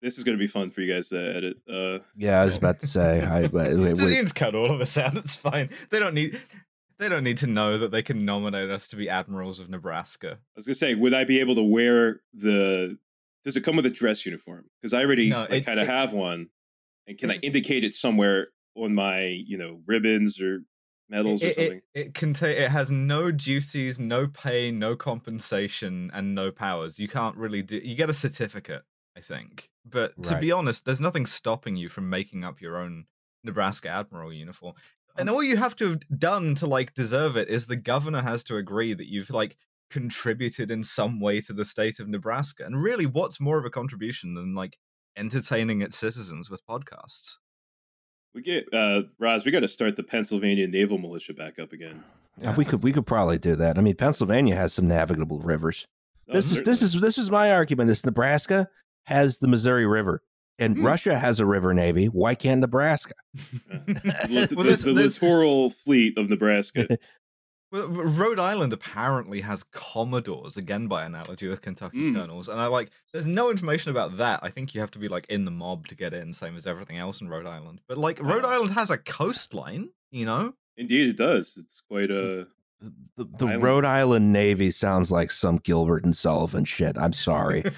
This is going to be fun for you guys to edit. Uh, Yeah, I was about to say. I, but wait, Just, you wait, can just cut all of this out. It's fine. They don't need. They don't need to know that they can nominate us to be admirals of Nebraska. I was going to say, would I be able to wear the? Does it come with a dress uniform? Because I already No, like, kind of have one, and can I indicate it somewhere on my, you know, ribbons or medals or It, something? it, it contain. It has no duties, no pay, no compensation, and no powers. You can't really do. You get a certificate, I think. But to be honest, there's nothing stopping you from making up your own Nebraska Admiral uniform. And all you have to have done to like deserve it is the governor has to agree that you've like contributed in some way to the state of Nebraska. And really, what's more of a contribution than like entertaining its citizens with podcasts? We get uh, Roz. We got to start the Pennsylvania Naval Militia back up again. yeah, we could we could probably do that. I mean, Pennsylvania has some navigable rivers. Oh, this is this is this is my argument. This Nebraska has the Missouri River, and Hmm. Russia has a river navy. Why can't Nebraska? the, lit- Well, the- there's- the there's- littoral fleet of Nebraska. Well, Rhode Island apparently has commodores, again by analogy with Kentucky Mm. colonels, and I like. There's no information about that. I think you have to be like in the mob to get in, same as everything else in Rhode Island. But like, Rhode. Island has a coastline, you know. Indeed, it does. It's quite a. The, the Island. Rhode Island Navy sounds like some Gilbert and Sullivan shit. I'm sorry.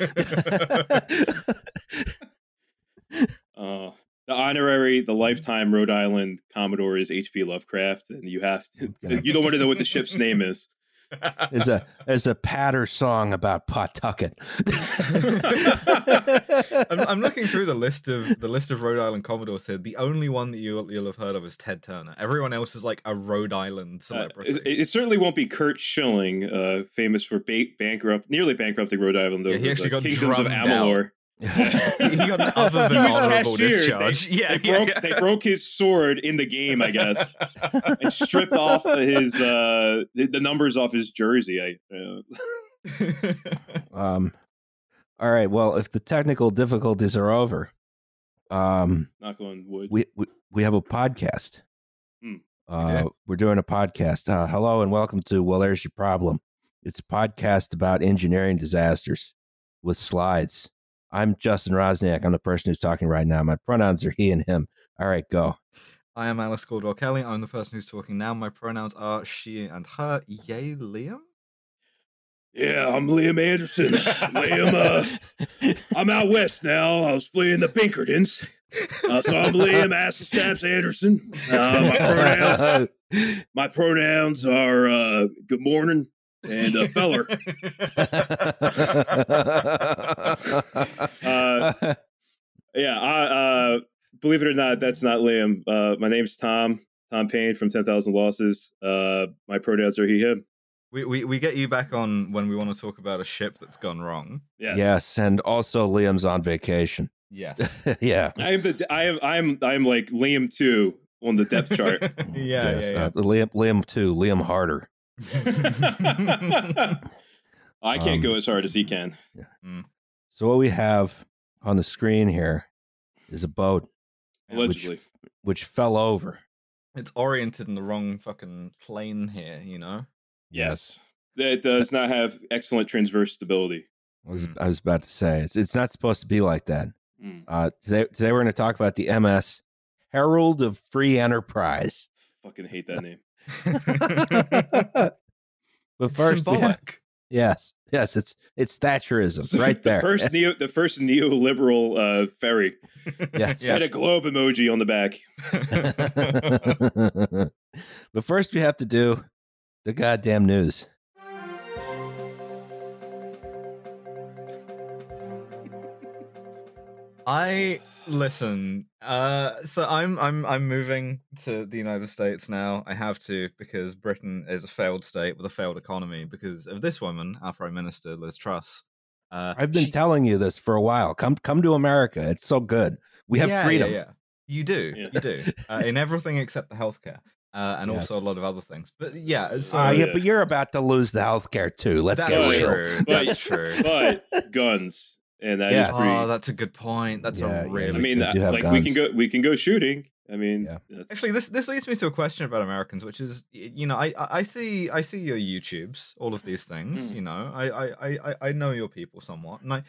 Uh, the honorary, the lifetime Rhode Island Commodore is H.P. Lovecraft, and you have to, you don't want to know what the ship's name is. There's a there's a patter song about Pawtucket. I'm, I'm looking through the list of the list of Rhode Island commodores here. The only one that you'll you'll have heard of is Ted Turner. Everyone else is like a Rhode Island Uh, celebrity. it, it certainly won't be Curt Schilling, uh, famous for ba- bankrupt, nearly bankrupting Rhode Island Yeah, he actually the got kingdoms of drummed out. Amalur. he got an other than He was honorable discharge. They, yeah, they yeah, broke, yeah. they broke his sword in the game, I guess, and stripped off his uh, the, the numbers off his jersey. I, uh, Um, all right. Well, if the technical difficulties are over, um, knock on wood. we we, we have a podcast. Hmm. Uh, do? we're doing a podcast. Uh, hello and welcome to Well, There's Your Problem. It's a podcast about engineering disasters with slides. I'm Justin Roczniak. I'm the person who's talking right now. My pronouns are he and him. All right, go. I am Alice Caldwell Kelly. I'm the person who's talking now. My pronouns are she and her. Yay, Liam. Yeah, I'm Liam Anderson. Liam, uh, I'm out west now. I was fleeing the Pinkertons. Uh, so I'm Liam Asselstaps Anderson. Uh, my pronouns, my pronouns are uh, good morning and uh, feller. Uh, yeah, I, uh, believe it or not, that's not Liam. Uh, my name's Tom. Tom Payne from Ten Thousand Losses. Uh, my pronouns are he him. we, we we get you back on when we want to talk about a ship that's gone wrong. Yes. yes, and also Liam's on vacation. Yes. yeah. I am the I am I'm I'm like Liam two on the depth chart. yeah, Yes, yeah, uh, Liam, Liam too. Liam Harder. Yeah. I can't go Um, as hard as he can. So what we have on the screen here is a boat Allegedly. which fell over. it's oriented in the wrong fucking plane here, you know. Yes. It does not have excellent transverse stability. I was, Mm. I was about to say it's it's not supposed to be like that. Mm. Uh, today today we're going to talk about the MS Herald of Free Enterprise. Fucking hate that name. but It's first, we have- yes, yes, it's it's Thatcherism So right there. First neo the first neoliberal uh ferry. Yes. Had a globe emoji on the back. but first, we have to do the goddamn news. I listen. Uh, so I'm I'm I'm moving to the United States now. I have to because Britain is a failed state with a failed economy because of this woman, our Prime Minister Liz Truss. Uh, I've been she- telling you this for a while. Come come to America. It's so good. We have Yeah, yeah, freedom. Yeah, You do, Yeah. you do, uh, in everything except the healthcare, uh, and Yes. also a lot of other things. But yeah, so Uh, yeah, yeah. but you're about to lose the healthcare too. Let's that's get real. true. But- That's true. But guns. And that is Yes. pretty Oh, that's a good point. That's Yeah, a yeah, really. I mean, we do have like we can go we can go shooting. I mean Yeah. Actually, this this leads me to a question about Americans, which is, you know, I I I see I see your YouTubes, all of these things. Mm. You know, I I I I- I know your people somewhat, and I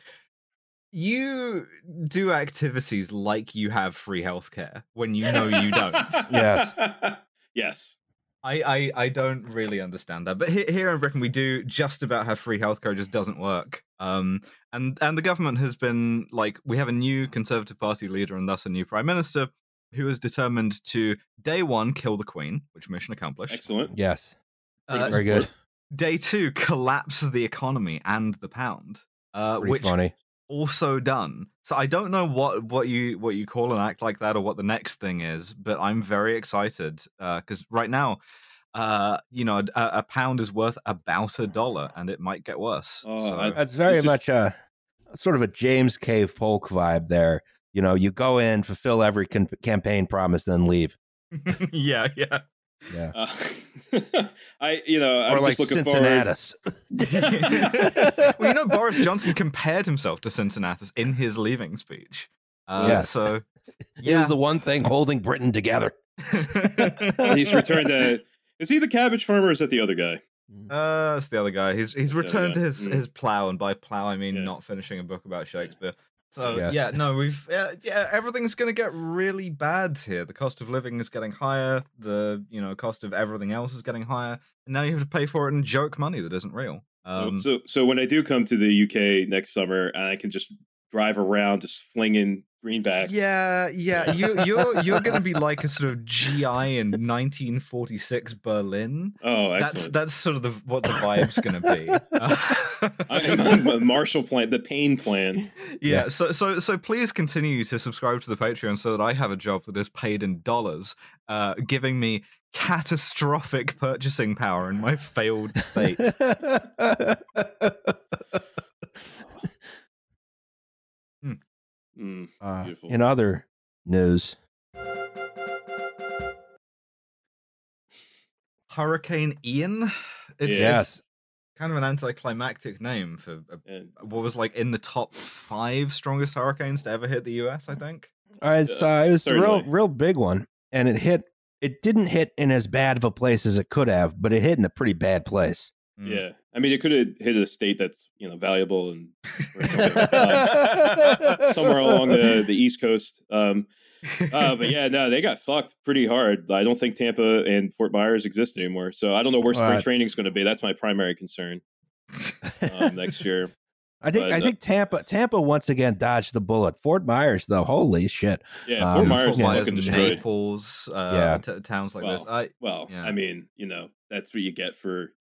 you do activities like you have free healthcare when you know you don't. Yes. yes. I, I I don't really understand that, but here, here in Britain we do just about have free healthcare. It just doesn't work. Um, and and the government has been like we have a new Conservative Party leader and thus a new Prime Minister who is determined to day one kill the Queen, which mission accomplished. Excellent. Yes. Uh, Very good. day two collapse the economy and the pound, uh, Pretty which funny. Also done. So I don't know what what you what you call an act like that or what the next thing is, but I'm very excited because right now, uh, you know, a, a pound is worth about a dollar, and it might get worse. Oh, So- That's very just- much a sort of a James K. Polk vibe there. You know, you go in, fulfill every con- campaign promise, then leave. yeah, yeah. Yeah. Uh, I, you know, I'm or like just looking forward. Cincinnatus. well, you know, Boris Johnson compared himself to Cincinnatus in his leaving speech. Uh, Yes. So, It yeah. was the one thing holding Britain together. He's returned to. Is he the cabbage farmer or is that the other guy? Uh, it's the other guy. He's he's That's returned to his Mm. his plow, and by plow I mean Yeah. not finishing a book about Shakespeare. So Yes. yeah, no, we've yeah, yeah, everything's going to get really bad here. The cost of living is getting higher. The you know cost of everything else is getting higher, and now you have to pay for it in joke money that isn't real. So- Um, so, so when I do come to the UK next summer, and I can just drive around, just flinging greenbacks. yeah, yeah, you you're you're going to be like a sort of GI in 1946 Berlin. Oh, That's excellent. that's sort of the, what the vibe's going to be. I am on the Marshall Plan, the Pain Plan. yeah, so so so please continue to subscribe to the patreon so that i have a job that is paid in dollars uh giving me catastrophic purchasing power in my failed state Mm. Uh, Beautiful. in other news, hurricane ian it's, yes, it's kind of an anticlimactic name for a, And what was like in the top five strongest hurricanes to ever hit the us i think Uh, it's, uh, it was a real, real big one, and it hit. It didn't hit in as bad of a place as it could have, but it hit in a pretty bad place. Mm. yeah, I mean, it could have hit a state that's you know valuable and uh, somewhere along the the East Coast. Um, uh, but yeah, no, they got fucked pretty hard. I don't think Tampa and Fort Myers exist anymore. So I don't know where spring Uh, training is going to be. That's my primary concern um, next year. I think But, I uh, think Tampa Tampa once again dodged the bullet. Fort Myers, though, holy shit! Yeah, Um, Fort Myers Fort Myers fucking and. Naples, uh, Yeah. t- towns like this. Well, I, Well, Yeah. I mean, you know, that's what you get for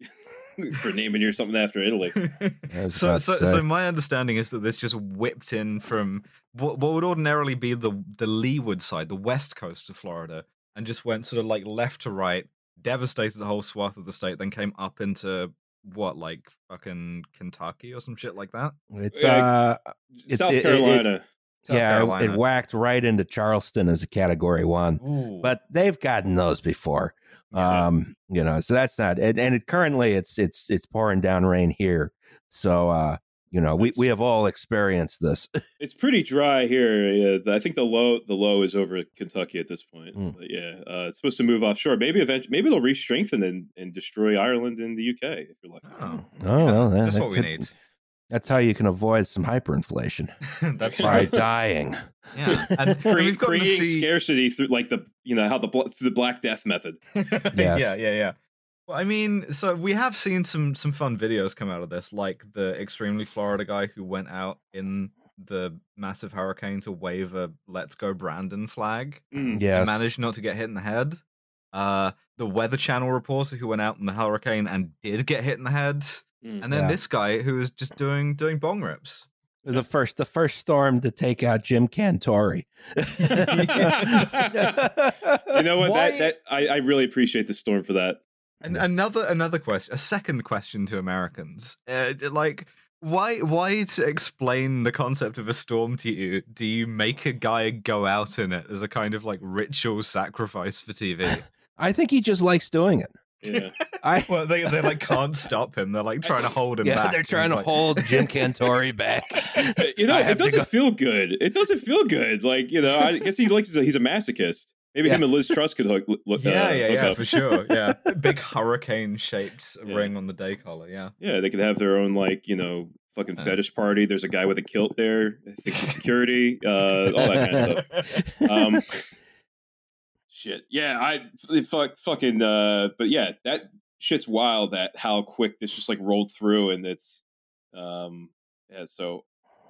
for naming your something after Italy. so, so, so my understanding is that this just whipped in from what, what would ordinarily be the the leeward side, the west coast of Florida, and just went sort of like left to right, devastated the whole swath of the state, then came up into what, like fucking Kentucky or some shit like that. It's uh, It's- South it- it- it- Carolina. South yeah, it- Carolina. it whacked right into Charleston as a Category One, Ooh. but they've gotten those before. Yeah. Um, you know, so that's not. And, and it, currently, it's it's it's pouring down rain here. So, uh, you know, we we have all experienced this. It's pretty dry here. Yeah, I think the low the low is over Kentucky at this point. Mm. But yeah, uh, it's supposed to move offshore. Maybe eventually, maybe they'll re-strengthen and, and destroy Ireland and the UK if you're lucky. oh, Oh, well, that- that's that what we need. That's how you can avoid some hyperinflation that's by right. dying. Yeah, and, and Cre- we've gotten to creating see. scarcity through like the you know how the through the Black Death method. yeah, yeah, yeah. Well, I mean, so we have seen some some fun videos come out of this, like the extremely Florida guy who went out in the massive hurricane to wave a "Let's Go Brandon" flag Mm. and Yes. managed not to get hit in the head. Uh, the Weather Channel reporter who went out in the hurricane and did get hit in the head, Mm. and then Yeah. this guy who was just doing doing bong rips. The first, the first storm to take out Jim Cantore. You know what? Why- That that I, I really appreciate the storm for that. And another another question, a second question to Americans, uh, like why why to explain the concept of a storm to you? Do you make a guy go out in it as a kind of like ritual sacrifice for TV? I think he just likes doing it. Yeah. I well, they they like can't stop him. They're like trying to hold him yeah, back. they're trying to like- hold Jim Cantore back. you know, it doesn't go- feel good. It doesn't feel good. Like you know, I guess he likes. He's a masochist. Maybe Yeah. him and Liz Truss could hook. look, Yeah, uh, yeah, hook yeah, up. for sure. Yeah, big hurricane shaped Yeah. ring on the day collar. Yeah. Yeah, they could have their own like you know fucking Uh. fetish party. There's a guy with a kilt there. I think it's security. Uh, all that kind of stuff. Um, shit. Yeah, I fuck fucking. Uh, but yeah, that shit's wild. That how quick this just like rolled through, and it's um, yeah. So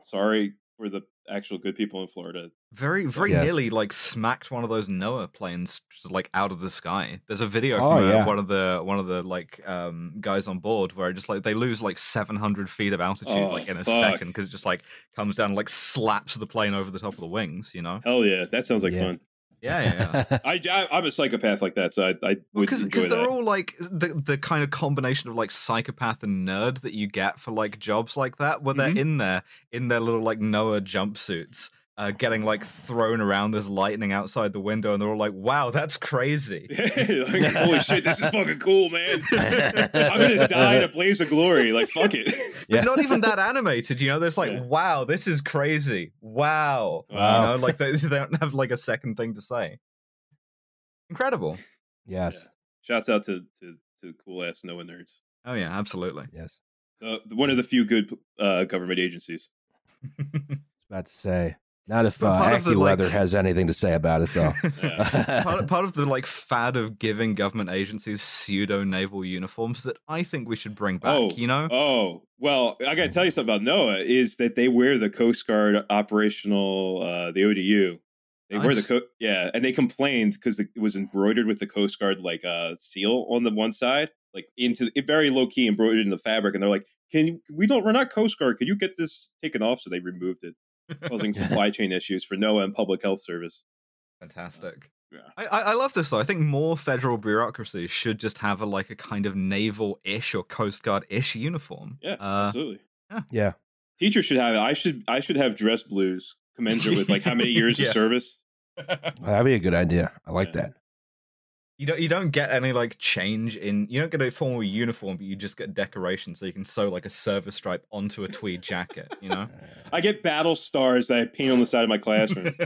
sorry for the actual good people in Florida. very, very Yes. nearly like smacked one of those NOAA planes just, like out of the sky. There's a video Oh, from uh, yeah. one of the one of the like um guys on board where just like they lose like 700 feet of altitude Oh, like in a fuck. second because it just like comes down and, like slaps the plane over the top of the wings. You know? Hell yeah, that sounds like Yeah. fun. Yeah, yeah. yeah. I, I I'm a psychopath like that, so I I would because enjoy they're that. all like the the kind of combination of like psychopath and nerd that you get for like jobs like that where Mhm. they're in there in their little like NOAA jumpsuits uh, getting like thrown around as lightning outside the window and they're all like wow that's crazy like, holy shit, this is fucking cool, man. I'm gonna die in a blaze of glory. Like fuck it. but not even that animated you know there's like Yeah. wow this is crazy wow Wow. you know like they, they don't have like a second thing to say incredible yes, Shouts out to to, to cool ass NOAA nerds. oh yeah absolutely yes. Uh, one of the few good uh, government agencies. I was about to say. Not if uh, part of the, AccuWeather like- has anything to say about it, though. Yeah. part, part of the like fad of giving government agencies pseudo naval uniforms that I think we should bring back. Oh, you know, Oh well, I gotta tell you something about NOAA is that they wear the Coast Guard operational uh, the ODU. They wear the Nice. co- yeah, and they complained because it was embroidered with the Coast Guard like uh, seal on the one side, like into it very low key embroidered in the fabric, and they're like, "Can you, we don't we're not Coast Guard? Can you get this taken off?" So they removed it, causing supply chain issues for NOAA and Public Health Service. fantastic. Yeah. I, I I love this though. I think more federal bureaucracy should just have a like a kind of naval-ish or Coast Guard-ish uniform. Yeah, Uh, absolutely. yeah. Teachers should have it. I should I should have dress blues commensurate with like how many years Yeah. of service. Well, that'd be a good idea. I like Yeah. that. You don't you don't get any like change in you don't get a formal uniform, but you just get decoration, so you can sew like a service stripe onto a tweed jacket. You know. I get battle stars that I paint on the side of my classroom.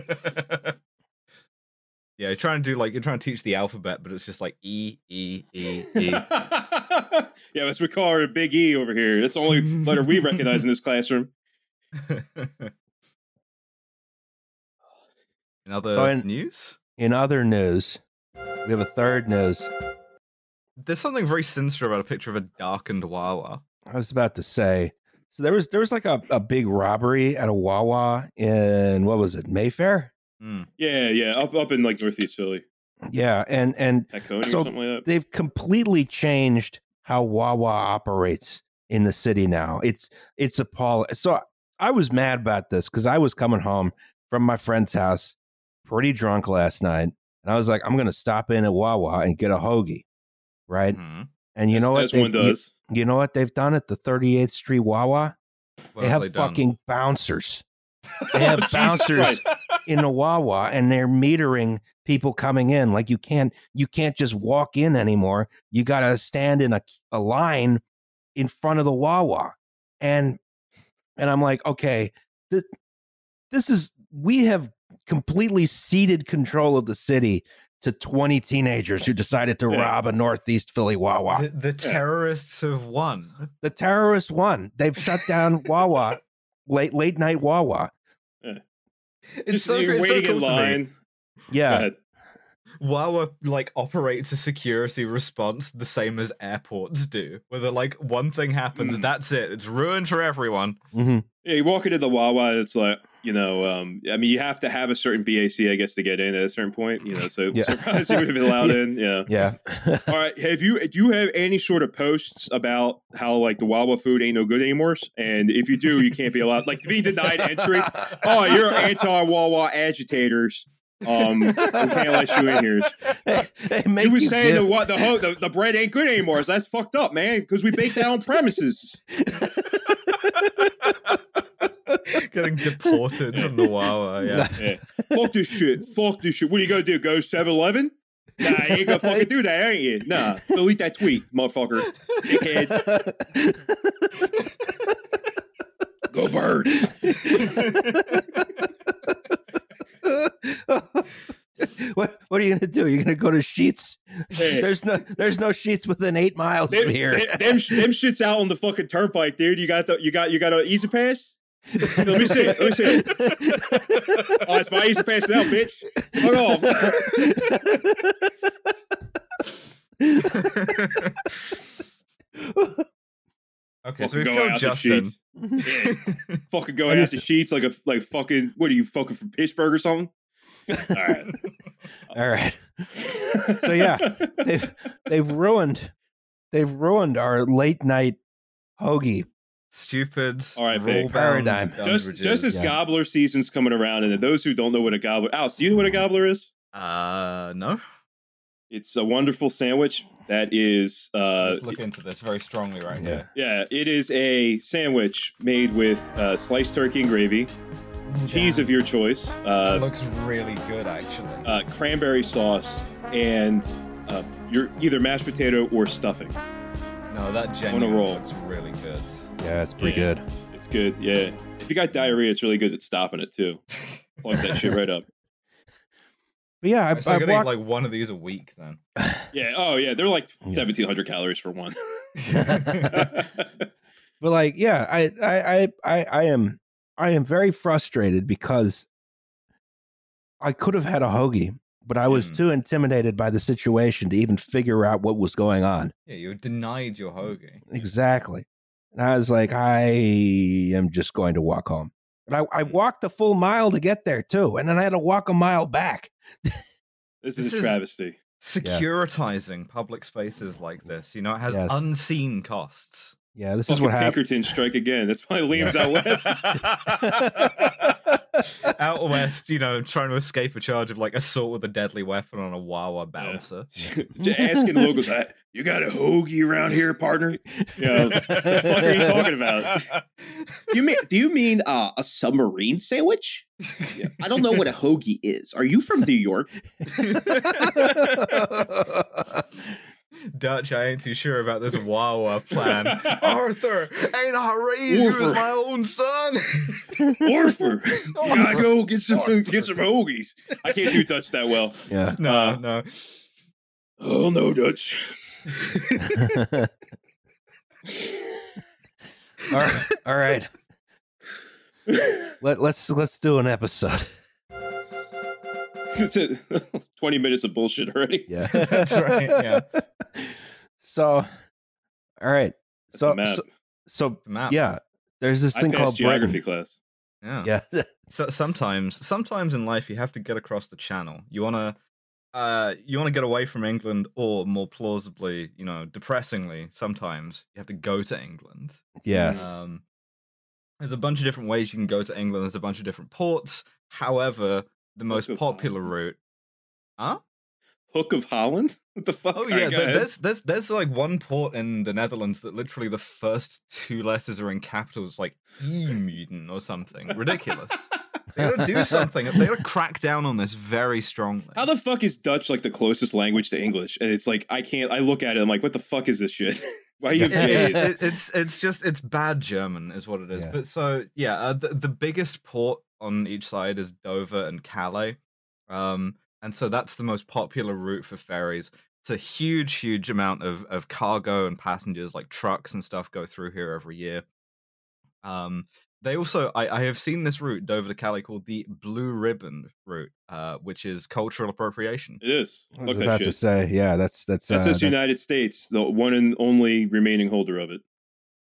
yeah, you're trying to do like you're trying to teach the alphabet, but it's just like E E E E. yeah, that's we call her a big E over here. That's the only letter we recognize in this classroom. in other So in- news, In other news, we have a third news. there's something very sinister about a picture of a darkened Wawa. I was about to say. So there was there was like a, a big robbery at a Wawa in what was it Mayfair? Mm. Yeah, yeah, up up in like Northeast Philly, Yeah, and and So or something like that. they've completely changed how Wawa operates in the city now. It's it's appalling. So I was mad about this because I was coming home from my friend's house, pretty drunk last night, and I was like, I'm gonna stop in at Wawa and get a hoagie, right? Mhm. And you As- know what? As They- one you- does. You, know what they've done at the 38th Street Wawa? What they have done? Oh, fucking bouncers. They have bouncers in the Wawa and they're metering people coming in. Like you can't you can't just walk in anymore. You got to stand in a, a line in front of the Wawa. And and I'm like, okay, this, this is we have completely ceded control of the city to 20 teenagers who decided to Yeah. rob a Northeast Philly Wawa. The, the terrorists have won. The terrorists won. They've shut down Wawa, late late night Wawa. It's Just so, you're it's so waiting cool in to me. line. Go Yeah. Ahead. Wawa like operates a security response the same as airports do, where they're like one thing happens, Mm. that's it, it's ruined for everyone. hmm Yeah, you walk into the Wawa, it's like, you know, um, I mean, you have to have a certain BAC, I guess, to get in at a certain point, you know, so Yeah. surprised you would have been allowed Yeah. in. Yeah. Yeah. All right. Have you, do you have any sort of posts about how, like, the Wawa food ain't no good anymore? And if you do, you can't be allowed, like, to be denied entry. Oh, you're anti Wawa agitators. Um, we can't let you in here. They- they He was you saying give- the what the, ho- the the bread ain't good anymore. So that's fucked up, man. Because we bake that on premises. Getting deported from the Wawa, yeah. Yeah. Fuck this shit. Fuck this shit. What are you gonna do? Go 7-Eleven? Nah, you ain't gonna fucking do that, ain't you? Nah. Delete that tweet, motherfucker. Dickhead. Go bird. what, what are you gonna do? You're gonna go to Sheetz? Hey. There's no there's no Sheetz within eight miles Them, from here. them, them shits out on the fucking turnpike, dude. You got the you got you got an E-ZPass. Let me see. Let me see. Oh, it's my E-ZPass now, bitch. Fuck off. okay, so we've go killed out to Justin. Sheetz. Yeah. fucking going out the to- Sheetz like a like fucking what are you fucking from Pittsburgh or something? All right. All right. So, yeah, they've they've ruined they've ruined our late night hoagie. Stupid All right, big. rule-bound Paradigm. just just as Yeah. gobbler season's coming around, and those who don't know what a gobbler, Alice, do you know what a gobbler is? uh no. It's a wonderful sandwich that is uh Let's look into this very strongly right Yeah. here. yeah, it is a sandwich made with uh, sliced turkey and gravy, cheese of your choice, That uh, looks really good, actually. uh, cranberry sauce, and uh, your either mashed potato or stuffing. no, that genuinely roll. looks really good. Yeah, it's pretty Yeah. good. It's good, yeah. If you got diarrhea, it's really good at stopping it too. Plug that shit right up. But yeah, I, so I I gotta walked, eat like one of these a week then. Yeah. Oh yeah, they're like Yeah. seventeen hundred calories for one. but like yeah, I I I I, I am I am very frustrated because I could have had a hoagie, but I was Mm. too intimidated by the situation to even figure out what was going on. Yeah, you were denied your hoagie. Exactly. And I was like, I am just going to walk home. And I, I walked a full mile to get there too. And then I had to walk a mile back. This is This a is- travesty. Securitizing public spaces like this, you know, it has Yes. unseen costs. Yeah, this is what happened. Pinkerton strike again. That's why Liam's out west. Out west, you know, trying to escape a charge of like assault with a deadly weapon on a Wawa bouncer. Just asking the locals, "Uh, "You got a hoagie around here, partner?" Yeah. the fuck are you talking about? You mean? Do you mean uh, a submarine sandwich? I don't know what a hoagie is. Are you from New York? Dutch, I ain't too sure about this Wawa plan. Arthur, ain't I raised you as my own son? Orfer, you oh, gotta go get some Orfer. get some hoagies. I can't do Dutch that well. yeah. no, uh, no. Oh no, Dutch. all right. All right. Let, let's let's do an episode. That's it. Twenty minutes of bullshit already. Yeah. That's right, yeah. So all right. That's so, a map. so so map. yeah, there's this I thing called geography Britain. class. Yeah. Yeah. So sometimes, sometimes in life, you have to get across the channel. You wanna, uh, you wanna get away from England, or more plausibly, you know, depressingly, sometimes you have to go to England. yeah. Um, there's a bunch of different ways you can go to England. There's a bunch of different ports. However, the most of popular route. Huh? Hook of Holland. What the fuck? Oh yeah, go th- there's there's there's like one port in the Netherlands that literally the first two letters are in capitals, like IJmuiden or something. Ridiculous. They gotta do something. They gotta crack down on this very strongly. How the fuck is Dutch like the closest language to English? And it's like I can't. I look at it. I'm like, what the fuck is this shit? Why are you? It- it's, it- it's it's just it's bad German is what it is. Yeah. But so yeah, uh, the, the biggest port on each side is Dover and Calais, um, and so that's the most popular route for ferries. It's a huge, huge amount of of cargo and passengers, like trucks and stuff, go through here every year. Um, they also, I, I have seen this route Dover to Calais called the Blue Ribbon route, uh, which is cultural appropriation. It is. I Fuck was that about shit. to say, yeah, that's that's That's uh, just that- United States, the one and only remaining holder of it.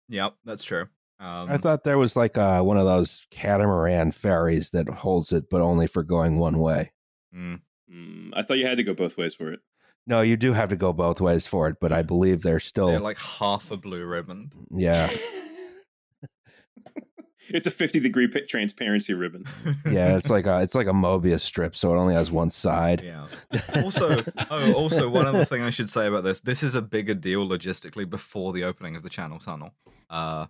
Yep, that's true. Um, I thought there was like uh, one of those catamaran ferries that holds it, but only for going one way. mm, Mm, I thought you had to go both ways for it. No, you do have to go both ways for it, but I believe they're still, they're like half a blue ribbon. yeah, it's a 50 degree pi- transparency ribbon. yeah. It's like a it's like a Mobius strip, so it only has one side. Yeah. Also, oh, also one other thing I should say about this: this is a bigger deal logistically before the opening of the Channel Tunnel. Uh,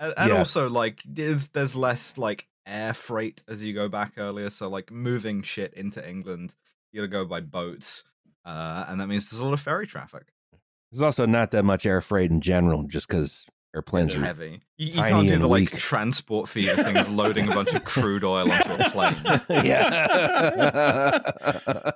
and, and Yeah. also like there's there's less like air freight as you go back earlier, so like moving shit into England, you gotta go by boats, uh, and that means there's a lot of ferry traffic. There's also not that much air freight in general, just because Airplanes are heavy. You, you can't do and the like weak. transport feeder thing of loading a bunch of crude oil onto a plane. yeah.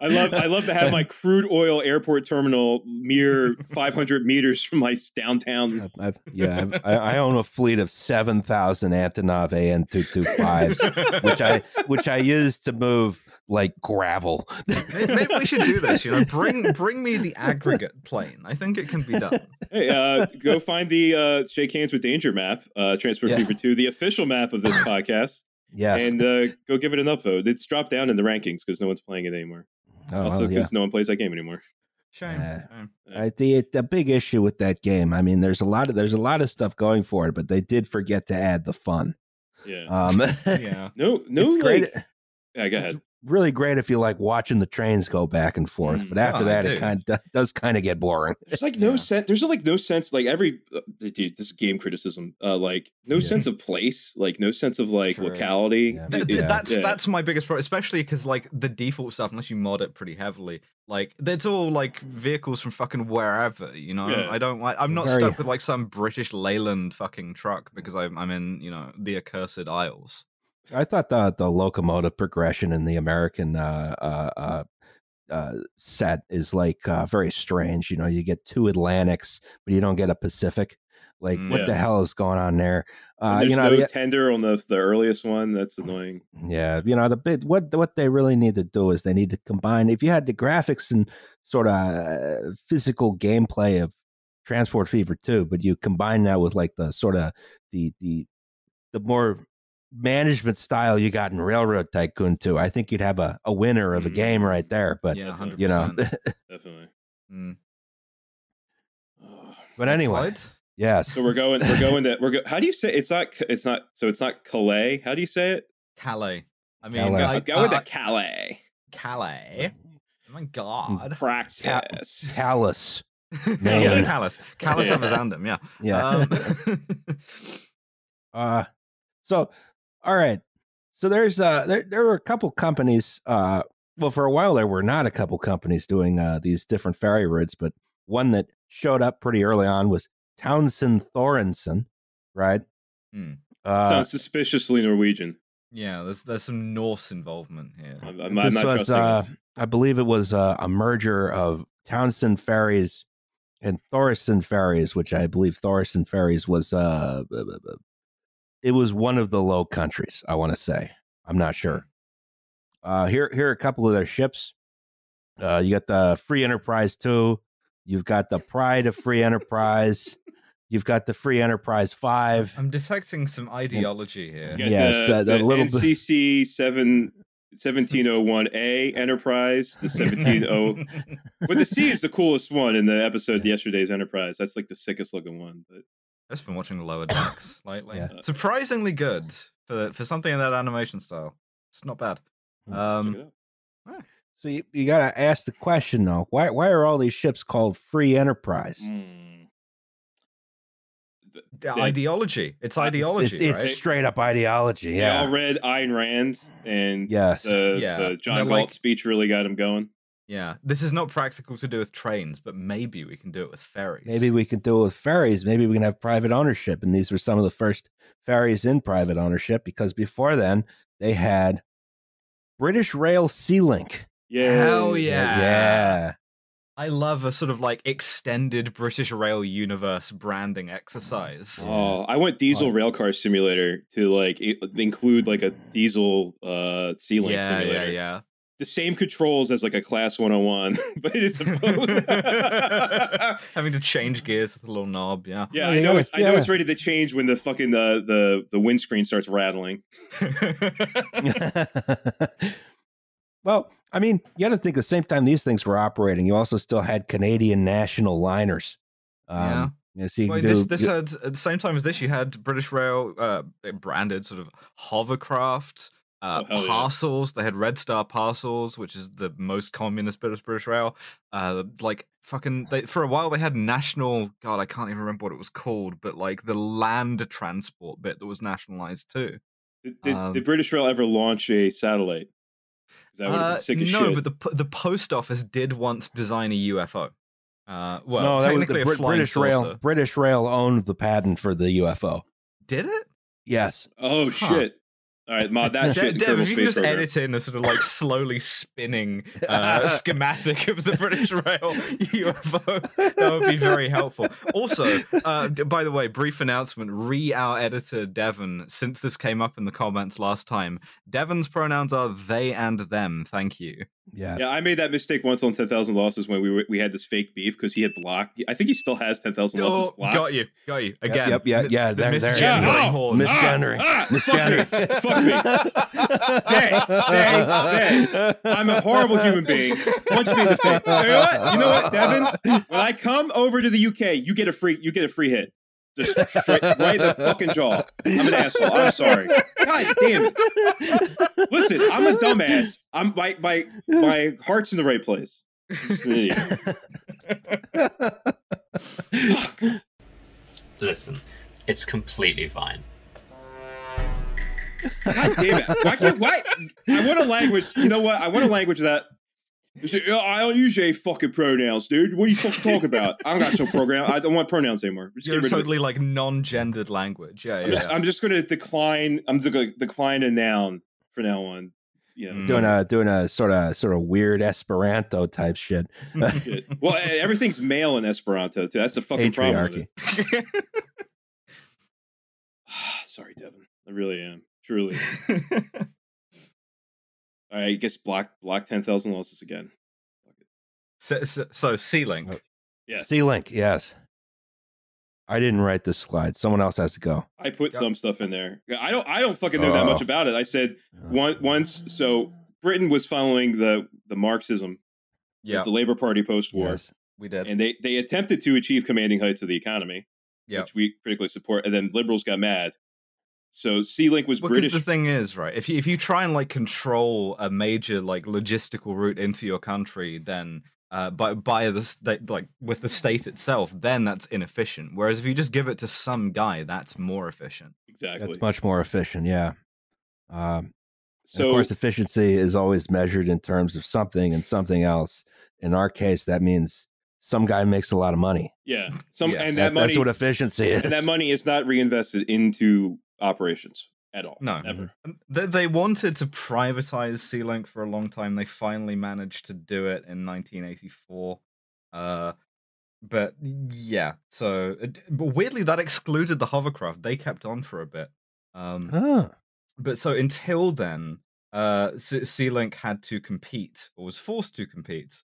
I love I love to have my crude oil airport terminal mere 500 meters from my downtown. I've, I've, yeah, I've, I, I own a fleet of seven thousand Antonov AN two two fives, which I which I use to move like gravel. Maybe we should do this. You know, bring bring me the aggregate plane. I think it can be done. Hey, uh, go find the uh, Shake Hands with Danger map, uh, Transport Yeah. Fever 2, the official map of this podcast, yes. and uh, go give it an upvote. It's dropped down in the rankings because no one's playing it anymore. oh, also, well, because yeah. no one plays that game anymore. Shame. Uh, shame. I, the the big issue with that game. I mean, there's a lot of there's a lot of stuff going for it, but they did forget to add the fun. Yeah. Um, Yeah. no, no, it's great. like- yeah, go ahead. Really great if you like watching the trains go back and forth, Mm. but after Oh, I that, it kind of does kind of get boring. There's like no Yeah. sense. There's like no sense. Like every uh, dude, this is game criticism. Uh, like no Yeah. sense of place. Like no sense of like True. locality. Yeah. Th- th- it- that's yeah. that's my biggest problem, especially because like the default stuff, unless you mod it pretty heavily, like it's all like vehicles from fucking wherever. You know, Yeah. I don't like. I'm not Very- stuck with like some British Leyland fucking truck because I'm I'm in you know the accursed Isles. I thought the the locomotive progression in the American uh, uh, uh, uh, set is like uh, very strange. You know, you get two Atlantics, but you don't get a Pacific. Like, Mm. what the hell is going on there? Uh, there's you know, no the- tender on the the earliest one. That's annoying. Yeah, you know the bit what what they really need to do is they need to combine. If you had the graphics and sort of uh, physical gameplay of Transport Fever 2, but you combine that with like the sort of the the the more management style you got in Railroad Tycoon 2, I think you'd have a, a winner of a game right there. But yeah, hundred definitely. you know. Definitely. Mm. But anyway, slide. yes, So we're going. We're going to. We're. Go, how do you say? It's not. It's not. So it's not Calais. How do you say it? Calais. I mean, Calais. Go, like, go into uh, Calais. Calais. Oh my god. Praxis. Callous. yeah, Man. Callus. Callus Yeah. of Azandum, yeah. Yeah. Um, Uh, so, all right. So there's uh there there were a couple companies. Uh, well, for a while there were not a couple companies doing uh these different ferry routes, but one that showed up pretty early on was Townsend Thoresen, right? Hmm. Uh, Sounds suspiciously Norwegian. yeah, there's there's some Norse involvement here. I'm, I'm, I'm this not was, trusting uh. I believe it was uh, a merger of Townsend Ferries and Thoresen Ferries, which I believe Thoresen Ferries was uh, it was one of the Low Countries. I want to say I'm not sure. Uh, here here are a couple of their ships. Uh, you got the Free Enterprise two. You've got the Pride of Free Enterprise. You've got the Free Enterprise five. I'm detecting some ideology here. You got yes, the, uh, the the little bit- NCC seven. 1701A Enterprise, the 170 But the C is the coolest one in the episode Yesterday's Enterprise. That's like the sickest looking one. But I've just been watching the Lower Decks lately. Yeah. Surprisingly good for for something in that animation style. It's not bad. Hmm. Um. So you, you got to ask the question though: why why are all these ships called Free Enterprise? Mm. the Yeah. ideology. It's ideology, it's, it's right? straight up ideology. They all read Ayn Rand, and Yes. the, Yeah, the John Galt like- speech really got him going. Yeah, this is not practical to do with trains, but maybe we can do it with ferries. Maybe we can do it with ferries. Maybe we can have private ownership. And these were some of the first ferries in private ownership because before then they had British Rail Sea Link. Yeah. Hell yeah. Yeah. I love a sort of like extended British Rail universe branding exercise. Oh, I want Diesel Railcar Simulator to like include like a diesel uh ceiling yeah, yeah, simulator. yeah. The same controls as like a class 101, but it's a boat. Having to change gears with a little knob, yeah. yeah, Oh, I know gotta- it's I know it's ready to change when the fucking the the the windscreen starts rattling. well, I mean, you got to think at the same time these things were operating, you also still had Canadian national liners. Yeah. Um, you know, so you Well, could this this you- had at the same time as this, you had British Rail uh, branded sort of hovercraft uh, Oh, hell yeah. parcels. They had Red Star parcels, which is the most communist bit of British Rail. Uh, like fucking, they, for a while they had national. God, I can't even remember what it was called, but like the land transport bit that was nationalized too. Did, did, Um, did British Rail ever launch a satellite? That would have Uh, sick as no, shit. but the the post office did once design a UFO. Uh, well, no, that was technically the a Brit- flying British Rail. British Rail owned the patent for the UFO. Did it? Yes. Oh Huh. shit! All right, mod that shit. Dev, in Dev, Kerbal if you can just Program. edit in a sort of like slowly spinning uh, schematic of the British Rail UFO, that would be very helpful. Also, uh, by the way, brief announcement: re our editor Devon, since this came up in the comments last time, Devon's pronouns are they and them. Thank you. Yes. Yeah, I made that mistake once on Ten Thousand Losses when we were, we had this fake beef because he had blocked. I think he still has Ten Thousand Losses Oh, blocked. got you, got you Yep, again. yep, yeah, the- yeah, the there- there- misgendering Yeah, oh, horns. Miss ah, ah, Miss fuck me, fuck me. Hey, hey, I'm a horrible human being. Punch me in the face. You know what? You know what, Devin? When I come over to the UK, you get a free you get a free hit. Just straight right in the fucking jaw. I'm an asshole. I'm sorry. God damn it. Listen, I'm a dumbass. I'm my my my heart's in the right place. I'm an idiot. Fuck. Listen, it's completely fine. God damn it! Why can't why? I want a language. You know what? I want a language that. You I don't use any fucking pronouns, dude. What are you fucking talking about? I don't got no program. I don't want pronouns anymore. Just You're get it. totally like non-gendered language. Yeah, I'm yeah. just, I'm just going to decline. I'm just going to decline a noun for now on. Yeah. Mm. doing a doing a sort of sort of weird Esperanto type shit. Shit. Well, everything's male in Esperanto too. That's the fucking problem. Patriarchy. it. Sorry, Devin. I really am. Truly. All right. I guess block block ten thousand losses again. so, so, so Sealink. Oh. Yes. Sealink, yes. I didn't write this slide. Someone else has to go. I put Yep. some stuff in there. I don't. I don't fucking know that much Oh. about it. I said oh, one, once. So Britain was following the the Marxism, Yeah, the Labor Party post-war, Yes. we did. and they they attempted to achieve commanding heights of the economy, Yep. which we critically support. And then liberals got mad. So Sealink was Because British. the thing is, right? If you if you try and like control a major like logistical route into your country, then uh, by by the state, like with the state itself, then that's inefficient. Whereas if you just give it to some guy, that's more efficient. exactly. That's much more efficient. Yeah. Um, so of course, efficiency is always measured in terms of something and something else. In our case, that means some guy makes a lot of money. yeah, some Yes. and That- that money that's what efficiency is. and that money is not reinvested into operations at all. No. ever. They, they wanted to privatize Sealink for a long time. They finally managed to do it in 1984. Uh, but yeah, so uh, but weirdly that excluded the hovercraft. They kept on for a bit. Um, Ah, but so until then, uh, S- Sealink had to compete or was forced to compete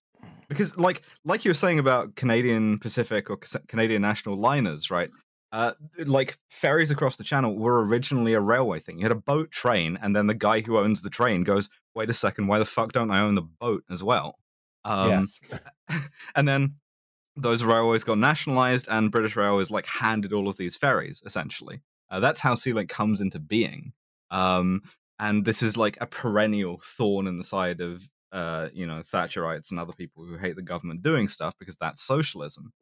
because, like, like you were saying about Canadian Pacific or Canadian National liners, right? Uh, like ferries across the channel were originally a railway thing. You had a boat train, and then the guy who owns the train goes, "Wait a second, why the fuck don't I own the boat as well?" Um, yes. and then those railways got nationalized and british railways like handed all of these ferries essentially uh, that's how sealink comes into being um, and this is like a perennial thorn in the side of uh, you know thatcherites and other people who hate the government doing stuff because that's socialism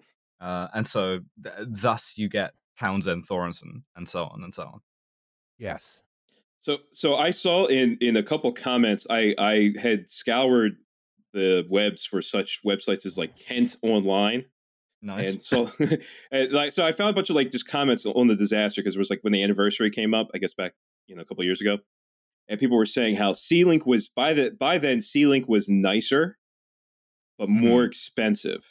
uh, and so th- thus you get townsend thoresen and so on and so on. Yes. So so I saw in in a couple comments I I had scoured the webs for such websites as like Kent Online. Nice. And so and like so I found a bunch of like just comments on the disaster because it was like when the anniversary came up I guess back you know a couple years ago. And people were saying how Sealink was by the by then Sealink was nicer but more mm-hmm. expensive.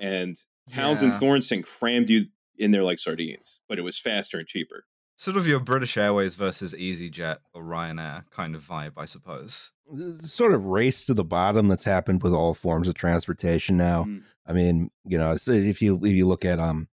And Townsend Yeah. Thornton crammed you in there like sardines but it was faster and cheaper. sort of your british airways versus easyjet or ryanair kind of vibe i suppose The sort of race to the bottom that's happened with all forms of transportation now. Mm. I mean, you know, if you if you look at um,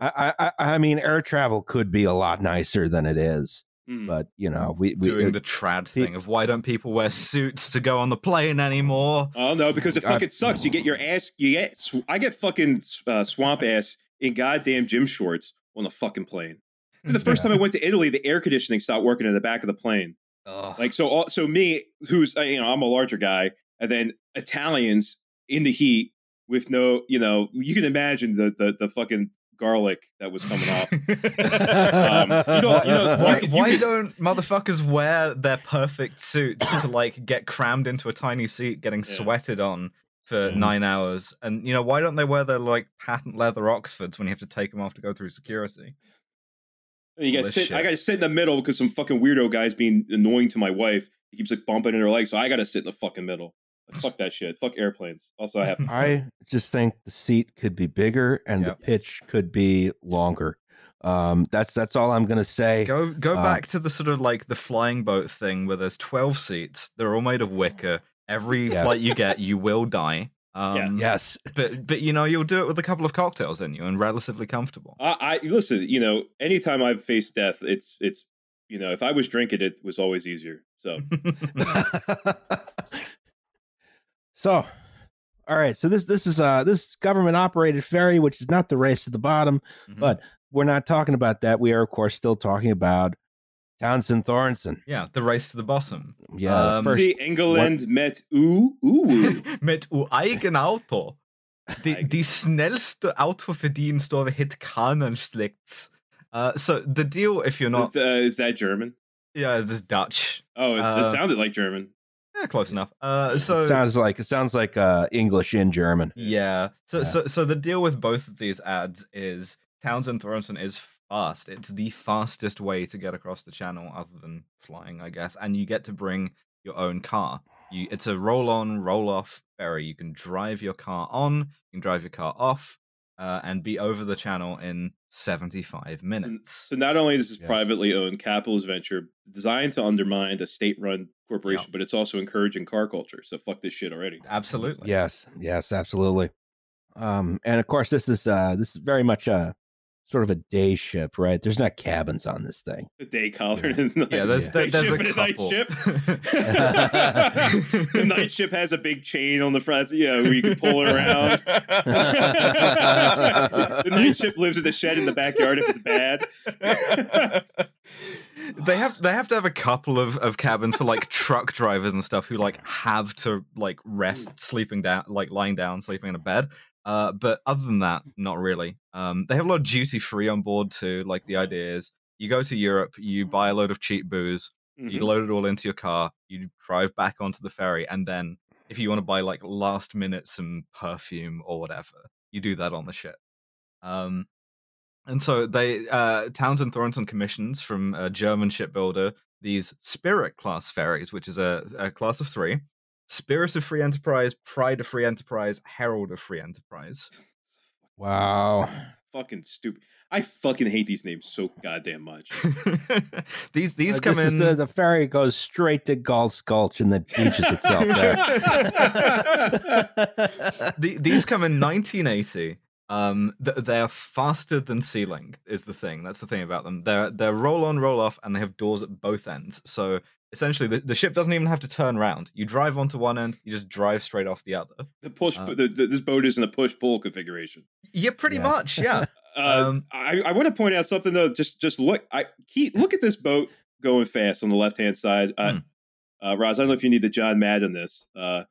I I I mean, air travel could be a lot nicer than it is, Mm. but you know, we we doing uh, the trad pe- thing of why don't people wear suits to go on the plane anymore? Oh no, because it I- fucking sucks. You get your ass. You get. sw- I get fucking uh, swamp ass in goddamn gym shorts on the fucking plane. The first time I went to Italy, the air conditioning stopped working in the back of the plane. Ugh. Like so, all, so me, who's uh, you know, I'm a larger guy, and then Italians in the heat with no, you know, you can imagine the the, the fucking garlic that was coming off. Um, you know- you know, why, you you why could- don't motherfuckers wear their perfect suits to like get crammed into a tiny seat, getting Yeah. sweated on, for Mhm. nine hours. And you know, why don't they wear their like patent leather Oxfords when you have to take them off to go through security? And you All guys this sit. I shit. got to sit in the middle because some fucking weirdo guy's being annoying to my wife. He keeps like bumping in her leg, so I got to sit in the fucking middle. Like, fuck that shit. Fuck airplanes. Also, I have. I just think the seat could be bigger and Yep. the pitch could be longer. Um, that's that's all I'm gonna say. Go go Uh, back to the sort of like the flying boat thing where there's twelve seats. They're all made of wicker. Every Yes. flight you get, you will die. Um, Yes, but but you know you'll do it with a couple of cocktails in you and relatively comfortable. I, I listen. You know, anytime I've faced death, it's it's you know, if I was drinking, it was always easier. So so, all right. So this this is uh this government operated ferry, which is not the race to the bottom. Mhm. But we're not talking about that. We are, of course, still talking about Townsend Thoresen. yeah, the race to the bottom. Yeah, the Um, first- see, England met ooh ooh. Mit u eigen Auto. Die, Eigen. die schnellste Autoverdienstove hit Kanenschlicks. Uh, so the deal, if you're not, uh, is that German? yeah, this Dutch. Oh, it, Uh, it sounded like German. Yeah, close enough. Uh, so it sounds like it sounds like uh English in German. Yeah. So Yeah. so so the deal with both of these ads is Townsend Thoresen is fast. It's the fastest way to get across the channel other than flying, I guess. And you get to bring your own car. You it's a roll on, roll off ferry. You can drive your car on, you can drive your car off, uh, and be over the channel in 75 minutes. So not only is this Yes. privately owned capitalist venture designed to undermine a state-run corporation, but it's also encouraging car culture. So fuck this shit already. Absolutely. Yes, yes, absolutely. Um, and of course, this is uh this is very much a sort of a day ship, right? There's not cabins on this thing. A day collar. Yeah. and Yeah, there's day there, there's ship a and night couple. ship. the night ship has a big chain on the front, you know, where you can pull it around. the night ship lives in the shed in the backyard if it's bad. they have they have to have a couple of, of cabins for like truck drivers and stuff who like have to like rest hmm. sleeping down like lying down sleeping in a bed uh but other than that not really. Um they have a lot of duty free on board too like the idea is you go to europe you buy a load of cheap booze you Mhm. load it all into your car you drive back onto the ferry and then if you want to buy like last minute some perfume or whatever you do that on the ship. Um and so they uh townsend thoresen commissions from a german shipbuilder these spirit class ferries which is a, a class of three spirit of free enterprise pride of free enterprise herald of free enterprise Wow. Fucking stupid. I fucking hate these names so goddamn much. these these Uh, come this in is the, the ferry goes straight to Gulf's Gulch and then beaches itself there. the, these come in 1980. Um, th- they're faster than Sealink is the thing. That's the thing about them. They're they're roll on, roll off, and they have doors at both ends. So essentially, the, the ship doesn't even have to turn around. You drive onto one end, you just drive straight off the other. The push. Uh, the, the, this boat is in a push pull configuration. Yeah, pretty Yes. much. Yeah. Uh, Um, I, I want to point out something though. Just just look. I Keith, look at this boat going fast on the left hand side. Uh, Hmm. uh, Roz, I don't know if you need the John Madden this, uh,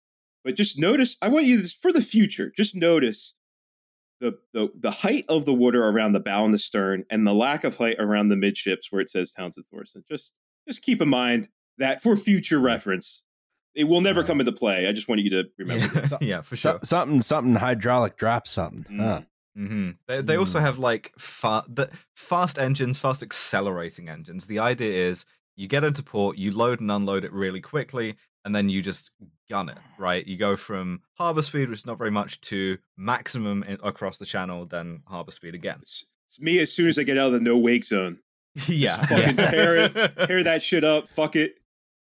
but just notice. I want you to for the future. Just notice the, the the height of the water around the bow and the stern, and the lack of height around the midships where it says Townsend Thoresen. Just just keep in mind that for future reference, it will never come into play. I just want you to remember. yeah, this. yeah, for So- sure. something, something hydraulic drop something. Huh? hmm They, they also Mm. have like fa- the fast engines, fast accelerating engines. The idea is you get into port, you load and unload it really quickly, and then you just gun it. Right? You go from harbor speed, which is not very much, to maximum in- across the channel, then harbor speed again. It's, it's me as soon as I get out of the no wake zone. yeah, fucking yeah. tear it- Tear that shit up. Fuck it.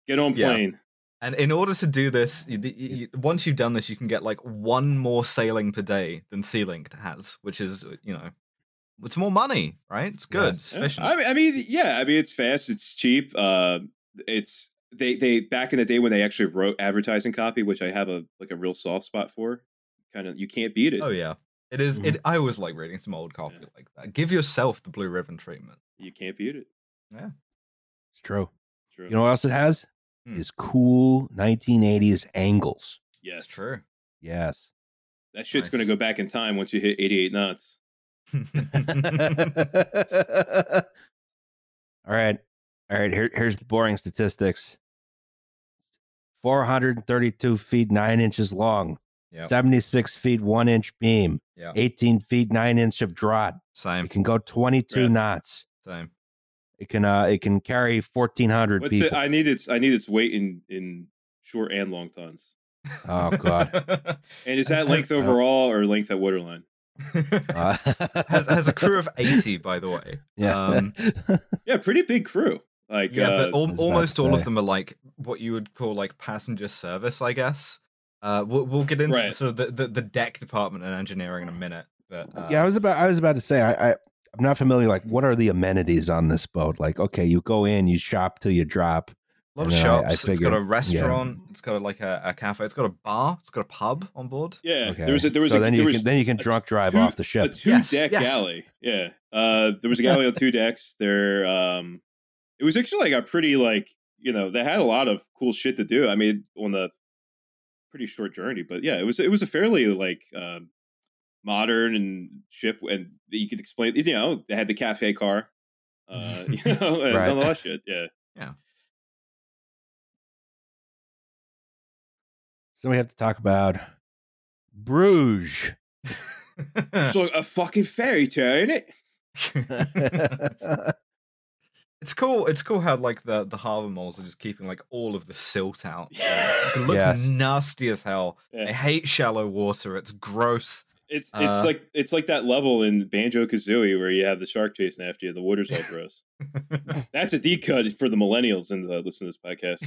Get on Yeah. plane. And in order to do this, you, you, you- once you've done this, you can get like one more sailing per day than Sealink has, which is you know, it's more money, right? It's good, Yes. it's efficient. I mean, I mean, yeah. I mean, it's fast. It's cheap. Uh, it's they they back in the day when they actually wrote advertising copy, which I have a like a real soft spot for. Kind of, you can't beat it. Oh yeah, it is- It I always like reading some old copy Yeah. like that. Give yourself the blue ribbon treatment. You can't beat it. Yeah, it's true. True. You know what else it has? Hmm. Is cool 1980s angles. yes, That's true. Yes. That shit's gonna go back in time once you hit 88 knots. All right. All right. Here, here's the boring statistics 432 feet, nine inches long. Yeah. 76 feet, one inch beam, Yeah. 18 feet, nine inch of draught. Same. It can go 22 Yeah. knots. Same. It can uh it can carry 1400 people. it? I need its I need its weight in in short and long tons. oh god. And is that length overall or length at waterline? Uh, has has a crew of eighty, by the way. yeah. Um, Yeah, pretty big crew. Like yeah, uh, but al- I was about almost all of them are like what you would call like passenger service, I guess. Uh, we'll, we'll get into Right. sort of the, the, the deck department and engineering in a minute, but uh, yeah, I was about I was about to say I, I I'm not familiar like what are the amenities on this boat? Like okay, you go in, you shop till you drop. a lot of and then I- I shops. it's got a figured- yeah. restaurant. It's got a, like a, a cafe. It's got a bar. It's got a pub on board. yeah, Okay. there was a there was so a then there you was can then you can drunk drive two- off the ship. a two Yes, deck yes. galley. Yeah, uh, there was a galley on two decks. There, um, it was actually like a pretty like you know they had a lot of cool shit to do. I mean, on the pretty short journey, but yeah, it was it was a fairly like um, modern and ship, and you could explain. You know, they had the cafe car. Uh, you know, and Right. all that shit. Yeah. Yeah. So we have to talk about Bruges. So a fucking fairy tale, ain't it? It's cool. It's cool how like the the harbor moles are just keeping like all of the silt out. Yeah. It looks Yes. nasty as hell. I Yeah. hate shallow water. It's gross. It's it's Uh, like it's like that level in Banjo Kazooie where you have the shark chasing after you. The water's all gross. That's a D cut for the millennials and uh, listen to this podcast.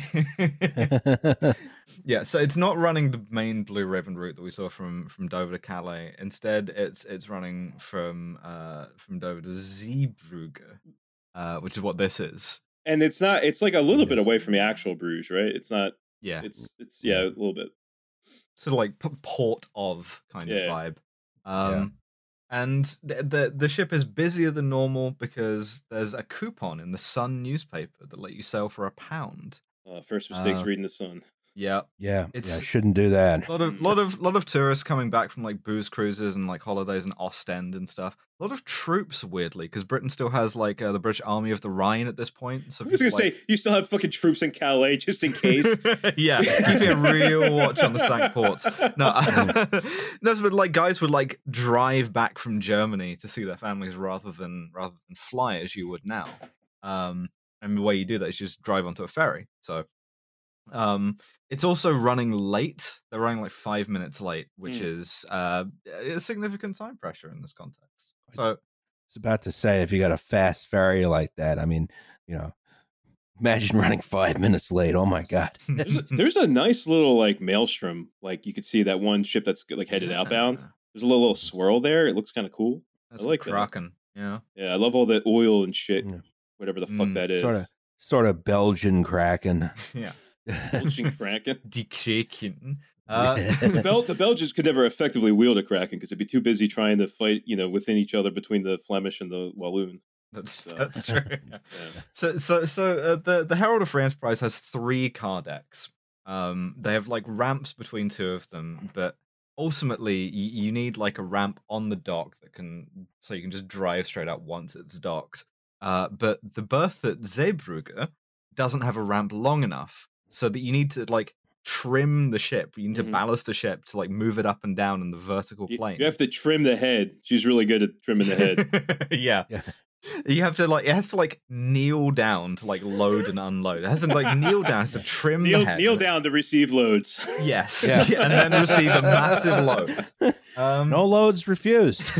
yeah, so it's not running the main Blue Ribbon route that we saw from from Dover to Calais. Instead, it's it's running from uh from Dover to Zeebrugge, uh, which is what this is. And it's not. It's like a little bit away from the actual Bruges, right? It's not. Yeah, It's it's yeah, a little bit. sort of like port of kind Yeah. of vibe. Um, and the, the the ship is busier than normal because there's a coupon in the Sun newspaper that let you sail for a pound. Uh, first mistakes Uh, reading the sun. Yeah, yeah, It's- yeah, shouldn't do that. a lot of lot of lot of tourists coming back from like booze cruises and like holidays in Ostend and stuff. A lot of troops, weirdly, because Britain still has like uh, the British Army of the Rhine at this point. So I was gonna people, say you still have fucking troops in Calais just in case. yeah, keeping a real watch on the Cinque Ports. No, no, but like guys would like drive back from Germany to see their families rather than rather than fly as you would now. Um, and the way you do that is just drive onto a ferry. So, um, it's also running late. They're running like five minutes late, which Hmm. is uh, a significant time pressure in this context. So, I was about to say if you got a fast ferry like that, I mean, you know, imagine running five minutes late. Oh my god. there's, a, there's a nice little like maelstrom. Like you could see that one ship that's like headed outbound. There's a little, little swirl there. It looks kind of cool. That's like the that. Kraken. Yeah. Yeah, I love all that oil and shit. Yeah. Whatever the fuck Mm, that is. Sort of sort of Belgian Kraken. Yeah. Belgian Kraken. Die Kraken. Uh, the, Bel- the Belgians could never effectively wield a Kraken because they'd be too busy trying to fight, you know, within each other between the Flemish and the Walloon. That's So- that's true. yeah. Yeah. So so so uh, the the Herald of Free Enterprise has three car decks. Um, they have like ramps between two of them, but ultimately you, you need like a ramp on the dock that can so you can just drive straight out once it's docked. Uh, but the berth at Zeebrugge doesn't have a ramp long enough, so that you need to like trim the ship. You need Mhm. to ballast the ship to like move it up and down in the vertical You, plane. you have to trim the head. She's really good at trimming the head. yeah. Yeah. You have to like it has to like kneel down to like load and unload. It has to like kneel down to trim kneel the head. kneel down to receive loads. Yes. Yeah. and then receive a massive load. Um No loads refused.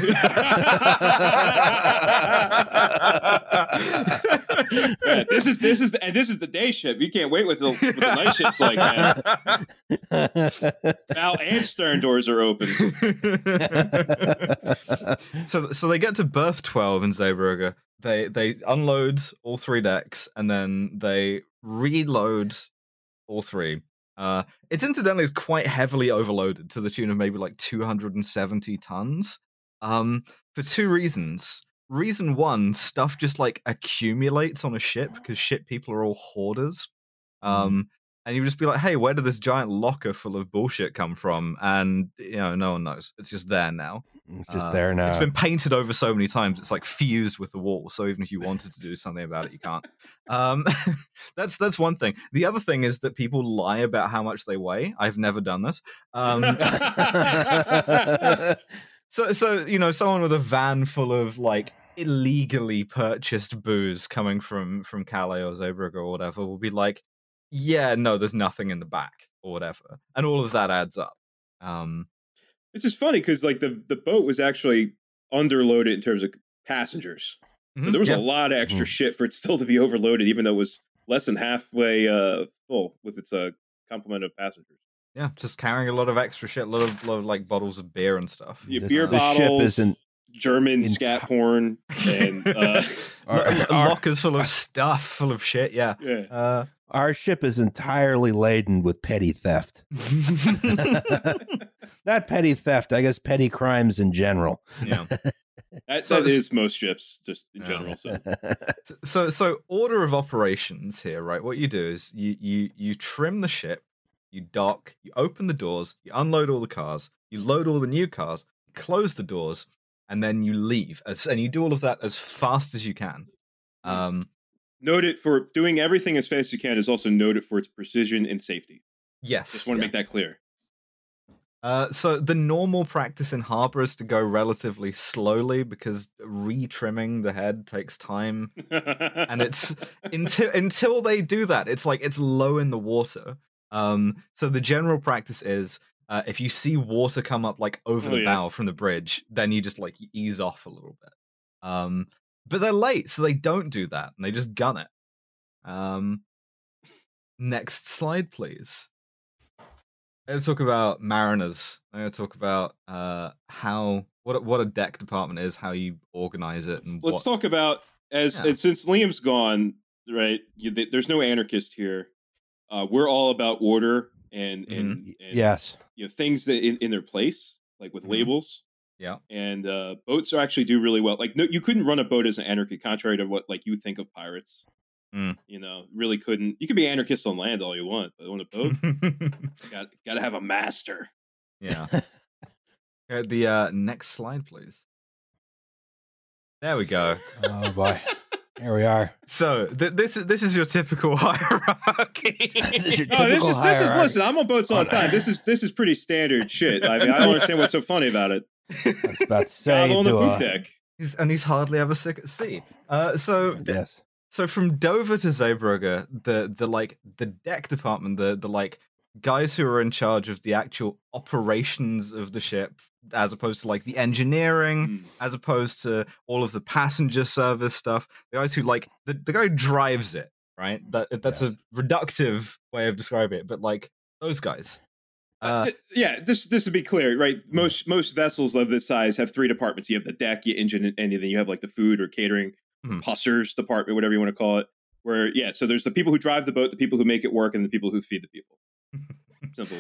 Yeah, this is this is and this is the day ship. You can't wait with the, with the night ships like that. Bow and stern doors are open. so so they get to berth 12 in Zeebrugge. They they unload all three decks and then they reload all three. Uh, it's incidentally quite heavily overloaded to the tune of maybe like 270 tons. Um, for two reasons. Reason one, stuff just like accumulates on a ship because ship people are all hoarders. Um, and you just be like, "Hey, where did this giant locker full of bullshit come from?" And you know, no one knows. It's just there now. It's just Uh, there now. It's been painted over so many times; it's like fused with the wall. So even if you wanted to do something about it, you can't. Um, that's that's one thing. The other thing is that people lie about how much they weigh. I've never done this. Um, so so you know, someone with a van full of like illegally purchased booze coming from from Calais or Zeebrugge or whatever will be like, yeah, no, there's nothing in the back or whatever, and all of that adds up. Um, It's just funny because like the the boat was actually underloaded in terms of passengers. So mhm, there was yeah. a lot of extra Mhm. shit for it still to be overloaded, even though it was less than halfway uh, full with its uh, complement of passengers. Yeah, just carrying a lot of extra shit, a lot of, lot of like bottles of beer and stuff. Yeah, This- beer this ship bottles, isn't German enti- scat porn, and uh, Our- our- lockers full of stuff, full of shit. Yeah. yeah. Our ship is entirely laden with petty theft. Not petty theft, I guess petty crimes in general. yeah. That, So that it's- is most ships, just in Yeah. general. So so so order of operations here right what you do is you you you trim the ship you dock you open the doors you unload all the cars you load all the new cars close the doors and then you leave as and you do all of that as fast as you can um note it for doing everything as fast as you can is also noted for its precision and safety. yes Just want to yeah. make that clear. Uh, so the normal practice in harbor is to go relatively slowly because retrimming the head takes time and it's until until they do that it's like it's low in the water um so the general practice is uh, if you see water come up like over Oh, the yeah. bow from the bridge then you just like ease off a little bit um but they're late so they don't do that and they just gun it um next slide please i'm going to talk about mariners i'm going to talk about uh how what a, what a deck department is how you organize it and Let's what, talk about as Yeah. and since Liam's gone, right? You, th- there's no anarchist here. Uh, we're all about order and Mm-hmm. and, and yes. you know things that in, in their place, like with Mhm. labels. Yeah. and uh, boats are actually do really well. Like no, you couldn't run a boat as an anarchy, contrary to what like you think of pirates. Mm. You know, really couldn't. You could be anarchist on land all you want, but on a boat, got got to have a master. yeah. Okay, the uh, next slide, please. There we go. Oh boy. Here we are. So th- this is this is your typical hierarchy. This is your No, this Typical is this is listen. I'm on boats all the time. This is this is pretty standard shit. I mean, I don't understand what's so funny about it. I was about to say on the poop deck. He's, and he's hardly ever sick at sea. Uh, so Yes. so from Dover to Zeebrugge, the the like the deck department, the the like guys who are in charge of the actual operations of the ship, as opposed to like the engineering, Mm. as opposed to all of the passenger service stuff. The guys who like the, the guy who drives it, right? That that's Yes. a reductive way of describing it, but like those guys. Uh, Uh, yeah, just just to be clear, right? Most most vessels of this size have three departments. You have the deck, your engine, and then you have like the food or catering, Mhm. pussers department, whatever you want to call it. Where yeah, so there's the people who drive the boat, the people who make it work, and the people who feed the people. Simple.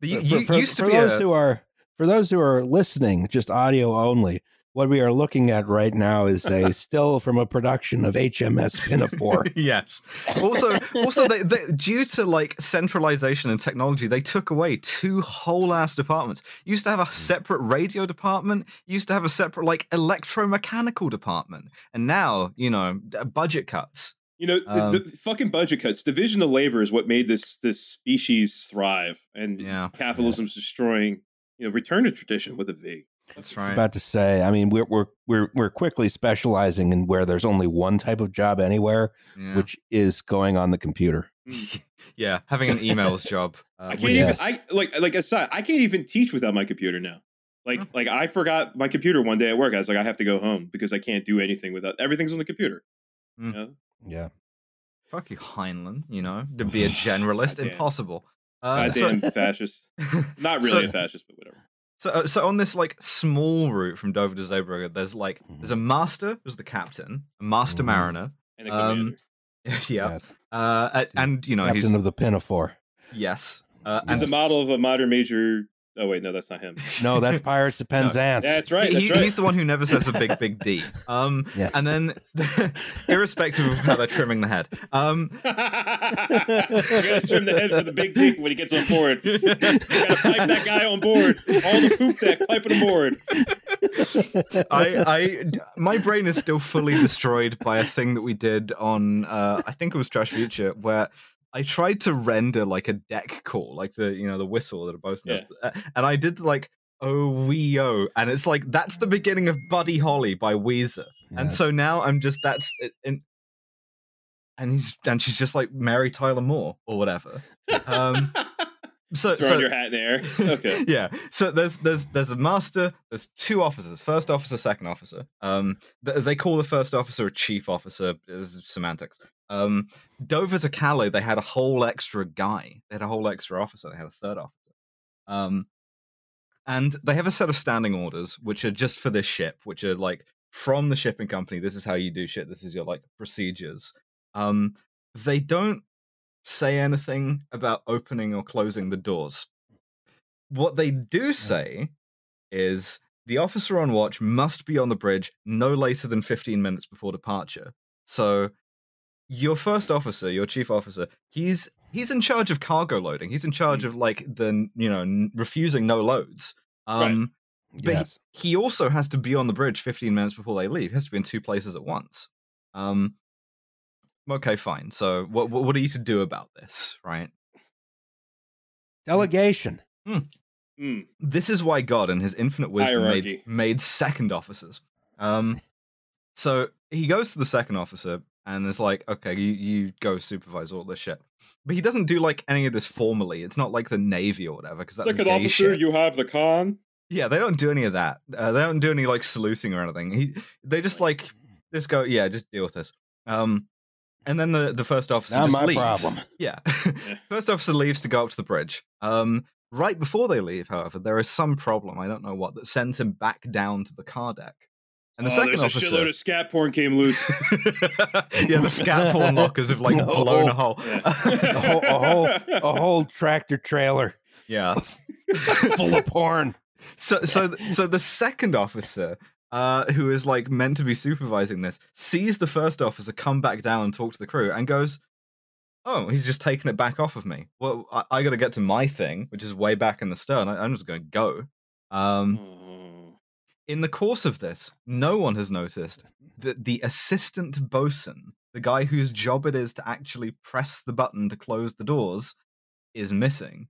the, For- you, for, used to be those a, who are for those who are listening, just audio only. What we are looking at right now is a still from a production of HMS Pinafore. yes. Also, also, they, they, due to like centralization and technology, they took away two whole ass departments. You used to have a separate radio department. You used to have a separate like electromechanical department, and now you know budget cuts. You know, Um, the fucking budget cuts, division of labor is what made this this species thrive, and Yeah. capitalism's destroying. You know, return to tradition with a V. That's right. about to say, I mean, we're we're we're we're quickly specializing in where there's only one type of job anywhere, yeah. which is going on the computer. Mm. yeah, having an emails job. Uh, I can't Yes. even. I like like aside. I can't even teach without my computer now. Like Huh. like I forgot my computer one day at work. I was like, I have to go home because I can't do anything without everything's on the computer. Mm. You know? Yeah. Fuck you, Heinlein. You know, to be a generalist, Goddamn. impossible. Uh, so- Goddamn fascist. Not really so- a fascist, but whatever. So, uh, so on this like small route from Dover to Zeebrugge, there's like Mm-hmm. there's a master, who's the captain, a master Mhm. mariner, And the Um, yeah, Yes. uh, and you know Captain he's of the Pinafore. yes, uh, He's and a model of a modern major Oh wait, no, that's not him. No, that's Pirates of Penzance. That's right. That's he- right. He's the one who never says a big, big D. Um, Yes. and then, irrespective of how they're trimming the head, um, you gotta trim the head for the big dick when he gets on board. You gotta pipe that guy on board. All the poop deck, piping him board. I, I, d- my brain is still fully destroyed by a thing that we did on, uh, I think it was Trash Future, where I tried to render like a deck call, like the you know the whistle that a both, does, uh, and I did like oh wee oh, and it's like that's the beginning of Buddy Holly by Weezer, and so now I'm just that's. And he's and she's just like Mary Tyler Moore or whatever. Um, so Throwing so your hat in the air. Okay. yeah. So there's there's there's a master. There's two officers. First officer, second officer. Um, th- they call the first officer a chief officer. Is semantics. Um, Dover to Calais, they had a whole extra guy. They had a whole extra officer. They had a third officer. Um, and they have a set of standing orders which are just for this ship, which are like from the shipping company. This is how you do shit. This is your like procedures. Um, they don't say anything about opening or closing the doors. What they do say is the officer on watch must be on the bridge no later than 15 minutes before departure. So your first officer, your chief officer, he's he's in charge of cargo loading. He's in charge of like the you know n- refusing no loads. Right. Um but he- Yes. he also has to be on the bridge 15 minutes before they leave. He has to be in two places at once. Um, okay, fine. So, what what what are you to do about this, right? Delegation. Hmm. This is why God, in His infinite wisdom, made made second officers. Um, so he goes to the second officer and it's like, "Okay, you you go supervise all this shit." But he doesn't do like any of this formally. It's not like the Navy or whatever, because that's Second gay officer, shit. you have the con. Yeah, they don't do any of that. Uh, they don't do any like saluting or anything. He, they just like just go, yeah, just deal with this. Um, and then the the first officer Not just my leaves. problem. Yeah, first officer leaves to go up to the bridge. Um, right before they leave, however, there is some problem. I don't know what that sends him back down to the car deck. And the oh, second there's a shitload of scat porn came loose. yeah, the scat porn lockers have like No. blown a hole. A whole, a whole, a whole tractor trailer yeah. full of porn. so so so the second officer uh who is like meant to be supervising this sees the first officer come back down and talk to the crew and goes oh he's just taking it back off of me well i, I gotta get to my thing which is way back in the stern I, i'm just gonna go um Oh. In the course of this no one has noticed that the assistant bosun the guy whose job it is to actually press the button to close the doors is missing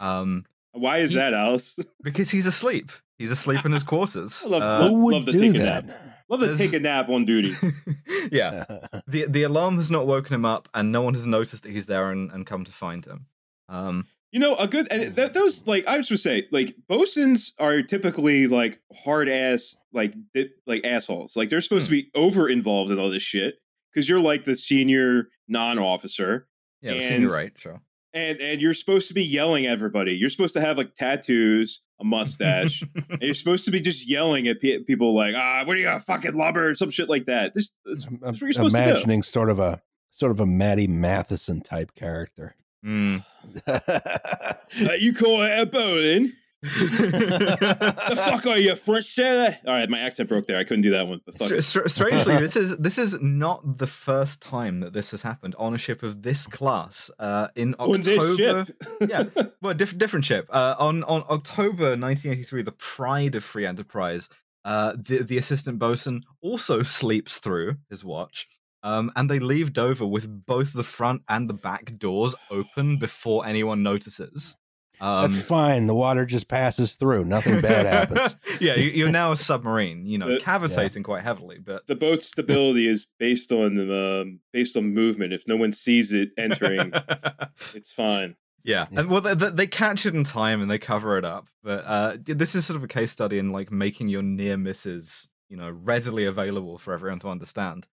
um Why is He- that, Alice? because he's asleep he's asleep in his quarters I love- Uh, Who would love to do take a that? Love to There's- take a nap on duty. yeah. The the alarm has not woken him up, and no one has noticed that he's there and, and come to find him. Um, You know, a good and th- those like I was supposed to say, like bosuns are typically like hard ass, like di- like assholes. Like they're supposed to be over involved in all this shit because you're like the senior non-officer, yeah, the senior right, sure. and and you're supposed to be yelling at everybody. You're supposed to have like tattoos, a mustache, and you're supposed to be just yelling at pe- people like, ah, what are you gonna fucking lubber or some shit like that. This, this I'm that's what you're supposed to do. imagining sort of a sort of a Maddie Matheson type character. Mm. Uh, you call it a bowling? the fuck are you, French sailor? All right, my accent broke there. I couldn't do that one. Str- str- strangely, this is this is not the first time that this has happened on a ship of this class. Uh, in On this October, ship. yeah, well, different different ship. Uh, on on October 1983, the Pride of Free Enterprise. Uh, the the assistant bosun also sleeps through his watch. Um, and they leave Dover with both the front and the back doors open before anyone notices. That's Um, fine. The water just passes through. Nothing bad happens. yeah, you, you're now a submarine. You know, cavitating quite heavily, but the boat's stability is based on um, based on movement. If no one sees it entering, it's fine. Yeah, Yeah. and well, they, they they catch it in time and they cover it up. But uh, this is sort of a case study in like making your near misses, you know, readily available for everyone to understand.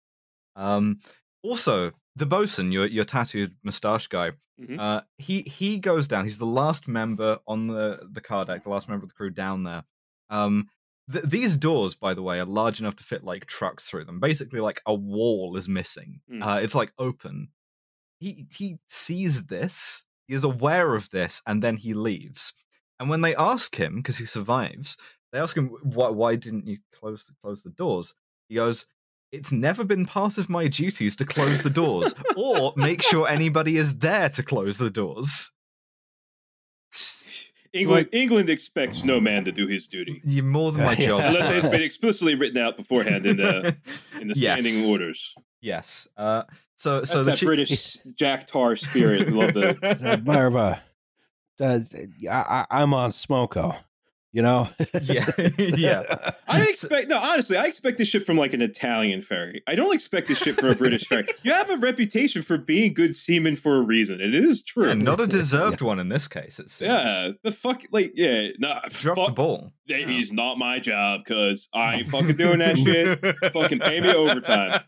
Um, also, the bosun, your your tattooed mustache guy, Mhm. uh, he he goes down. He's the last member on the the car deck, the last member of the crew down there. Um, th- these doors, by the way, are large enough to fit like trucks through them. Basically, like a wall is missing. Mm. Uh, it's like open. He he sees this. He is aware of this, and then he leaves. And when they ask him, because he survives, they ask him why why didn't you close close the doors? He goes, It's never been part of my duties to close the doors or make sure anybody is there to close the doors. England, England expects no man to do his duty You're more than my Yeah. job. unless it's been explicitly written out beforehand in the in the Yes. standing orders. yes. Uh, so That's so the that chi- British Jack Tar spirit. Love the Uh, Marva, does I, I, I'm on Smoko, you know? yeah, yeah. I expect no, honestly, I expect this shit from like an Italian ferry. I don't expect this shit from a British ferry. You have a reputation for being good seamen for a reason, and it is true. Yeah, not a deserved one in this case. It seems. Yeah, the fuck, like, yeah, nah, Drop fuck, the ball. that is not my job because I ain't fucking doing that shit. Fucking pay me overtime.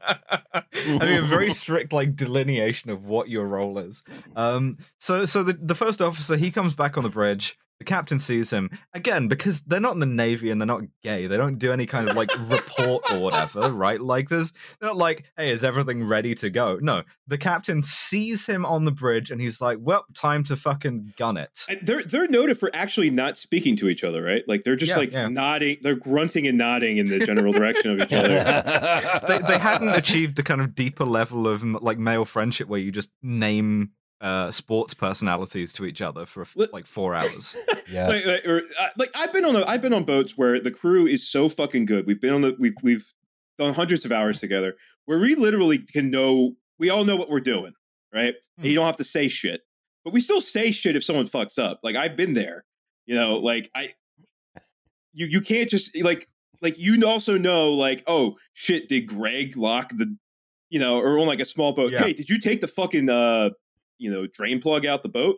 I mean, a very strict like delineation of what your role is. Um, so so the the first officer he comes back on the bridge. The captain sees him again because they're not in the navy and they're not gay. They don't do any kind of like report or whatever, right? Like there's they're not like, hey, is everything ready to go? No, the captain sees him on the bridge and he's like, well, time to fucking gun it. And They're they're noted for actually not speaking to each other, right? Like they're just Yeah, like yeah. nodding, they're grunting and nodding in the general direction of each other. they, they hadn't achieved the kind of deeper level of like male friendship where you just name uh sports personalities to each other for f- like four hours yeah, Like, like, or, uh, like I've been on a, I've been on boats where the crew is so fucking good. We've been on the we've we've done hundreds of hours together where we literally can know we all know what we're doing, right? And you don't have to say shit, but we still say shit if someone fucks up. Like I've been there, you know. Like I, you you can't just like like you also know like oh shit did Greg lock the you know or on like a small boat Yeah. hey did you take the fucking uh you know drain plug out the boat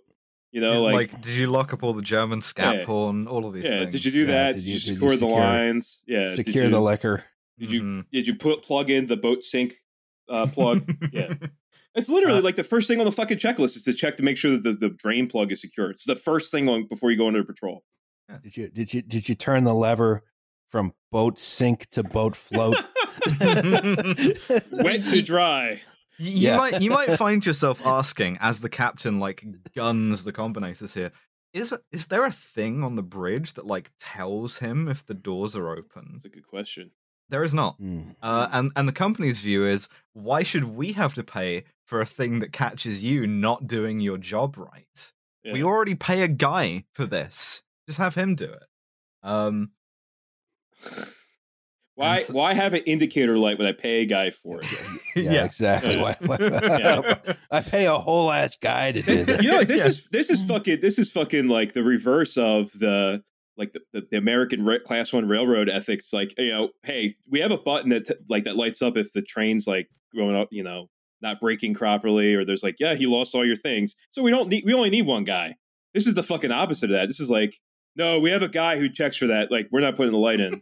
you know like, like did you lock up all the german scat Yeah. porn all of these yeah, things did you do Yeah, that? did Did you- you, did you secure the lines? Yeah. Secure you, the liquor. Did you Mhm. did you put plug in the boat sink uh, plug? yeah. It's literally Uh, like the first thing on the fucking checklist is to check to make sure that the, the drain plug is secure. It's the first thing on before you go into patrol. Did you did you did you turn the lever from boat sink to boat float? Wet to dry. You, you Yeah. might you might find yourself asking as the captain like guns the combinators here. Is is there a thing on the bridge that like tells him if the doors are open? That's a good question. There is not. Hmm. Uh, and and the company's view is why should we have to pay for a thing that catches you not doing your job right? We already pay a guy for this. Just have him do it. Um, Why so- why have an indicator light when I pay a guy for it? Yeah, yeah. exactly. Yeah. Why- why- Yeah. I pay a whole ass guy to do that. you know, this Yeah. is this is fucking this is fucking like the reverse of the like the, the, the American ra- class one railroad ethics. Like you know, hey, we have a button that t- like that lights up if the train's like going up, you know, not braking properly, or there's like, yeah, he lost all your things, so we don't need we only need one guy. This is the fucking opposite of that. This is like, no, we have a guy who checks for that. Like, we're not putting the light in.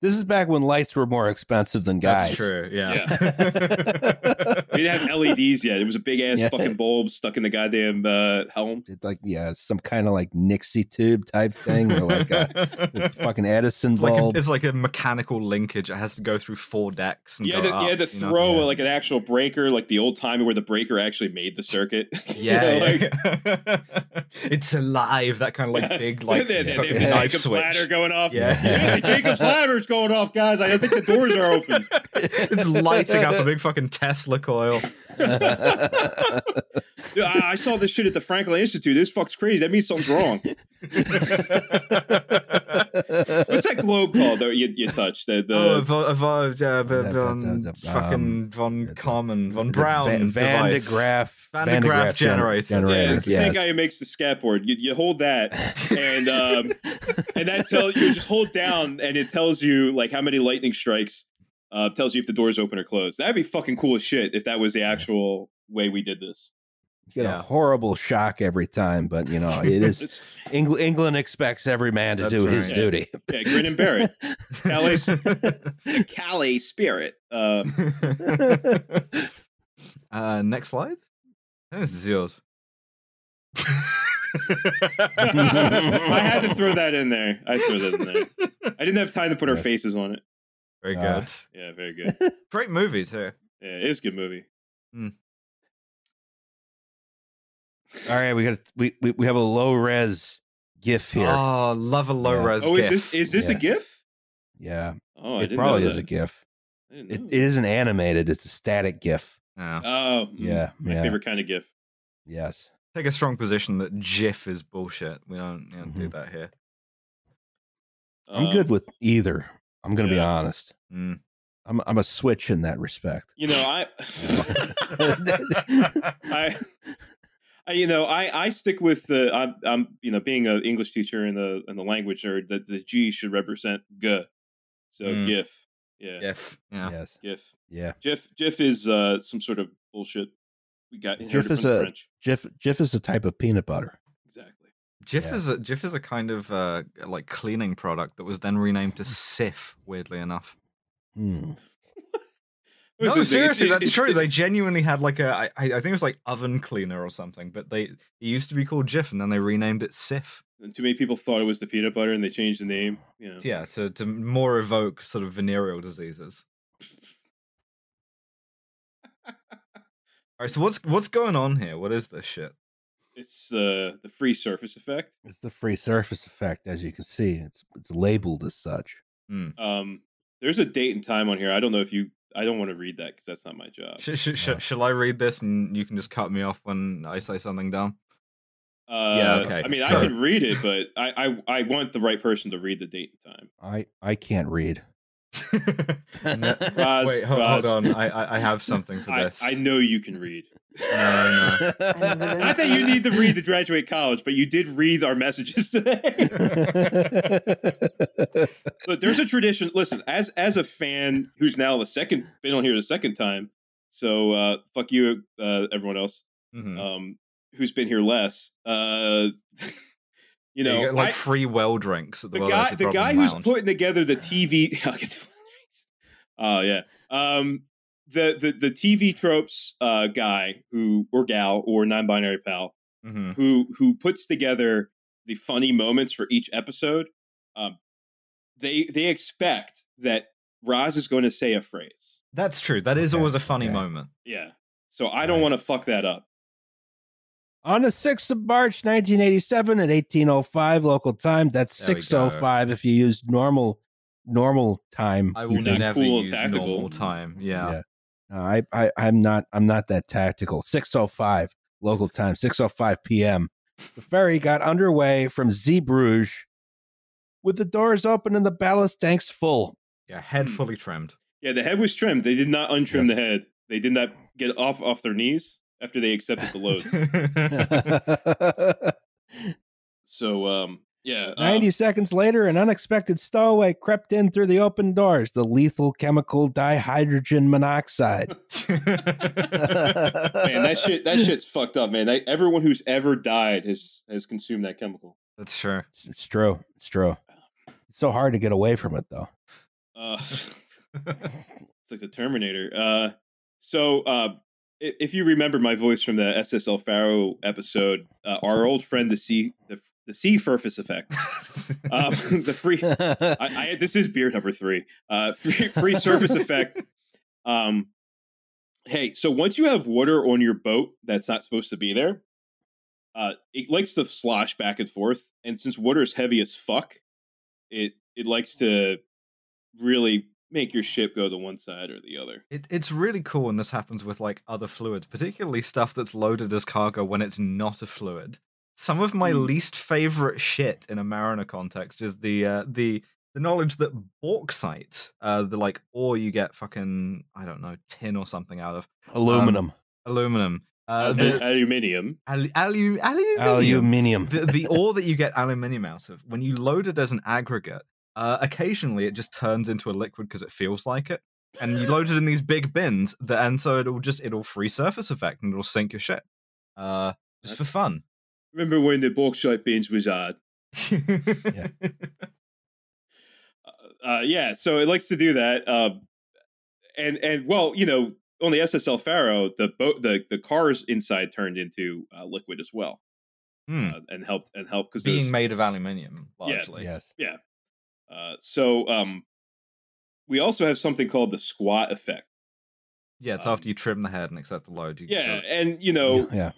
This is back when lights were more expensive than guys. That's true. Yeah. We didn't have LEDs yet. It was a big ass Yeah. fucking bulb stuck in the goddamn uh, helm. It's like yeah, some kind of like Nixie tube type thing, or like a fucking Edison It's like, a, bulb. it's like a mechanical linkage. It has to go through four decks. And Yeah, go the, up, yeah, to you know? throw Yeah. like an actual breaker, like the old timer where the breaker actually made the circuit. You Yeah, know, like, yeah. it's alive. That kind of like big like and then, fucking and then knife Jacob's switch. ladder going off. Yeah. Yeah, Jacob's ladder's going off, guys. I think the doors are open. it's lighting up a big fucking Tesla coil. Dude, I, I saw this shit at the Franklin Institute. This fuck's crazy. That means something's wrong. What's that globe called that you, you touched? The, the, oh, vo- vo- uh, v- That's- von, that's- that's, fucking um, von the- Common, von The Braun Van, Van de device. Graaff Van de Graaff gener- generator. yeah, it's the yes. same guy who makes the scat board. You, you hold that, and um, and that tell you just hold down, and it tells you like how many lightning strikes. Uh, tells you if the door's open or closed. That'd be fucking cool as shit if that was the actual way we did this. You get Yeah. a horrible shock every time, but you know it is. It's- England, England expects every man to That's do his right. duty. yeah, grin and bear it. Calais, Calais spirit. Um, uh, next slide. This is yours. I had to throw that in there. I threw that in there. I didn't have time to put our faces on it. Very Ah. good. Yeah, very good. Great movie too. Yeah, it was a good movie. All right, we got we we, we have a low res GIF here. Oh, love a low Yeah. res. Oh, is GIF. this is this a Yeah. GIF? yeah, Oh, I it didn't probably know is a. GIF. I didn't It, know it isn't animated; it's a static GIF. Yeah. that. Oh, mm, Yeah, my yeah. favorite kind of GIF. Yes. Take a strong position that GIF is bullshit. We don't, we don't do Mhm. that here. I'm good Um, with either. I'm going to be honest. Mm. I'm I'm a switch in that respect. You know, I, I, I, you know, I, I stick with the. I'm, I'm, you know, being an English teacher and the and the language nerd, that the G should represent G. So Mm. GIF, yeah, GIF. Yeah. Yes. GIF. Yeah. GIF, GIF is uh, some sort of bullshit. We got GIF inherited is a- French. GIF GIF is a type of peanut butter. Exactly. GIF Yeah. is a GIF is a kind of uh, like cleaning product that was then renamed to Cif. Weirdly enough. Hmm. No, seriously, it- that's true. They genuinely had like a, I, I I think it was like oven cleaner or something, but they it used to be called GIF and then they renamed it Cif. and too many people thought it was the peanut butter, and they changed the name. You know. Yeah, to to more evoke sort of venereal diseases. All right, so what's what's going on here? What is this shit? It's uh, the free surface effect. It's the free surface effect, as you can see. It's it's labeled as such. Um, there's a date and time on here. I don't know if you. I don't want to read that because that's not my job. Sh- sh- sh- Yeah. shall I read this and you can just cut me off when I say something dumb? Uh, Yeah, okay. I mean, So- I can read it, but I, I I want the right person to read the date and time. I I can't read. No- Roz, Wait, ho- Roz. hold on. I, I I have something for I, this. I know you can read. No, Not that you need to read to graduate college, but you did read our messages today. but there's a tradition. Listen, as as a fan who's now the second been on here the second time, so uh, fuck you, uh, everyone else Mhm. um, who's been here less. You Yeah, know, like I- free well drinks at the, the guy the guy who's Lounge. putting together the TV. I'll Oh yeah, um, the the the TV tropes uh, guy who or gal or non-binary pal Mhm. who who puts together the funny moments for each episode. Um, they they expect that Roz is going to say a phrase. That's true. That is Okay, always a funny okay. moment. Yeah, so I don't Right. want to fuck that up. On the 6th of March, 1987 at 1805 local time. That's There 605 if you use normal normal time. I will not never cool use tactical. normal time. Yeah. No, I, I I'm not I'm not that tactical. 605 local time, 605 p.m. The ferry got underway from Zeebrugge with the doors open and the ballast tanks full. Yeah. Head Hmm. fully trimmed. Yeah, the head was trimmed. They did not untrim Yes. the head. They did not get off off their knees after they accepted the loads. so um, yeah, um, seconds later, an unexpected stowaway crept in through the open doors. The lethal chemical dihydrogen monoxide. man, that shit that shit's fucked up, man. I, everyone who's ever died has has consumed that chemical. That's true. It's, it's true. It's true. It's so hard to get away from it, though. Uh, it's like the Terminator. Uh, so uh, i- if you remember my voice from the SS El Faro episode, uh, our old friend the sea the, the sea surface effect, um, the free. I, I this is beer number three. Uh, free, free surface effect. Um, hey, so once you have water on your boat that's not supposed to be there, uh, it likes to slosh back and forth, and since water is heavy as fuck, it it likes to really make your ship go to one side or the other. It, it's really cool when this happens with like other fluids, particularly stuff that's loaded as cargo when it's not a fluid. Some of my Hmm. least favorite shit in a mariner context is the uh, the the knowledge that bauxite, uh, the like ore you get fucking I don't know tin or something out of Aluminum. aluminum, uh, the aluminium. alu- alu- aluminium, Aluminium. the, the ore that you get aluminium out of, when you load it as an aggregate, uh, occasionally it just turns into a liquid because it feels like it. And you load it in these big bins, that, and so it'll just it'll free surface effect and it'll sink your ship, uh, just for fun. Remember when the bauxite bins was odd? Uh, uh, yeah, so it likes to do that. Um, and and well, you know, on the SS El Faro, the boat, the the cars inside turned into uh, liquid as well, Hmm. uh, and helped and helped because Being made of aluminium, Yeah. largely. yes. Uh, so um, we also have something called the squat effect. Yeah, it's Um, after you trim the head and accept the load. You Yeah, go- and you know, yeah.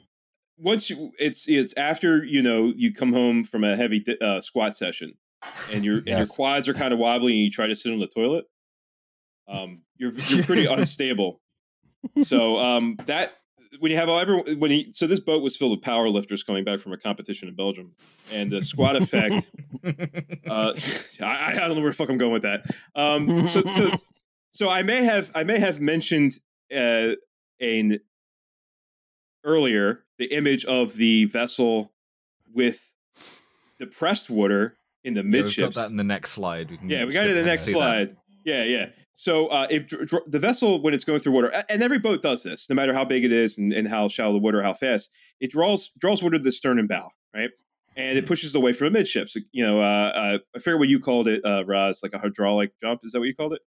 once you it's it's after you know you come home from a heavy uh, squat session and your and your quads are kind of wobbly and you try to sit on the toilet um you're you're pretty unstable so um that when you have all everyone when he so this boat was filled with power lifters coming back from a competition in belgium and the squat effect uh I, I don't know where the fuck i'm going with that um so so so i may have i may have mentioned uh an earlier the image of the vessel with depressed water in the Yeah, we've got that in the next slide. We can yeah, we got it in the next see that. slide. Yeah, yeah. So uh, if dr- dr- the vessel, when it's going through water, and every boat does this, no matter how big it is and, and how shallow the water, how fast, it draws draws water to the stern and bow, right? And it pushes away from the midships. You know, uh, uh, I forget what you called it, uh, Roz, like a hydraulic jump. Is that what you called it?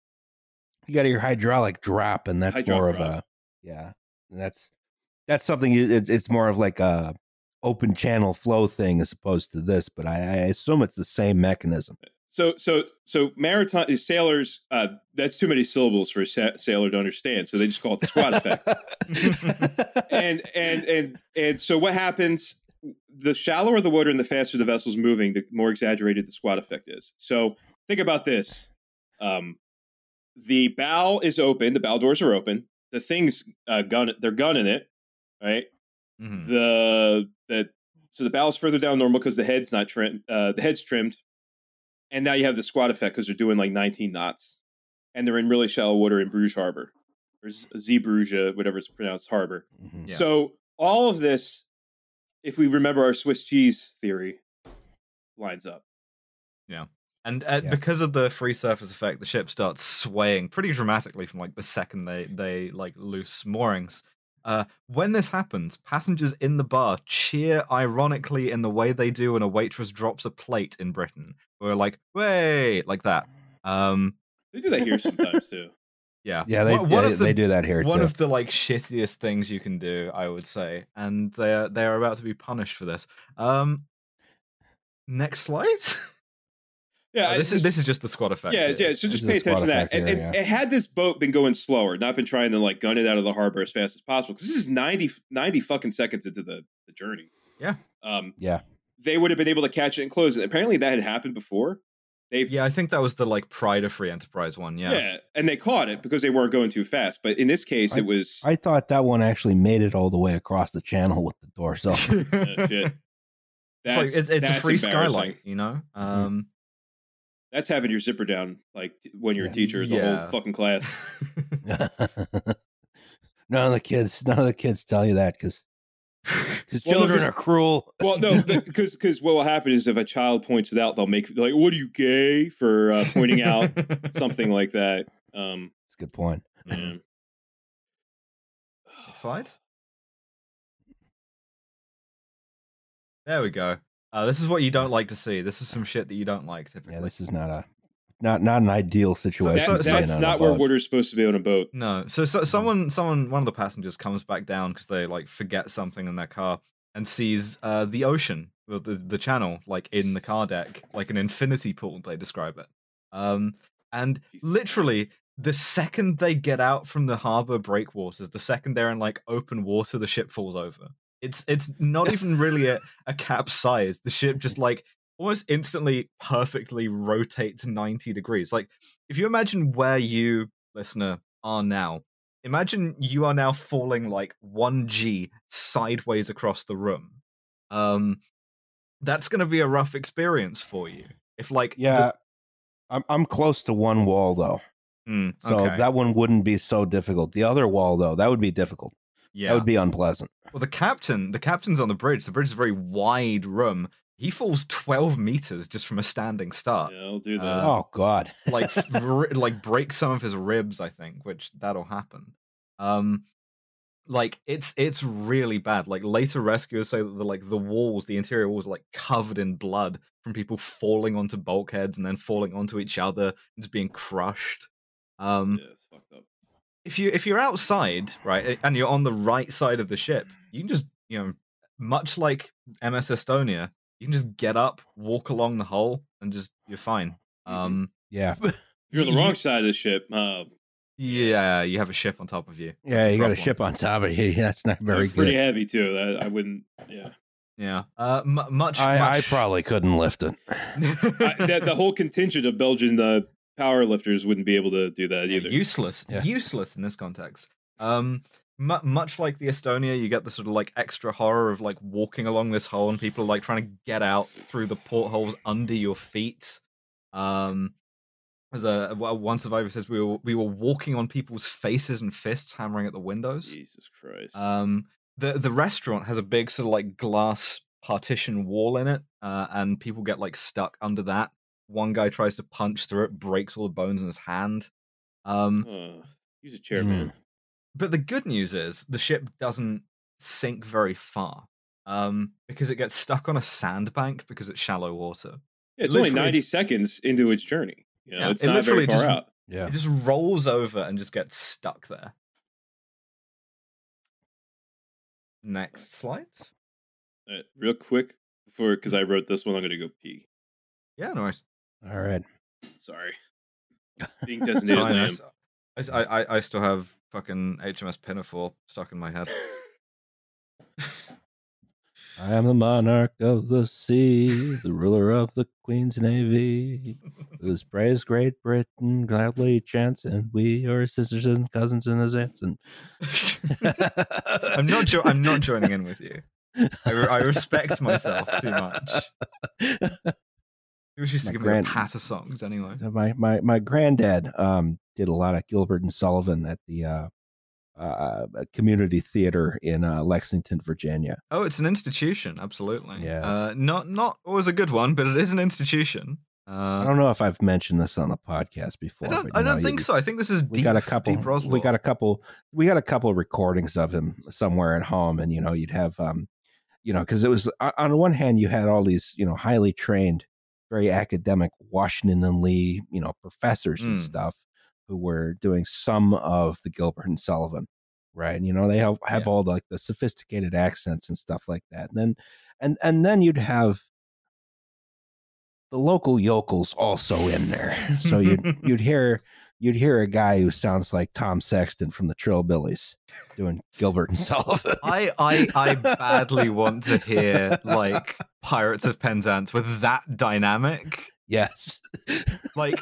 you got your hydraulic drop, and that's Hydraulic more of a yeah. And that's that's something. You, it's it's more of like a open channel flow thing as opposed to this. But I, I assume it's the same mechanism. So, so, so maritime sailors. Uh, that's too many syllables for a sa- sailor to understand. So they just call it the squat effect. and and and and so what happens the shallower the water and the faster the vessel's moving the more exaggerated the squat effect is so think about this um, the bow is open the bow doors are open the thing's uh, gun they're gunning it right Mhm. the the so the bow's further down normal because the head's not trimmed uh, the head's trimmed and now you have the squat effect because they're doing like 19 knots and they're in really shallow water in bruges harbor or Z- Zeebrugge, whatever it's pronounced harbor Mhm. Yeah. so all of this, if we remember our Swiss cheese theory, lines up. Yeah. And uh, Yes. because of the free surface effect, the ship starts swaying pretty dramatically from like the second they they like loose moorings. Uh, when this happens, passengers in the bar cheer ironically in the way they do when a waitress drops a plate in Britain. We're like, "Way!" like that. Um, They do that here sometimes too. yeah, Yeah, they One- one yeah, of the- they do that here one too. of the like shittiest things you can do, I would say, and they're they're about to be punished for this. Um, next slide. Yeah, Oh, this is this is just the squat effect. yeah, here. yeah. So just is pay attention to that. effect And, here, and, yeah. and had this boat been going slower, not been trying to like gun it out of the harbor as fast as possible, because this is 90, 90 fucking seconds into the, the journey. Yeah. Um, yeah, they would have been able to catch it and close it. Apparently, that had happened before. They've Yeah, I think that was the like Pride of Free Enterprise one. Yeah. yeah. and they caught it because they weren't going too fast. But in this case, it was I thought that one actually made it all the way across the channel with the doors open. uh, shit. it's like That's- it's, it's a free embarrassing. skylight, you know. Um, That's having your zipper down, like when you're a teacher, the Yeah. whole fucking class. none of the kids, none of the kids tell you that because because Well, no, are cruel. Well, no, because because what will happen is if a child points it out, they'll make like, "What are you gay for uh, pointing out something like that?" Um, That's a good point. yeah. Slide. There we go. Uh, this is what you don't like to see. This is some shit that you don't like typically. Yeah, this is not a not not an ideal situation. so- That- to be in that's not where boat. water's supposed to be on a boat. No. So, so someone, someone, one of the passengers comes back down because they like forget something in their car and sees uh, the ocean, well, the the channel, like in the car deck, like an infinity pool. They describe it. Um, and literally, the second they get out from the harbor breakwaters, the second they're in like open water, the ship falls over. It's it's not even really a, a capsize. The ship just like almost instantly perfectly rotates 90 degrees. Like if you imagine where you, listener, are now, imagine you are now falling like 1G sideways across the room. Um that's gonna be a rough experience for you. If like the- Yeah, I'm I'm close to one wall though, Hmm, so that one wouldn't be so difficult. The other wall though, that would be difficult. Yeah. That would be unpleasant. Well, the captain, the captain's on the bridge. The bridge is a very wide room. He falls 12 meters just from a standing start. Yeah, I'll do that. Uh, oh God. like r- like break some of his ribs, I think, which that'll happen. Um, like it's it's really bad. Like later rescuers say that the like the walls, the interior walls, are like covered in blood from people falling onto bulkheads and then falling onto each other and just being crushed. Um, yeah, it's fucked up. If you if you're outside right and you're on the right side of the ship you can just you know much like ms estonia you can just get up walk along the hull and just you're fine Mhm. um Yeah. If you're on the wrong side of the ship, uh, Yeah, you have a ship on top of you. Yeah, That's you got a ship on top of you. That's not very It's pretty good. heavy too. That I wouldn't. Yeah, Yeah. Uh, mu much. I, I probably couldn't lift it. I, that, the whole contingent of Belgian uh, power lifters wouldn't be able to do that Yeah, either. useless. Yeah. Useless in this context. Um, mu- much like the Estonia, you get the sort of like extra horror of like walking along this hole and people are like trying to get out through the portholes under your feet. Um, as a well, one survivor says, we were we were walking on people's faces and fists, hammering at the windows. Jesus Christ. Um, the the restaurant has a big sort of like glass partition wall in it, uh, and people get like stuck under that. One guy tries to punch through it, breaks all the bones in his hand. Um, Uh, use a chair, Hmm. but the good news is the ship doesn't sink very far um, because it gets stuck on a sandbank because it's shallow water. Yeah, it's only ninety seconds into its journey. You know, Yeah, it's it not very literally far just- out. Yeah. It just rolls over and just gets stuck there. Next slide. Uh, real quick before, because I wrote this one, I'm gonna go pee. Yeah, no worries. All right. Sorry. Being designated fine, I lamb. s- I, s- I- I- I still have fucking HMS Pinafore stuck in my head. I am the monarch of the sea, the ruler of the Queen's Navy, whose praise Great Britain gladly chants, and we are sisters and cousins and his aunts. And I'm not. Jo- I'm not joining in with you. I, re- I respect myself too much. It was just My to give grand- me a pat of songs anyway. my my my granddad um did a lot of Gilbert and Sullivan at the uh, uh community theater in uh, Lexington, Virginia. Oh, it's an institution, absolutely. Yes. Uh, not not always a good one, but it is an institution. I Uh, don't know if I've mentioned this on the podcast before. I don't. I know, don't you- think so. I think this is we deep. got a couple we got a couple we got a couple of recordings of him somewhere at home and you know you'd have um you know because it was on one hand you had all these you know highly trained very academic washington and lee you know professors and Mm. stuff who were doing some of the gilbert and sullivan right and you know they have have Yeah. all the, like the sophisticated accents and stuff like that and then and and then you'd have the local yokels also in there so you'd you'd hear you'd hear a guy who sounds like Tom Sexton from the Trillbillies doing Gilbert and Sullivan. I, I I badly want to hear like Pirates of Penzance with that dynamic, yes. like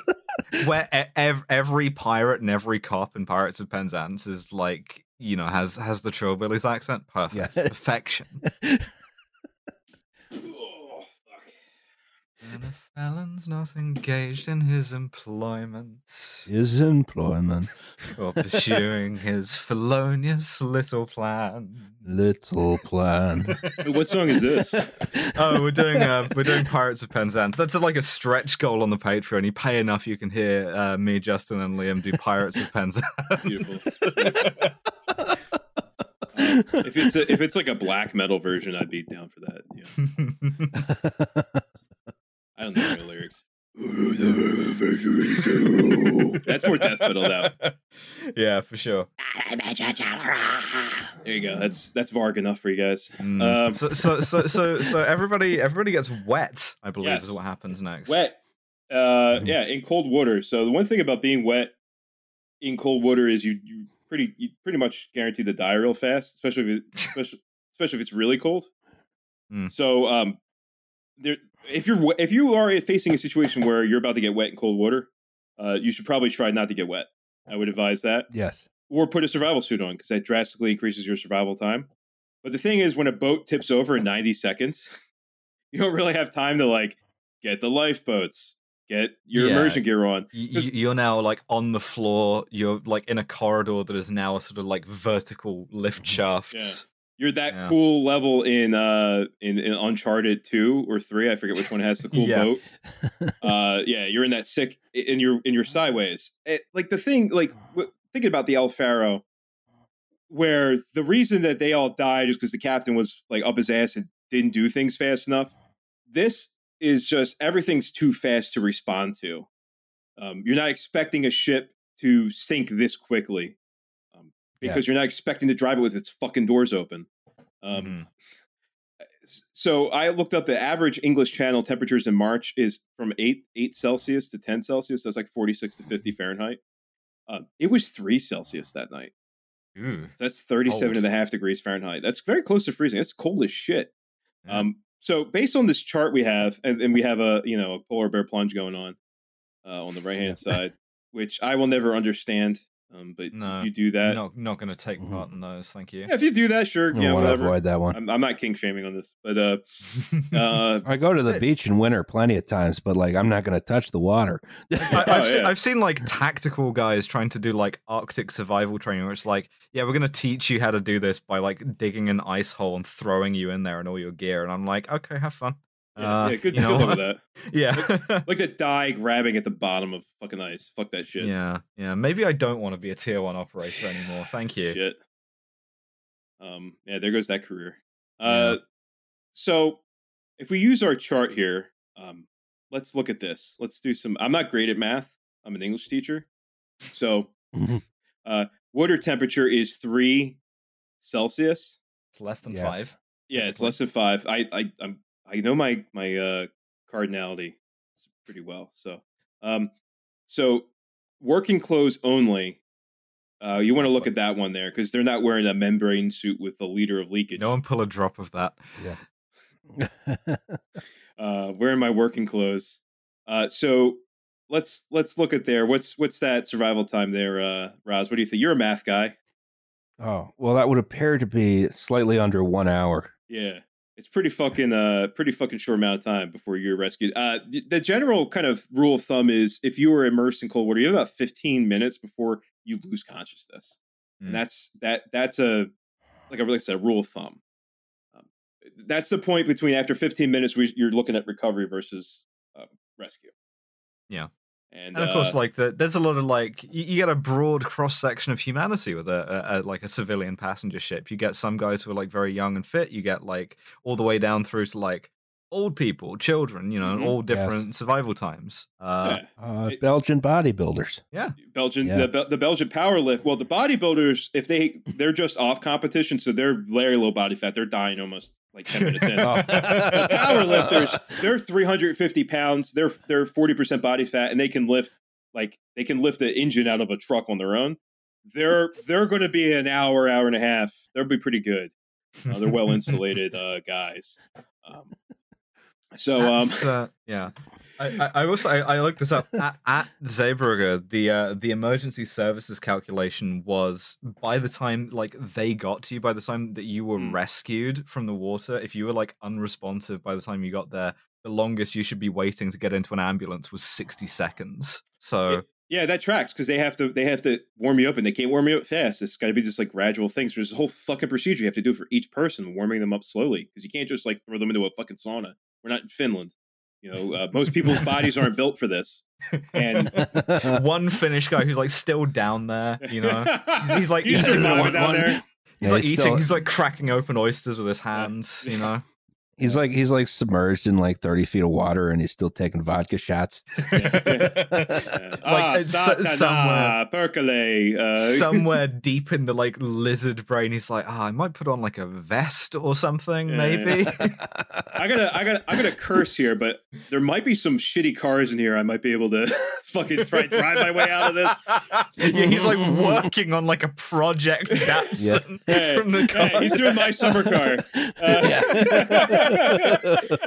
where e- ev- every pirate and every cop in Pirates of Penzance is like you know has has the Trillbillies accent. Perfect, Yeah. perfection. Oh, fuck. And a felon's not engaged in his employment His employment, or pursuing his felonious little plan. little plan. What song is this? Oh, we're doing uh, we're doing Pirates of Penzance. That's like a stretch goal on the Patreon. You pay enough, you can hear uh, me, Justin, and Liam do Pirates of Penzance. Beautiful. if it's a, if it's like a black metal version, I'd be down for that. Yeah. I don't know the lyrics. That's more death metal now. Yeah, for sure. There you go. That's that's Varg enough for you guys. Mm. Um, so, so, so, so, so everybody, everybody gets wet. I believe Yes. is what happens next. Wet. Uh, Mhm. yeah, in cold water. So the one thing about being wet in cold water is you you pretty you pretty much guaranteed to die real fast, especially if it, especially especially if it's really cold. Mm. So um, there if you're if you are facing a situation where you're about to get wet in cold water, uh, you should probably try not to get wet. I would advise that, yes. or put a survival suit on because that drastically increases your survival time. But the thing is, when a boat tips over in 90 seconds, you don't really have time to like get the lifeboats, get your Yeah. immersion gear on. Y- Just- y- You're now like on the floor. You're like in a corridor that is now a sort of like vertical lift shafts. You're that Yeah. cool level in uh in, in Uncharted two or three. I forget which one has the cool Yeah. boat. Uh, yeah, you're in that sick in your in your sideways. It, like the thing, like w- thinking about the El Faro, where the reason that they all died is because the captain was like up his ass and didn't do things fast enough. This is just everything's too fast to respond to. Um, you're not expecting a ship to sink this quickly um, Yeah. because you're not expecting to drive it with its fucking doors open. Um, Mhm. so I looked up the average English Channel temperatures in March is from eight eight Celsius to ten Celsius. That's like forty six to fifty Fahrenheit. Uh, it was three Celsius that night. Ooh. That's 37 Cold. and a half degrees Fahrenheit. That's very close to freezing. That's cold as shit. Yeah. Um, so based on this chart we have, and, and we have a you know a polar bear plunge going on uh, on the right hand side, which I will never understand. Um, but No, if you do that, not not going to take Mhm. part in those. Thank you. yeah, if you do that, sure, I yeah, want to whatever. avoid that one. I'm, I'm not king shaming on this, but uh, uh, I go to the I- beach in winter plenty of times, but like I'm not going to touch the water. I, Oh, I've, seen, yeah. I've seen like tactical guys trying to do like Arctic survival training, where it's like, yeah, we're gonna teach you how to do this by like digging an ice hole and throwing you in there and all your gear, and I'm like, okay, have fun. Yeah, Uh, yeah, good, you good know, luck with that. yeah, Like the die grabbing at the bottom of fucking ice. Fuck that shit. yeah, yeah. Maybe I don't want to be a tier one operator anymore. Thank you. Shit. Um, yeah, there goes that career. Yeah. Uh, so if we use our chart here, um, let's look at this. Let's do some. I'm not great at math. I'm an English teacher, so Mhm. uh, water temperature is three Celsius. It's less than Yes. five. Yeah, it's less than five. I I I'm, I know my my uh, cardinality pretty well. So um, so working clothes only. Uh, you want to look at that one there because they're not wearing a membrane suit with a liter of leakage. No one pull a drop of that. uh, wearing my working clothes. Uh, so let's let's look at there. What's what's that survival time there, uh, Roz? What do you think? You're a math guy. oh well, that would appear to be slightly under one hour. Yeah, it's pretty fucking uh pretty fucking short amount of time before you're rescued. Uh, the, the general kind of rule of thumb is if you are immersed in cold water, you have about 15 minutes before you lose consciousness, Mm. and that's that that's a like I really said, a rule of thumb. Um, that's the point between after 15 minutes, we, you're looking at recovery versus uh, rescue. Yeah. And, And of course, uh, like the, there's a lot of like you, you get a broad cross section of humanity with a, a, a like a civilian passenger ship. You get some guys who are like very young and fit. You get like all the way down through to like old people, children. You know, Mhm. all Yes. different survival times. Uh, yeah. Uh, It- Belgian bodybuilders. Yeah. Belgian Yeah. the, the Belgian power lift. Well, the bodybuilders, if they they're just off competition, so they're very low body fat. They're dying almost like ten minutes in. Oh. The power lifters, they're 350 pounds. They're they're 40 percent body fat, and they can lift like they can lift the engine out of a truck on their own. They're they're going to be an hour, hour and a half. They'll be pretty good. Uh, they're well insulated uh, guys. Um, so um, uh, yeah. I, I, I also I, I looked this up at, at Zeebrugge. The uh, the emergency services calculation was by the time like they got to you, by the time that you were Hmm. rescued from the water, if you were like unresponsive by the time you got there, the longest you should be waiting to get into an ambulance was sixty seconds. So Yeah, that tracks because they have to they have to warm you up and they can't warm you up fast. It's got to be just like gradual things. There's a whole fucking procedure you have to do for each person, warming them up slowly because you can't just like throw them into a fucking sauna. We're not in Finland, you know. Uh, most people's bodies aren't built for this. And one Finnish guy who's like still down there, you know. He's, he's like He's eating one- down one- there. He's Yeah, like he's eating. still- He's like cracking open oysters with his hands. You know. He's like he's like submerged in like thirty feet of water, and he's still taking vodka shots. Yeah. ah, it's so- satana, somewhere- perkele. Uh, somewhere deep in the like lizard brain he's like oh i might put on like a vest or something Yeah, maybe I gotta, I gotta, I gotta curse here, but there might be some shitty cars in here. I might be able to fucking try and drive my way out of this. yeah he's like working on like a project Datsun Hey, from the car. hey, he's doing my summer car. Uh,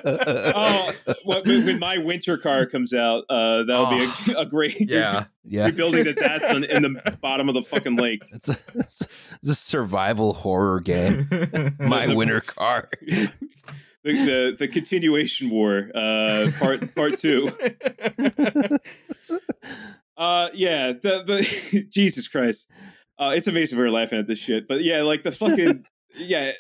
oh, when, my winter car comes out, uh, that'll be a, a great yeah yeah, rebuilding the Datsun in the bottom of the fucking lake. it's a, it's a survival horror game. My The- winter car. the, the the continuation war, uh, part part two. Uh, yeah, the the Jesus Christ, uh, it's amazing we're laughing at this shit. But yeah, like the fucking yeah,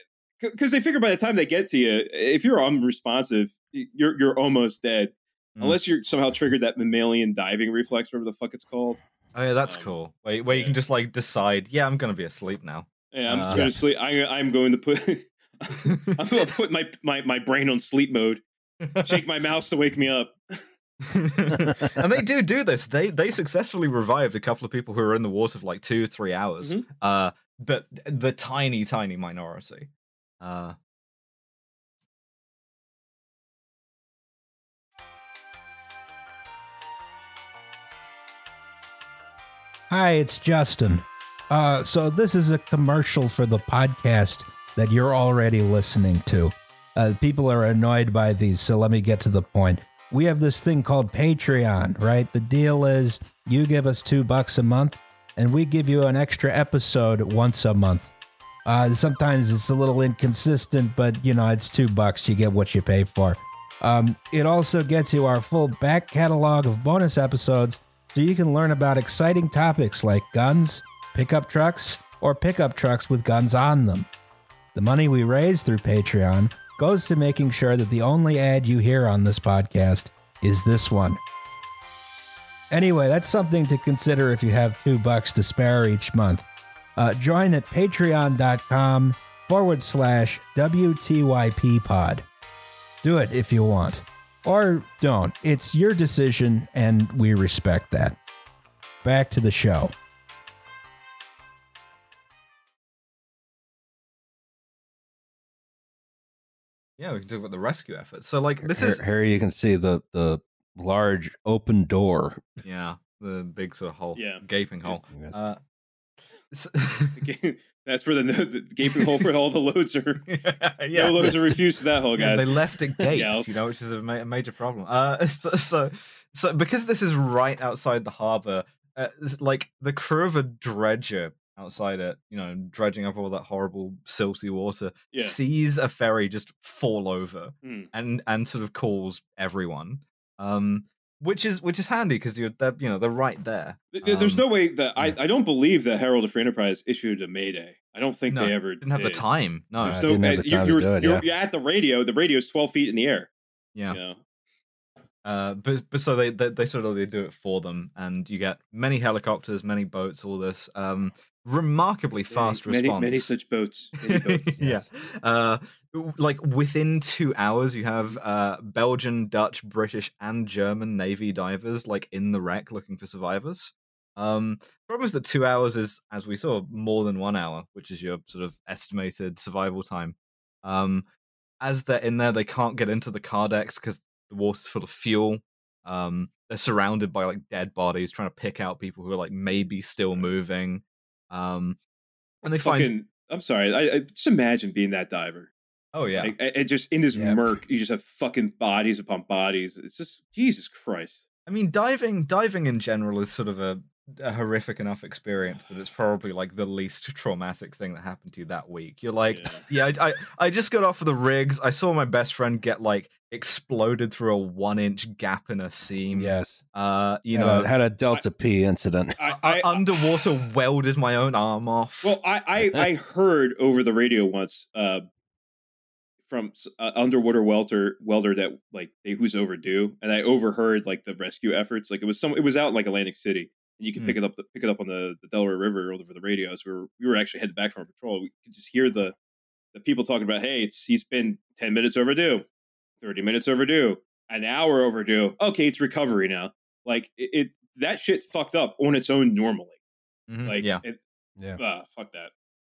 because they figure by the time they get to you, if you're unresponsive, you're you're almost dead. Mm. Unless you're somehow triggered that mammalian diving reflex, whatever the fuck it's called. oh yeah that's Um, cool where, where you can just like decide yeah i'm gonna be asleep now Yeah, I'm just Uh, going to sleep. I, I'm going to put. I'm going to put my, my my brain on sleep mode. Shake my mouse to wake me up. and they do do this. They they successfully revived a couple of people who were in the water for like two or three hours. Mhm. Uh, but the tiny tiny minority. Uh, Hi, it's Justin. Uh, so this is a commercial for the podcast that you're already listening to. Uh, people are annoyed by these, so let me get to the point. We have this thing called Patreon, right? The deal is you give us two bucks a month, and we give you an extra episode once a month. Uh, sometimes it's a little inconsistent, but you know it's two bucks. You get what you pay for. Um, it also gets you our full back catalog of bonus episodes, so you can learn about exciting topics like guns, pickup trucks, or pickup trucks with guns on them. The money we raise through Patreon goes to making sure that the only ad you hear on this podcast is this one. Anyway, that's something to consider if you have two bucks to spare each month. Uh, join at patreon.com forward slash WTYP pod. Do it if you want. Or don't. It's your decision, and we respect that. Back to the show. Yeah, we can talk about the rescue effort. So, like, this here, is here you can see the the large open door. yeah, the big sort of hole, Yeah. gaping hole. Yes. Uh, s- Ga- That's where the, the gaping hole for all the loads are. yeah, No loads are refused to that hole, Yeah, guys. they left it gate, Yeah. you know, which is a, ma- a major problem. Uh, so, so, so because this is right outside the harbor, uh, like the crew of a dredger outside it, you know, dredging up all that horrible silty water, Yeah. sees a ferry just fall over Hmm. and and sort of calls everyone. Um, which is which is handy because you're they're, you know they're right there. Th- th- There's Um, no way that I, yeah. I don't believe that Herald of Free Enterprise issued a mayday. I don't think No, they ever Didn't have the time. No. No, didn't have uh, the time you're, to do it, you're, yeah. you're at the radio. The radio's 12 feet in the air. yeah. You know? Uh, but but so they, they they sort of they do it for them, and you get many helicopters, many boats, all this. Um, remarkably fast many, response. Many many such boats. Many boats. yeah. Uh, like within two hours, you have uh Belgian, Dutch, British, and German Navy divers like in the wreck looking for survivors. Um, problem is that two hours is, as we saw, more than one hour, which is your sort of estimated survival time. Um, as they're in there, they can't get into the car decks because the water's full of fuel. Um, they're surrounded by like dead bodies, trying to pick out people who are like maybe still moving. Um, and they find Fucking, I'm sorry. I, I just imagine being that diver. oh yeah, Like, and just in this Yeah. murk, you just have fucking bodies upon bodies. It's just Jesus Christ. I mean, diving diving in general is sort of a, a horrific enough experience that it's probably like the least traumatic thing that happened to you that week. You're like, Yeah. yeah, I, I I just got off of the rigs. I saw my best friend get like exploded through a one inch gap in a seam. yes. Uh, you had, know, a, had a Delta P incident. I, I, I, underwater welded my own arm off. Well, I, I, I heard over the radio once uh, from uh, underwater welder welder that like they who's overdue, and I overheard like the rescue efforts. Like it was some, it was out in, like Atlantic City, and you could Hmm. pick it up, pick it up on the, the Delaware River over the radios. We were we were actually headed back from our patrol. We could just hear the the people talking about, hey, it's he's been ten minutes overdue, thirty minutes overdue, an hour overdue. Okay, it's recovery now. Like it, it that shit fucked up on its own normally. Mhm, Like yeah, it, Yeah. ah, fuck that.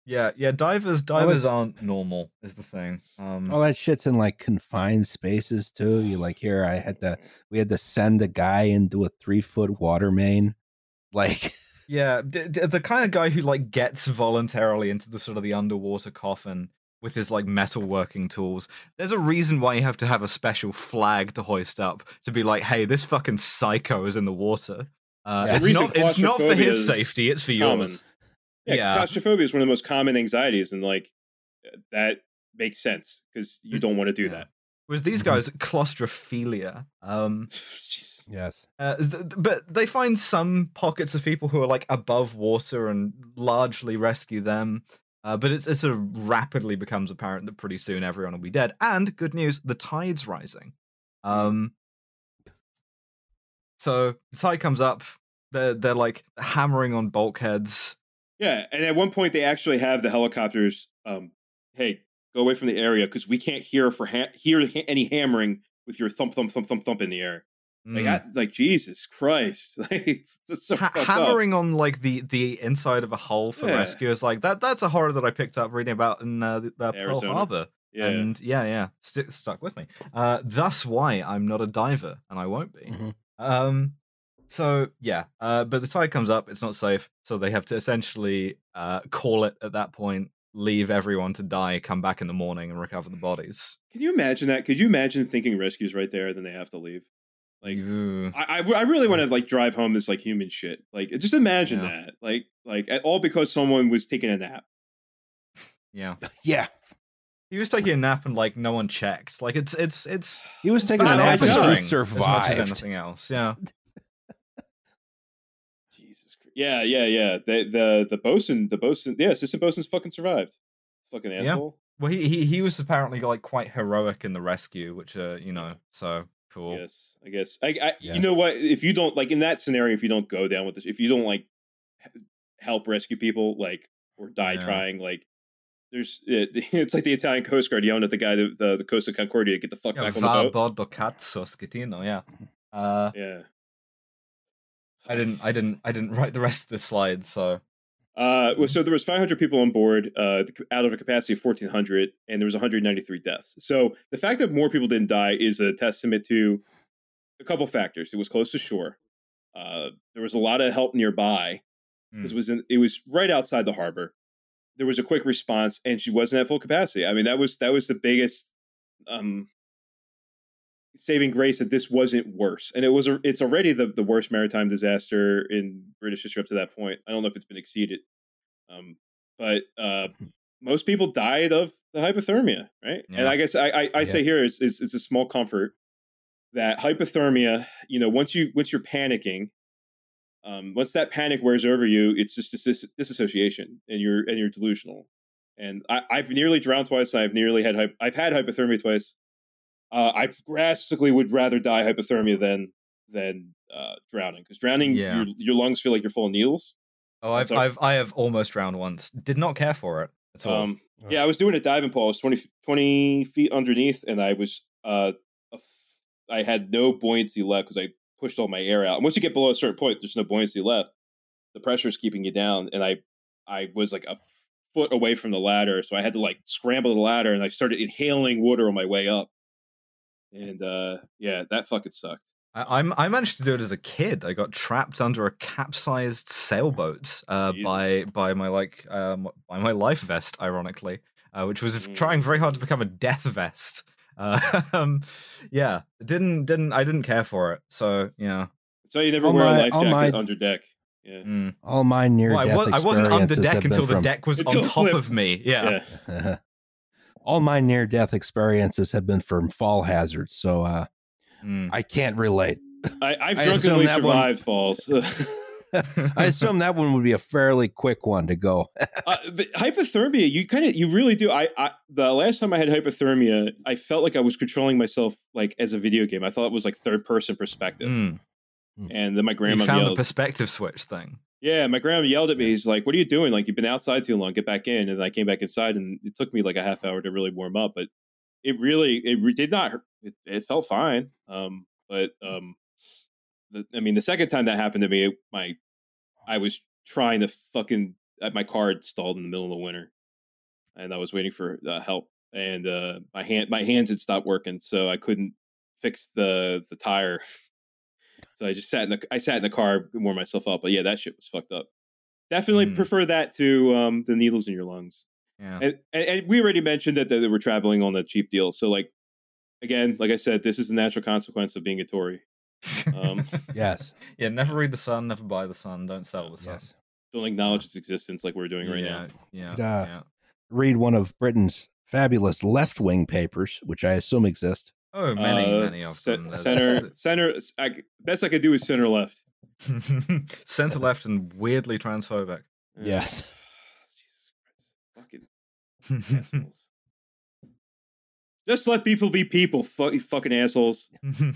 yeah, yeah. Divers Oh, divers it's- aren't normal. Is the thing. Um, All that shit's in like confined spaces too. You like here, I had to, we had to send a guy into a three foot water main. Like, Yeah, d- d- the kind of guy who like gets voluntarily into the sort of the underwater coffin with his like metalworking tools. There's a reason why you have to have a special flag to hoist up to be like, hey, this fucking psycho is in the water. Uh, Yeah. it's not. It's not for his safety. It's for common. yours. Yeah, Yeah. claustrophobia is one of the most common anxieties, and like that makes sense because you don't want to do Yeah. that. Whereas these Mhm. guys, claustrophilia. Um, yes. Uh, th- th- but they find some pockets of people who are like above water and largely rescue them. Uh, but it's, it sort of rapidly becomes apparent that pretty soon everyone will be dead. And good news, the tide's rising. Um, so the tide comes up. They're they're like hammering on bulkheads. Yeah, and at one point they actually have the helicopters. Um, hey, go away from the area because we can't hear for ha- hear ha- any hammering with your thump thump thump thump thump in the air. Like, Mm. that- like Jesus Christ, like so Ha- fucked up. hammering on like the the inside of a hull for Yeah. rescue is like that. That's a horror that I picked up reading about in uh, the, the Pearl Harbor. Yeah, And yeah, yeah, st- stuck with me. Uh, thus why I'm not a diver, and I won't be. Mhm. Um, So yeah, uh, but the tide comes up. It's not safe, so they have to essentially uh, call it at that point. Leave everyone to die. Come back in the morning and recover the bodies. Can you imagine that? Could you imagine thinking rescues right there, then they have to leave? Like, I, I, I really want to like drive home this like human shit. Like, just imagine Yeah. that. Like, like at- all because someone was taking a nap. yeah, Yeah. he was taking a nap and like no one checked. Like it's it's it's He was taking a bad nap and officering he as much as anything else. Yeah. Jesus Christ. Yeah, yeah, yeah. The the the bosun, the bosun, yeah, assistant bosun's fucking survived. Fucking asshole. Yeah. Well, he, he he was apparently like quite heroic in the rescue, which uh you know so cool. Yes, I guess. I, I Yeah. you know what? If you don't like in that scenario, if you don't go down with this, if you don't like help rescue people, like or die Yeah. trying, like there's it's like the Italian Coast Guard yelling at the guy, the the, the Costa Concordia, get the fuck Yeah, back on the va boat. bordo cazzo schettino, yeah. Uh, Yeah. I didn't, I didn't, I didn't write the rest of the slides, so Uh, well, so there was 500 people on board, uh, out of a capacity of 1,400, and there was 193 deaths. So the fact that more people didn't die is a testament to a couple factors. It was close to shore. Uh, there was a lot of help nearby. Hmm. It was in, it was right outside the harbor. There was a quick response, and she wasn't at full capacity. I mean, that was that was the biggest um, saving grace that this wasn't worse. And it was it's already the, the worst maritime disaster in British history up to that point. I don't know if it's been exceeded. Um, but uh, most people died of the hypothermia, right? And I guess I, I, I say here is, is it's a small comfort that hypothermia, you know, once you once you're panicking, um, once that panic wears over you, it's just dis- disassociation and you're and you're delusional. And I, I've nearly drowned twice. I've nearly had I've had hypothermia twice. Uh, I drastically would rather die hypothermia than than uh, drowning because drowning Yeah. your your lungs feel like you're full of needles. oh, I've, Sorry. I've, I have almost drowned once. Did not care for it at all. Um, yeah, I was doing a diving pole. I was 20, 20 feet underneath, and I was uh, a f- I had no buoyancy left because I pushed all my air out. And once you get below a certain point, there's no buoyancy left. The pressure is keeping you down, and I I was like a foot away from the ladder, so I had to like scramble the ladder, and I started inhaling water on my way up. And uh, yeah, that fucking sucked. I, I'm, I managed to do it as a kid. I got trapped under a capsized sailboat uh, Jesus. by by my like um, by my life vest, ironically, uh, which was Mm. trying very hard to become a death vest. Uh, um, yeah, didn't didn't I didn't care for it. So yeah, So you never All wear my- a life jacket my- under deck. Yeah. mm. All my near Well, I, death was, I wasn't on the deck until been the deck was Until on top flipped. of me. Yeah. yeah. all my near death experiences have been from fall hazards, so uh, Mm. I can't relate. I, I've I drunkenly that one- survived falls. I assume that one would be a fairly quick one to go. uh, but hypothermia, you kind of, you really do. I, I, the last time I had hypothermia, I felt like I was controlling myself like as a video game. I thought it was like third person perspective. Mm. And then my You grandma found the perspective switch thing. "Yeah, my grandma yelled at me. He's like, "What are you doing? Like you've been outside too long. Get back in." And I came back inside, and it took me like a half hour to really warm up. But it really, it did not. hurt. It, it felt fine. Um, but um, the, I mean, the second time that happened to me, it- my, I was trying to fucking uh, my car had stalled in the middle of the winter, and I was waiting for uh, help, and uh, my hand, my hands had stopped working, so I couldn't fix the the tire. So I just sat in the I sat in the car and warmed myself up. But yeah, that shit was fucked up. Definitely Mm. prefer that to um, the needles in your lungs. Yeah. And, and and we already mentioned that, that they were traveling on the cheap deal. So like again, like I said, this is the natural consequence of being a Tory. um, Yes. yeah, never read the sun, never buy the sun, don't sell the sun. Yes. Don't acknowledge its existence like we're doing right yeah, now. Yeah, Could, uh, yeah. Read one of Britain's fabulous left wing papers, which I assume exist. Oh, many, Uh, many of ce- them. There's- Center, center. I, best I could do is center left. Center left and weirdly transphobic. Yeah. Yes. Jesus Christ. Fucking assholes. Just let people be people, fuck, you fucking assholes.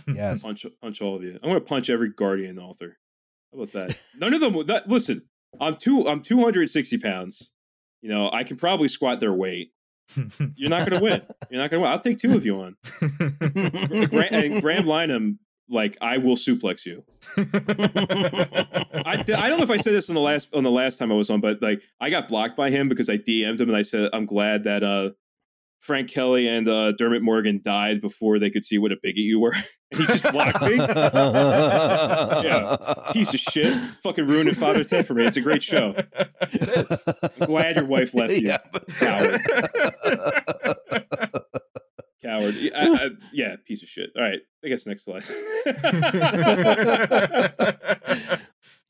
Yes. Punch, punch all of you. I'm gonna punch every Guardian author. How about that? None of them. would- That, listen, I'm two. I'm 260 pounds. You know, I can probably squat their weight. You're not gonna win. You're not gonna win. I'll take two of you on. Gra- and Graham Linehan, like, I will suplex you. I, I don't know if I said this on the last on the last time I was on, but like I got blocked by him because I DM'd him and I said I'm glad that uh Frank Kelly and uh, Dermot Morgan died before they could see what a bigot you were, and he just blocked me. Yeah. Piece of shit. Fucking ruined Father Ted for me. It's a great show. I'm glad your wife left you. Yeah. Coward. Coward. I- I- yeah, piece of shit. All right. I guess next slide.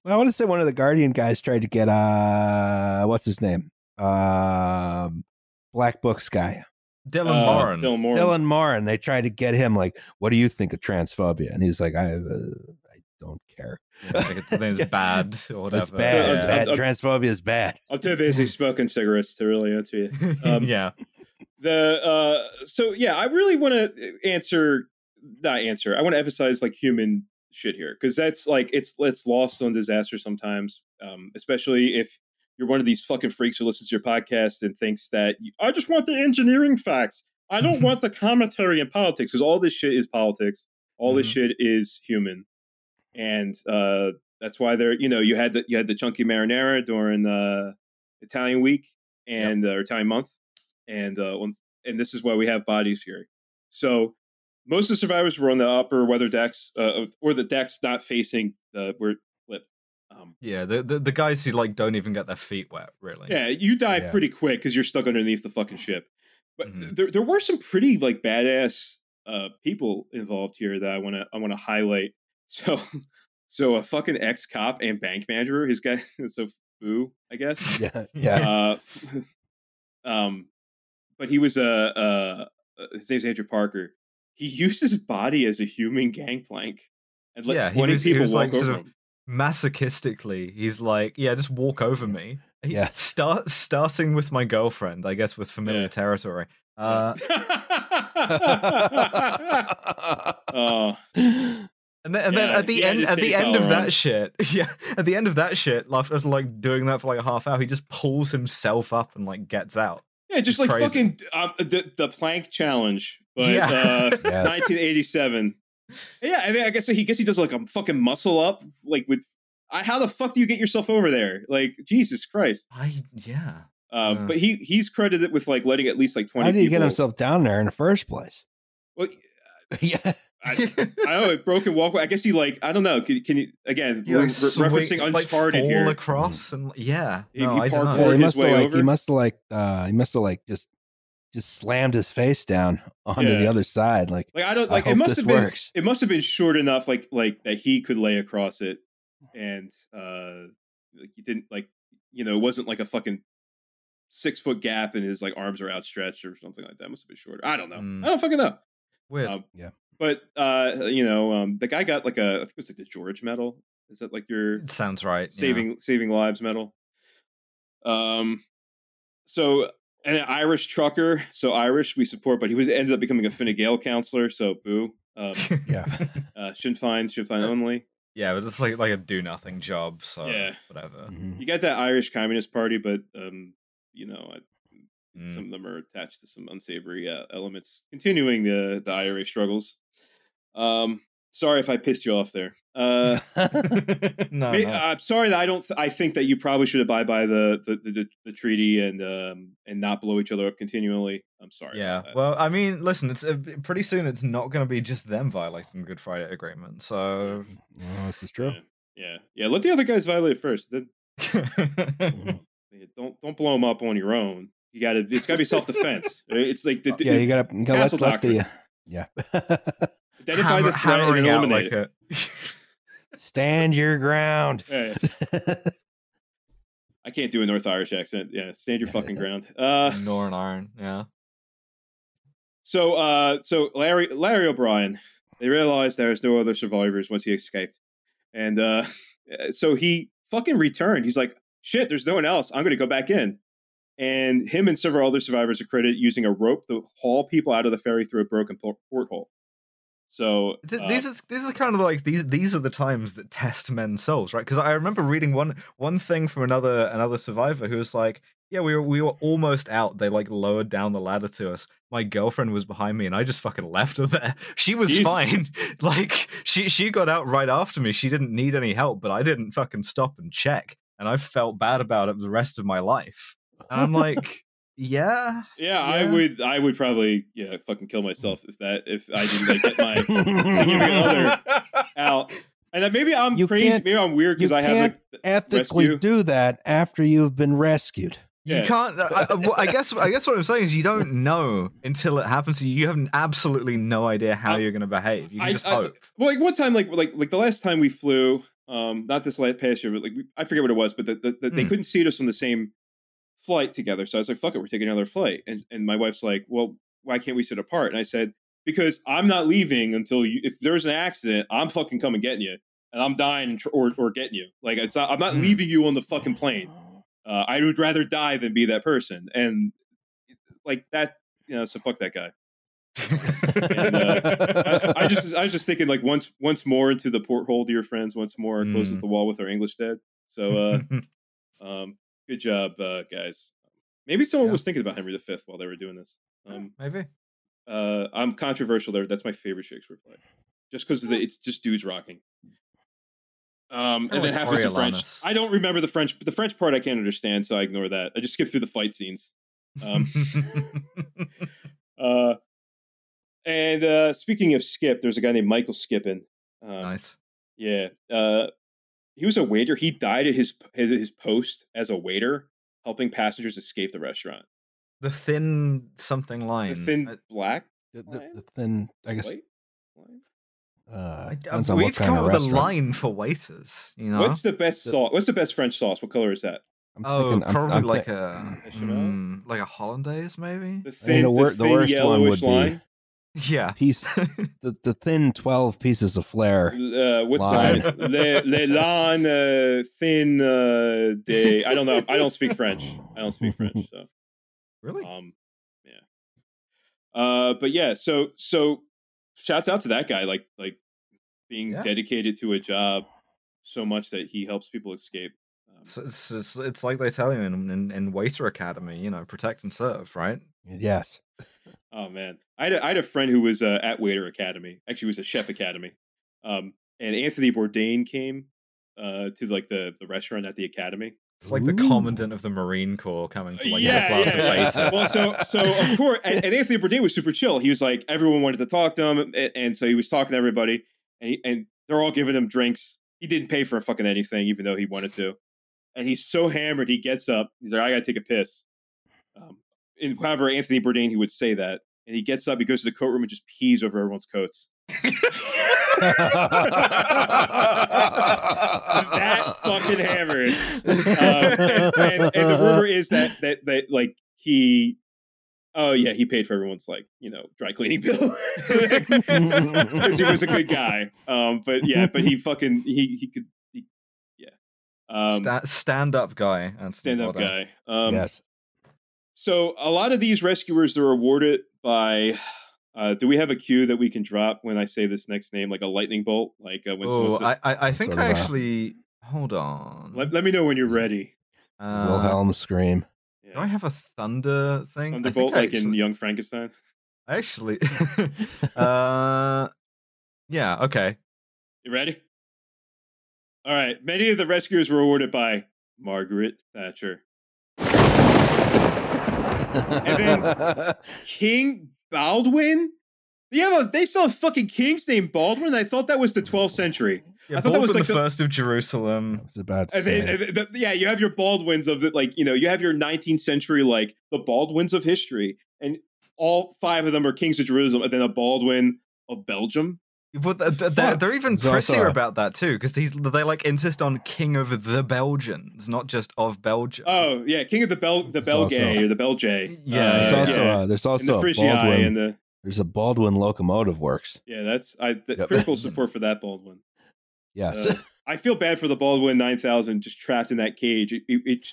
Well, I want to say one of the Guardian guys tried to get uh what's his name? Um Black Books guy. Dylan Uh, Moran. Dylan Moran. Dylan Moran. They tried to get him like, what do you think of transphobia? And he's like, I uh, I don't care. I think it's, I it's bad or whatever. It's bad. Yeah. bad. Uh, uh, Transphobia is bad. I'm too busy smoking cigarettes to really answer you. Um, yeah. the uh so yeah i really want to answer not answer i want to emphasize like human shit here because that's like it's it's lost on disaster sometimes um especially if you're one of these fucking freaks who listens to your podcast and thinks that you, i just want the engineering facts i don't want the commentary and politics because all this shit is politics all this Mhm. shit is human and uh that's why they're you know you had the you had the chunky marinara during uh italian week and uh, or italian month and uh, and this is why we have bodies here. So most of the survivors were on the upper weather decks, uh, or the decks not facing the where flip. Um, Yeah, the, the the guys who like don't even get their feet wet, really. yeah, you die Yeah. pretty quick because you're stuck underneath the fucking ship. But Mhm. there there were some pretty like badass uh, people involved here that I want to I want to highlight. So so a fucking ex cop and bank manager, his guy, so Boo, I guess. Yeah. Yeah. uh, um, but he was a uh, uh, his name's Andrew Parker. He used his body as a human gangplank and let Yeah, he twenty was- people walk like, sort over of- him. Masochistically, he's like, yeah, just walk over me. He- Yes. Start starting with my girlfriend, I guess, with familiar Yeah. territory. Uh, oh, and then, and then Yeah, at the he had end, at the end of on. that shit, yeah, at the end of that shit, after like doing that for like a half hour, he just pulls himself up and like gets out. yeah, just It's like crazy. fucking um, the the plank challenge, but Yeah. uh, Yes. 1987. Yeah, I mean, I guess he guess he does like a fucking muscle up, like with. I, how the fuck do you get yourself over there? Like Jesus Christ! I yeah. Uh, Yeah. But he he's credited with like letting at least like twenty. How did he people, get himself down there in the first place? Well, yeah. I, I don't know. Broken walkway. I guess he like I don't know. Can, can you again You, like, re- re- swing- referencing like, Uncharted fall here? across and yeah. He- no, he I don't know. Yeah, he his must have way like over? he must have like uh he must have like just just slammed his face down onto the other side. Like Like I don't I like. It must have been. works. It must have been short enough, like like that he could lay across it, and uh, like he didn't like you know it wasn't like a fucking six foot gap and his like arms are outstretched or something like that. Must have been shorter. I don't know. Mm. I don't fucking know. Weird. Um, Yeah. But uh, you know, um, the guy got like a I think it was like the George medal. Is that like your Sounds right. yeah. saving saving lives medal. Um, so an Irish trucker, so Irish we support, but he was ended up becoming a Fine Gael counselor, so boo. Um, Yeah. uh, Sinn Féin, Sinn Féin only. yeah, but it's like like a do nothing job. So Yeah. whatever. mhm. You got that Irish Communist Party, but um, you know, I, Mm. some of them are attached to some unsavory uh, elements, continuing the the IRA struggles. Um, sorry if I pissed you off there. Uh, no, May- no. I'm sorry that I don't. Th- I think that you probably should abide by the the, the, the, the treaty and um and not blow each other up continually. I'm sorry. Yeah. Well, I mean, listen, it's uh, pretty soon. It's not going to be just them violating the Good Friday Agreement. So. Well, this is true. Yeah, yeah, yeah. Let the other guys violate it first. Then Mhm. yeah, don't don't blow them up on your own. You got to. It's got to be self defense. It's like the, Yeah, you gotta, you gotta Castle let, let the yeah. identify Hammer- the threat and hammering eliminate like it. A. Stand your ground. Yeah, yeah. I can't do a North Irish accent. Yeah, stand your fucking ground. Uh, Northern Iron. Yeah. So, uh, so Larry, Larry O'Brien, they realized there was no other survivors once he escaped, and uh, so he fucking returned. He's like, "Shit, there's no one else. I'm going to go back in." And him and several other survivors are credited using a rope to haul people out of the ferry through a broken porthole. So Th- uh, these is these are kind of like these these are the times that test men's souls, right? Because I remember reading one one thing from another another survivor who was like, "Yeah, we were we were almost out. They like lowered down the ladder to us. My girlfriend was behind me, and I just fucking left her there. She was Jesus. fine. Like she she got out right after me. She didn't need any help, but I didn't fucking stop and check, and I felt bad about it the rest of my life. And I'm like, yeah. Yeah, I would. I would probably yeah fucking kill myself if that if I didn't like get my significant other out. And then maybe I'm You crazy. can't- Maybe I'm weird because I have can't like Ethically rescue. do that after you've been rescued. You Yeah. can't. I, I- guess. I guess what I'm saying is you don't know until it happens to you. You have absolutely no idea how I- you're going to behave. You can I- just I- hope. Well, like one time, like like like the last time we flew, um, not this last past year, but like I forget what it was, but the, the, the, they Hmm. couldn't seat us on the same flight together. So I was like, "Fuck it, we're taking another flight." And and my wife's like, "Well, why can't we sit apart?" And I said, "Because I'm not leaving until you. If there's an accident, I'm fucking coming getting you, and I'm dying or or getting you. Like it's not, I'm not Hmm. leaving you on the fucking plane. Uh, I would rather die than be that person. And like that, you know. So fuck that guy." And, uh, I, I just I was just thinking like once once more into the porthole, dear friends, once more close to Mm. the wall with our English dad. So uh um good job, uh guys. Maybe someone Yeah. was thinking about Henry V while they were doing this. Um maybe. uh I'm controversial there. That's my favorite Shakespeare play. Just because it's just dudes rocking. Um, and then half was the French. I don't remember the French, but the French part I can't understand, so I ignore that. I just skip through the fight scenes. Um, Uh, and uh, speaking of Skip, there's a guy named Michael Skippen. Um, nice. Yeah. Uh, he was a waiter. He died at his, his his post as a waiter, helping passengers escape the restaurant. The thin something line. The thin I- black, The, the, Lion? the thin, I guess, white. line? uh, I, depends I, on we what need to come up with a line for waiters. You know. What's the best The- sauce? What's the best French sauce? What color is that? I'm oh, thinking- I'm- probably I'm like thi- a mm, like a hollandaise, maybe. The I thin, mean, the wor- the the thin worst one would yellowish be- line. Yeah. piece, the, the thin twelve pieces of flair. Uh, what's Line. the le, le lan uh, thin uh, de? I don't know. I don't speak French. I don't speak French. So. really? Um, yeah. Uh, but yeah, so so shouts out to that guy, like like being Yeah. dedicated to a job so much that he helps people escape. Um, It's, it's, it's, it's like they tell you in, in, in Waiter Academy, you know, protect and serve, right? Yes. Oh man, I had a, I had a friend who was uh, at Waiter Academy. Actually, it was a Chef Academy. Um, and Anthony Bourdain came uh to like the the restaurant at the academy. It's like the commandant of the Marine Corps coming to like yeah, get a glass yeah, of yeah. Well, so so of course, and, and Anthony Bourdain was super chill. He was like everyone wanted to talk to him, and, and so he was talking to everybody, and he, and they're all giving him drinks. He didn't pay for fucking anything, even though he wanted to. And he's so hammered, he gets up. He's like, "I gotta take a piss." Um, and however, Anthony Bourdain, he would say that, and he gets up, he goes to the coat room, and just pees over everyone's coats. that fucking hammered. Um, and, and the rumor is that that that like he oh yeah he paid for everyone's like you know dry cleaning bill because he was a good guy um but yeah but he fucking he he could he, yeah um Sta- stand up guy. and stand up guy um yes. So a lot of these rescuers are awarded by uh do we have a cue that we can drop when i say this next name like a lightning bolt like uh, when someone Oh, says, I, I, I think Sort I of a- actually. Hold on. let, let me know when you're ready Uh, Wilhelm scream. yeah. Do I have a thunder thing? I think thunderbolt I like in actually- young frankenstein Actually, uh, yeah, okay. You ready? All right. Many of the rescuers were awarded by Margaret Thatcher. Then- King Baldwin? Yeah, they saw a fucking king's named Baldwin. I thought that was the 12th century. Yeah, I thought that was like the the- first of Jerusalem. I was about to And then, and the- yeah, you have your Baldwins of the like, you know, you have your 19th century like the Baldwins of history, and all five of them are kings of Jerusalem, and then a Baldwin of Belgium. But th- th- they're, they're even There's also prissier about that too, because they like insist on king of the Belgians, not just of Belgium. Oh yeah, king of the Bel the There's also- Belgay or the Belgay. Yeah, there's Uh, also yeah. uh, there's also the also a Frigii Baldwin. and the There's a Baldwin locomotive works. Yeah, that's I the Yep. critical support for that Baldwin. Yes. Uh, I feel bad for the Baldwin 9000 just trapped in that cage. It it, it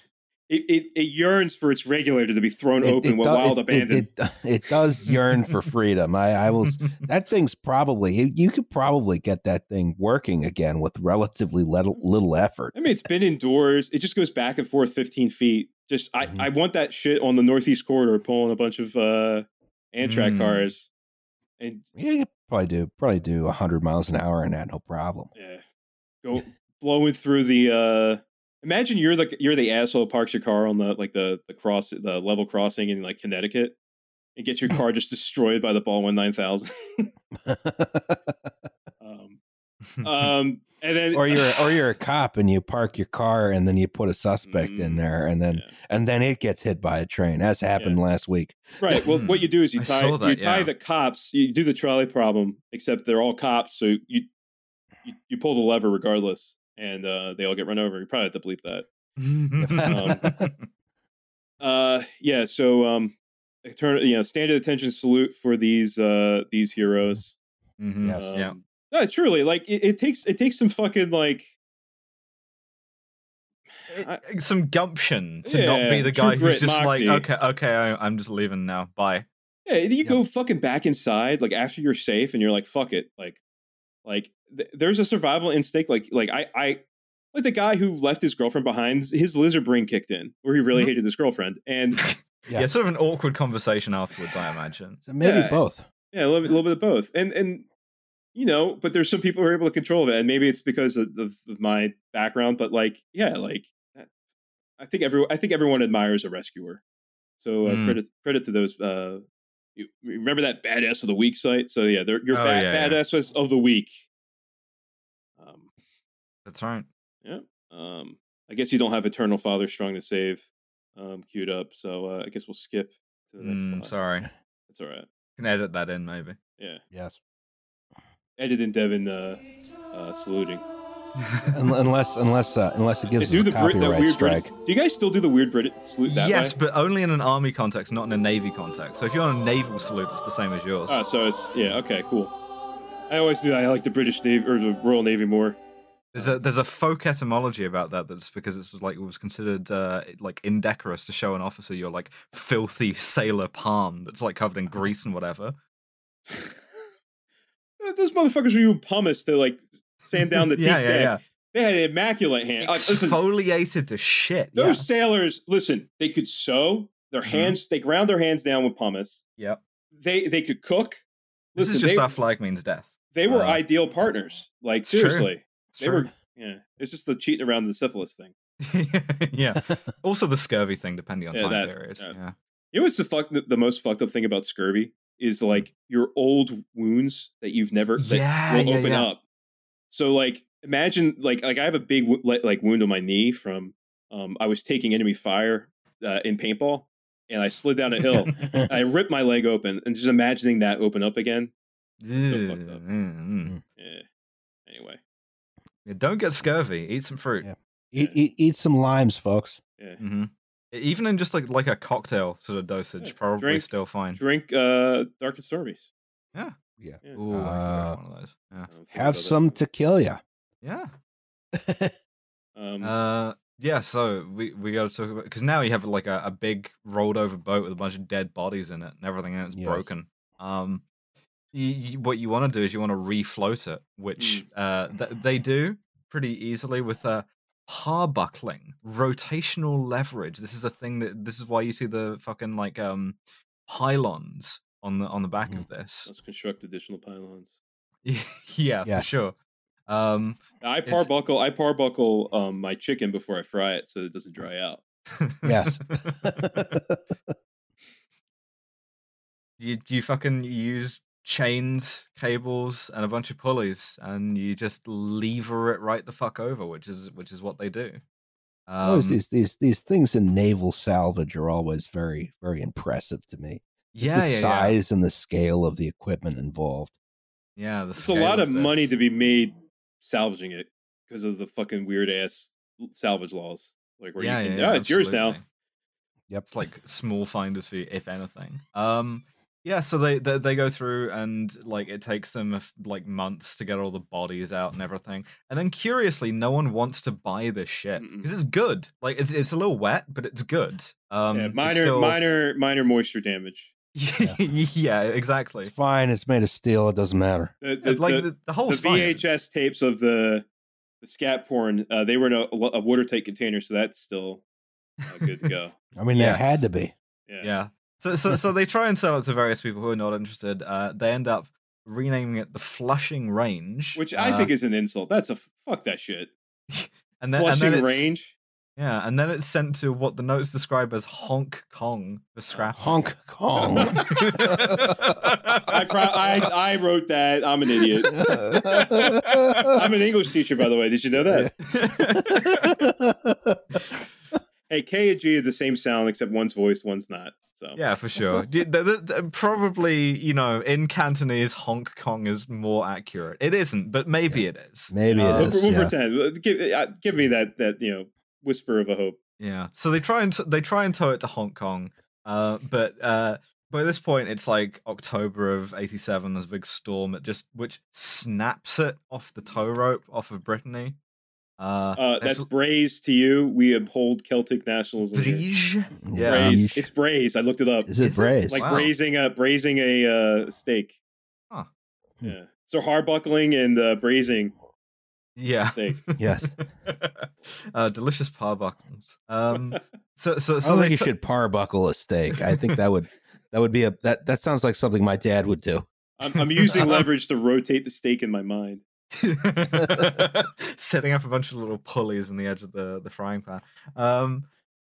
it, it, it yearns for its regulator to be thrown It- open it while do- wild abandoned. It, does yearn for freedom. I, I will. That thing's probably you- could probably get that thing working again with relatively little, little effort. I mean, it's been indoors. It just goes back and forth 15 feet. Just I, Mhm. I want that shit on the northeast corridor pulling a bunch of uh Amtrak Mm. cars. And Yeah, you could probably do probably do hundred miles an hour in that, no problem. yeah, go blowing through the uh Imagine you're the you're the asshole who parks your car on the like the the cross the level crossing in like Connecticut and gets your car just destroyed by the Baldwin nine thousand. Um, um, and then or you're or you're a cop and you park your car and then you put a suspect in Mm, there and then yeah. and then it gets hit by a train as happened last week Right. Well, what you do is you tie that, you tie yeah. the cops. You do the trolley problem, except they're all cops, so you you, you pull the lever regardless, and uh, they all get run over. You probably have to bleep that. Uh, yeah. So um, turn you know standard attention salute for these uh these heroes. Mhm. Yes. Um, Yeah. No, truly, like it, it takes it takes some fucking like It- I- some gumption to not be the guy who's just moxie. like, okay, okay, I, I'm just leaving now. Bye. Yeah, you go fucking back inside, like after you're safe, and you're like, "Fuck it," like, like th- there's a survival instinct. Like, like I, I, like the guy who left his girlfriend behind. His lizard brain kicked in, where he really Mhm. hated his girlfriend, and Yeah. Yeah. sort of an awkward conversation afterwards, I imagine. so maybe Yeah. both yeah, a little, bit- a little bit of both, and and you know, but there's some people who are able to control it, and maybe it's because of, of, of my background, but like, yeah, like, I think everyone, I think everyone admires a rescuer. So uh, Mm. credit credit to those. Uh, you remember that badass of the week site? So yeah, they're your Oh, ba- yeah, yeah. badass was of the week. Um, That's right. yeah. Um, I guess you don't have Eternal Father Strong to Save um, queued up, so uh, I guess we'll skip to the next Mm, slide. sorry. That's all right. Can edit that in, maybe. Yeah, yes Edit and Devin uh, uh, saluting. Un- unless unless uh, unless it gives do us a the Brit, that copyright weird strike Brit. Do you guys still do the weird British salute that yes, way? but only in an army context, not in a navy context. So if you're on a naval salute, it's the same as yours. Oh, so it's yeah. Okay, cool. I always knew I like the British Navy or the Royal Navy more. There's a there's a folk etymology about that. That's because it's like it was considered uh, like indecorous to show an officer your like filthy sailor palm that's like covered in grease and whatever. Those motherfuckers were using pumice to like sand down the teeth. yeah, yeah, deck. yeah. They had an immaculate hand. Like, listen, Exfoliated to shit. those yeah. sailors, listen, they could sew. Their Mhm. hands, they ground their hands down with pumice. Yep. They they could cook. This Listen, is just they, our flag means death. they were uh, ideal partners. Like it's true. seriously, It's they true. were. Yeah, it's just the cheating around the syphilis thing. yeah. Also the scurvy thing, depending on Yeah, time that- period. that- Yeah. You know what's the fuck the, the most fucked up thing about scurvy is like your old wounds that you've never that Yeah, will yeah, open yeah. up. So like imagine like like I have a big like, like wound on my knee from um I was taking enemy fire uh, in paintball and I slid down a hill. I ripped my leg open and just imagining that open up again. So fucked up. Mm, mm. Yeah. Anyway, Yeah, Don't get scurvy. Eat some fruit. Yeah. eat, eat eat some limes folks yeah. hmm Even in just like like a cocktail sort of dosage, Yeah, probably drink- still fine. Drink uh Dark and Stormies. yeah Yeah. Ooh, can go Uh, one of those. Yeah. I don't think have some tequila Yeah. Um, Uh, yeah. So we we got to talk about because now you have like a, a big rolled over boat with a bunch of dead bodies in it and everything in it's Yes. broken. Um, you, you, what you want to do is you want to refloat it, which uh th- they do pretty easily with uh parbuckling, rotational leverage. This is a thing that this is why you see the fucking like um pylons on the on the back of this. let's construct additional pylons. yeah, Yeah. for sure. Um, I parbuckle. I parbuckle um, my chicken before I fry it so it doesn't dry out. yes you you fucking use chains, cables, and a bunch of pulleys, and you just lever it right the fuck over, which is which is what they do. always Um, these these these things in naval salvage are always very very impressive to me Just yeah, the yeah, yeah, size and the scale of the equipment involved yeah. The It's a lot scale of money to be made salvaging it because of the fucking weird ass salvage laws. Like where yeah, you can, yeah, oh, yeah, it's yours now. yep It's like small finders fee, if anything. Um, yeah. So they, they they go through and like it takes them like months to get all the bodies out and everything, and then curiously, no one wants to buy this shit because it's good. Like it's it's a little wet, but it's good. Um, yeah, minor, still- minor, minor moisture damage. yeah, exactly. it's fine it's made of steel it doesn't matter The, the, like the, the, the the whole fine. VHS tapes of the the scat porn, uh, they were in a, a watertight container, so that's still uh, good to go. i mean Yeah. they had to be Yeah. Yeah. So so so they try and sell it to various people who are not interested. Uh, they end up renaming it the Flushing Range, Which I uh, think is an insult. That's a fuck that shit. and then and Flushing then range. Yeah, and then it's sent to what the notes describe as Honk Kong for scrap. Honk Kong. I, pro- I I wrote that. I'm an idiot. I'm an English teacher, by the way. Did you know that? Hey, K and G are the same sound, except one's voiced, one's not. So yeah, for sure. Probably, you know, in Cantonese, Honk Kong is more accurate. It isn't, but maybe it is. Maybe Uh, it we'll, we'll yeah. pretend. Give, uh, give me that that you know whisper of a hope. Yeah. So they try and t- they try and tow it to Hong Kong, uh, but uh, by this point it's like October of '87. There's a big storm that just which snaps it off the tow rope off of Brittany. Uh, Uh, that's fl- Braze to you. We uphold Celtic nationalism. here. Brige? Yeah. Braise. Yeesh. It's braise. I looked it up. Is it Is it? braised? like Wow. braising a braising a uh, steak. Huh. Yeah. So parbuckling and uh, braising Yeah. steak. Yes. uh, delicious parbuckles. Um. So so I so don't they think you t- should parbuckle a steak. I think that would that would be a that that sounds like something my dad would do. I'm, I'm using leverage to rotate the steak in my mind. setting up a bunch of little pulleys in the edge of the the frying pan. Um,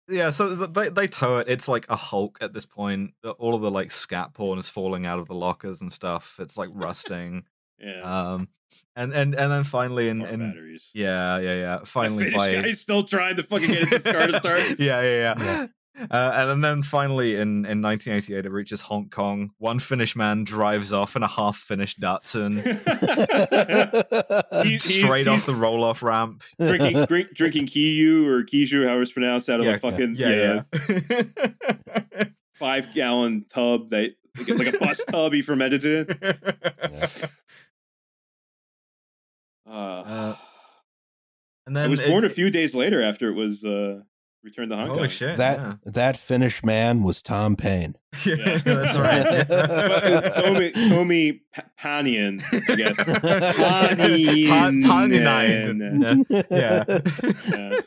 yeah, so they they tow it. It's like a Hulk at this point. All of the like scat porn is falling out of the lockers and stuff. It's like rusting. Yeah. um, and and and then finally in, in batteries. yeah yeah yeah finally by guy's still trying to fucking get this car to start. yeah, yeah, yeah. Uh, and then- then finally in, in 1988, it reaches Hong Kong. One Finnish man drives off in a half finished Datsun, He- he's- straight off he's the roll off ramp. drinking drink, drinking Kiyu or Kiju, however it's pronounced, out of Yeah, a fucking Yeah, yeah. five gallon tub that like, like a bus tub he fermented it in. Uh, Uh, and I then was it- born a few days later after it was uh, returned to Hong Holy Kong. shit! that yeah. that Finnish man was Tom Payne. yeah, that's uh, right. Tomi, Tomi Pa- Panian, I guess. Pa- Paninen. Paninen. Yeah. Yeah.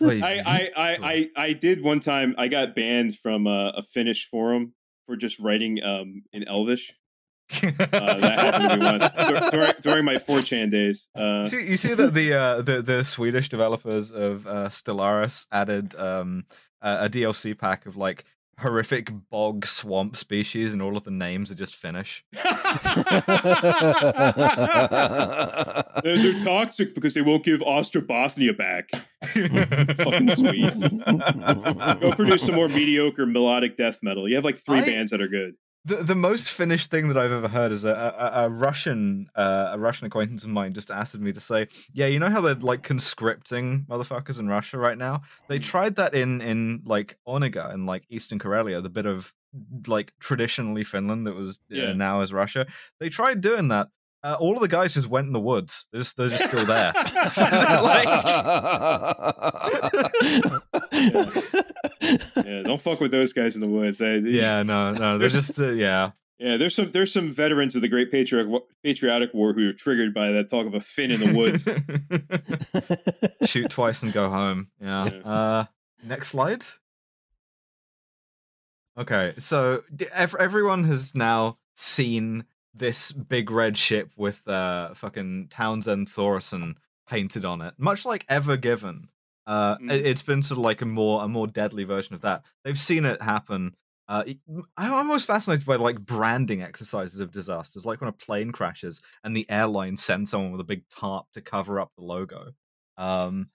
I, I, I, I, I did one time. I got banned from a, a Finnish forum for just writing um, in Elvish. Uh, that happened to me once during, during my 4chan days. Uh, see, you see that the uh, the the Swedish developers of uh, Stellaris added um, a, a DLC pack of like horrific bog swamp species, and all of the names are just Finnish. they're, they're toxic because they won't give Ostrobothnia back. Fucking Swedes. Go produce some more mediocre melodic death metal. You have like three I- bands that are good. The the most Finnish thing that I've ever heard is a a, a Russian uh, a Russian acquaintance of mine just asked me to say, yeah, you know how they're like conscripting motherfuckers in Russia right now? They Mm. tried that in in like Onega and like Eastern Karelia, the bit of like traditionally Finland that was uh, Yeah. now is Russia. They tried doing that. Uh, all of the guys just went in the woods. They're just they're just still there. Yeah, don't fuck with those guys in the woods. eh? yeah, no, no, they're just uh, yeah. Yeah, there's some there's some veterans of the Great Patriotic Patriotic War who are triggered by that talk of a Finn in the woods. Shoot twice and go home. Yeah. Yes. Uh, next slide. Okay, so d- ev- everyone has now seen this big red ship with uh fucking Townsend Thoresen painted on it, much like Ever Given. Uh, Mm. it, it's been sort of like a more a more deadly version of that. They've seen it happen. Uh, I'm almost fascinated by like branding exercises of disasters, like when a plane crashes and the airline sends someone with a big tarp to cover up the logo. Um,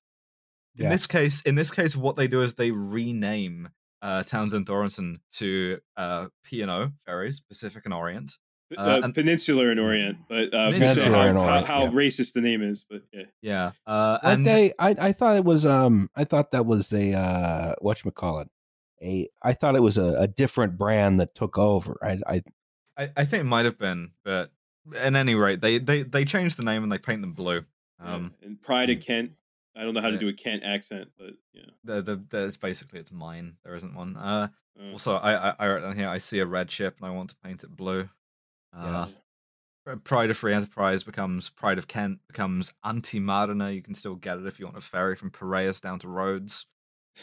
in this case, in this case, what they do is they rename uh, Townsend Thoresen to uh, P&O ferries, Pacific and Orient. Uh, Uh, and- Peninsular in Orient, but uh, I was going to say Peninsular how, how, Orient, how yeah. racist the name is, but yeah. Yeah, uh, and they, I, I thought it was, um, I thought that was a, uh, what call it, a, I thought it was a, a different brand that took over. I, I, I, I think it might have been, but at any rate, they they they changed the name and they paint them blue. yeah. Um, and Pride of Kent. I don't know how to yeah. do a Kent accent, but yeah. the the there's basically it's mine. There isn't one. Uh, Uh, also, I, I I down here. I see a red ship and I want to paint it blue. Uh, Yes. Pride of Free Enterprise becomes Pride of Kent becomes Anthi Marina. You can still get it if you want a ferry from Piraeus down to Rhodes.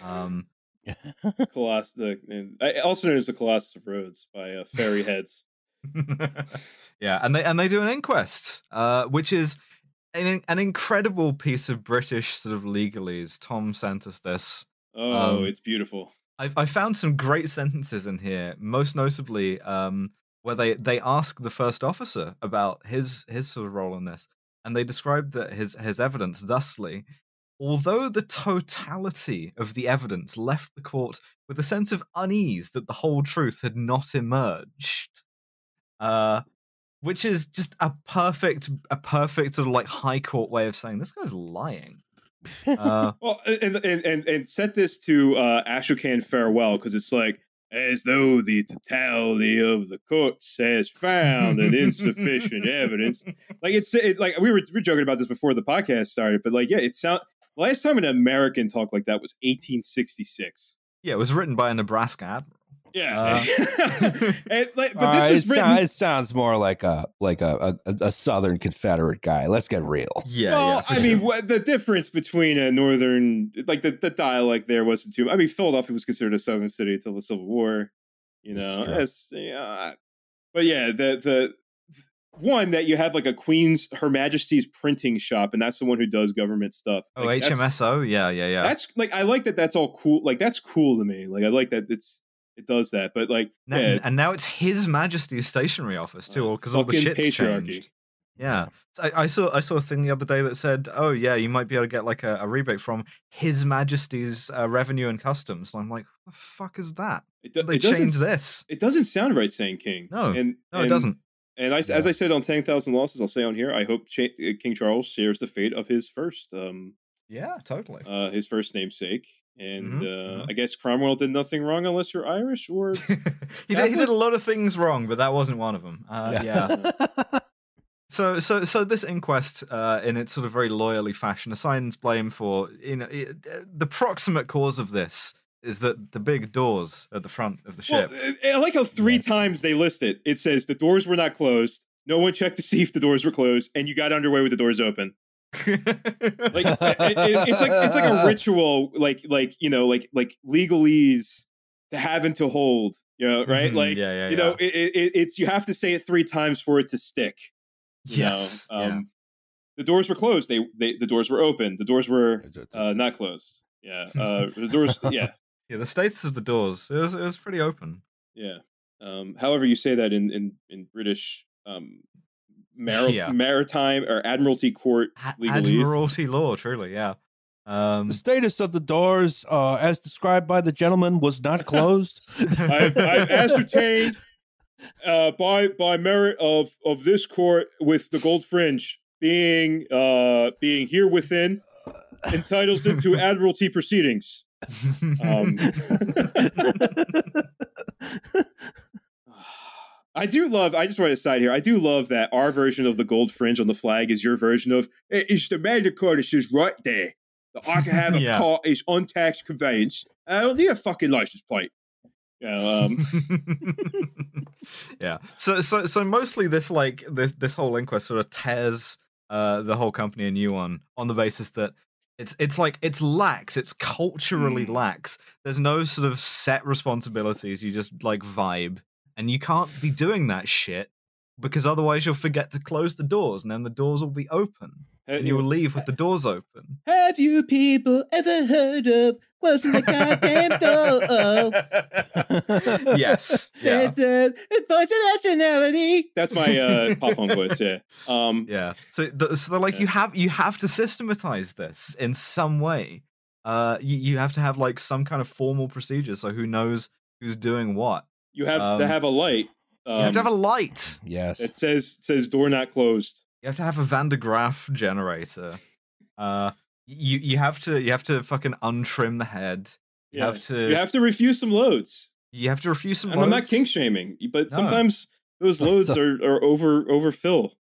Um, Coloss- the, uh, also known as the Colossus of Rhodes by uh, Fairy Heads. yeah, and they and they do an inquest, uh, which is an, an incredible piece of British sort of legalese. Tom sent us this. Oh, Um, it's beautiful. I, I found some great sentences in here, most notably um, where they, they ask the first officer about his his sort of role in this, and they describe that his his evidence thusly. Although the totality of the evidence left the court with a sense of unease that the whole truth had not emerged, uh, which is just a perfect a perfect sort of like high court way of saying this guy's lying. Uh, Well, and and and, set this to uh, Ashokan farewell because it's like as though the totality of the courts has found an insufficient evidence. Like it's it, like we were, we were joking about this before the podcast started, but like yeah, it sound last time an American talked like that was 1866. yeah, it was written by a Nebraska admiral. Yeah, uh, And, like, but this right, was it, written. sou- it sounds more like a like a, a, a Southern Confederate guy. Let's get real. Yeah, well, yeah. for I mean, what, the difference between a northern, like the, the dialect there wasn't too. I mean, Philadelphia was considered a southern city until the Civil War. You know, true. it's yeah. But yeah, the the one that you have like a Queen's Her Majesty's printing shop, and that's the one who does government stuff. oh, Like, that's- HMSO, yeah, yeah, yeah. That's like I like that. That's all cool. Like that's cool to me. Like I like that it's it does that. But like Now- yeah, and now it's His Majesty's stationery office too, Uh, because all the shit's patriarchy. changed. Yeah, So I, I saw I saw a thing the other day that said, "Oh yeah, you might be able to get like a, a rebate from His Majesty's uh, Revenue and Customs." And I'm like, "What the fuck is that? it, do- they it changed this?" It doesn't sound right saying king. No. and, No, it doesn't. And I, Yeah. as I said on Ten Thousand Losses, I'll say on here, I hope Cha- uh, King Charles shares the fate of his first, um, Yeah, totally. uh, his first namesake. And Mhm, uh, mhm. I guess Cromwell did nothing wrong unless you're Irish or he, did, he did a lot of things wrong, but that wasn't one of them. Uh, yeah. So, so, so this inquest, uh, in its sort of very loyally fashion, assigns blame for you know it, uh, the proximate cause of this is that the big doors at the front of the ship. I I like how three Right. times they list it. It says the doors were not closed. No one checked to see if the doors were closed, and you got underway with the doors open. Like it- it- it's like it's like a ritual, like like you know, like like legalese to have and to hold. You know, right? Mhm, Like yeah, yeah, you know, yeah. it, it, it's you have to say it three times for it to stick. know? yes, yeah. Um, The doors were closed. They, they the doors were open. The doors were uh, not closed. Yeah. Uh, the doors. Yeah. yeah. The status of the doors, it was, it was pretty open. Yeah. Um, however, you say that in in in British um, mar- Yeah. maritime or Admiralty Court A- legalese. Admiralty law, truly, yeah. Um, The status of the doors, uh, as described by the gentleman, was not closed. I've, I've ascertained uh, by by merit of of this court with the gold fringe being uh, being here within entitles it to admiralty proceedings. Um, I do love. I just want to side here. I do love that our version of the gold fringe on the flag is your version of "It- it's the magic Magna Carta says right there The I can have a Yeah. car is untaxed conveyance. I don't need a fucking license plate. You know, um, yeah. So so so mostly this like this this whole inquest sort of tears uh the whole company a new one on the basis that it's it's like it's lax, it's culturally Mm. lax. There's no sort of set responsibilities. You just like vibe. And you can't be doing that shit because otherwise you'll forget to close the doors and then the doors will be open. And you will leave with the doors open. Have you people ever heard of closing the goddamn door? yes. Yeah. It's, it's voice of nationality. That's my uh, pop punk voice. Yeah. Um, Yeah. So, the, so like Yeah. you have you have to systematize this in some way. Uh, you, you have to have like some kind of formal procedure so who knows who's doing what. You have Um, to have a light. Um, You have to have a light. yes. It says says door not closed. You have to have a Van de Graaff generator. Uh, you you have to you have to fucking untrim the head. You Yeah. have to You have to refuse some loads. you have to refuse some. And I'm not loads. kink shaming, but No. sometimes those loads are, are over overfill.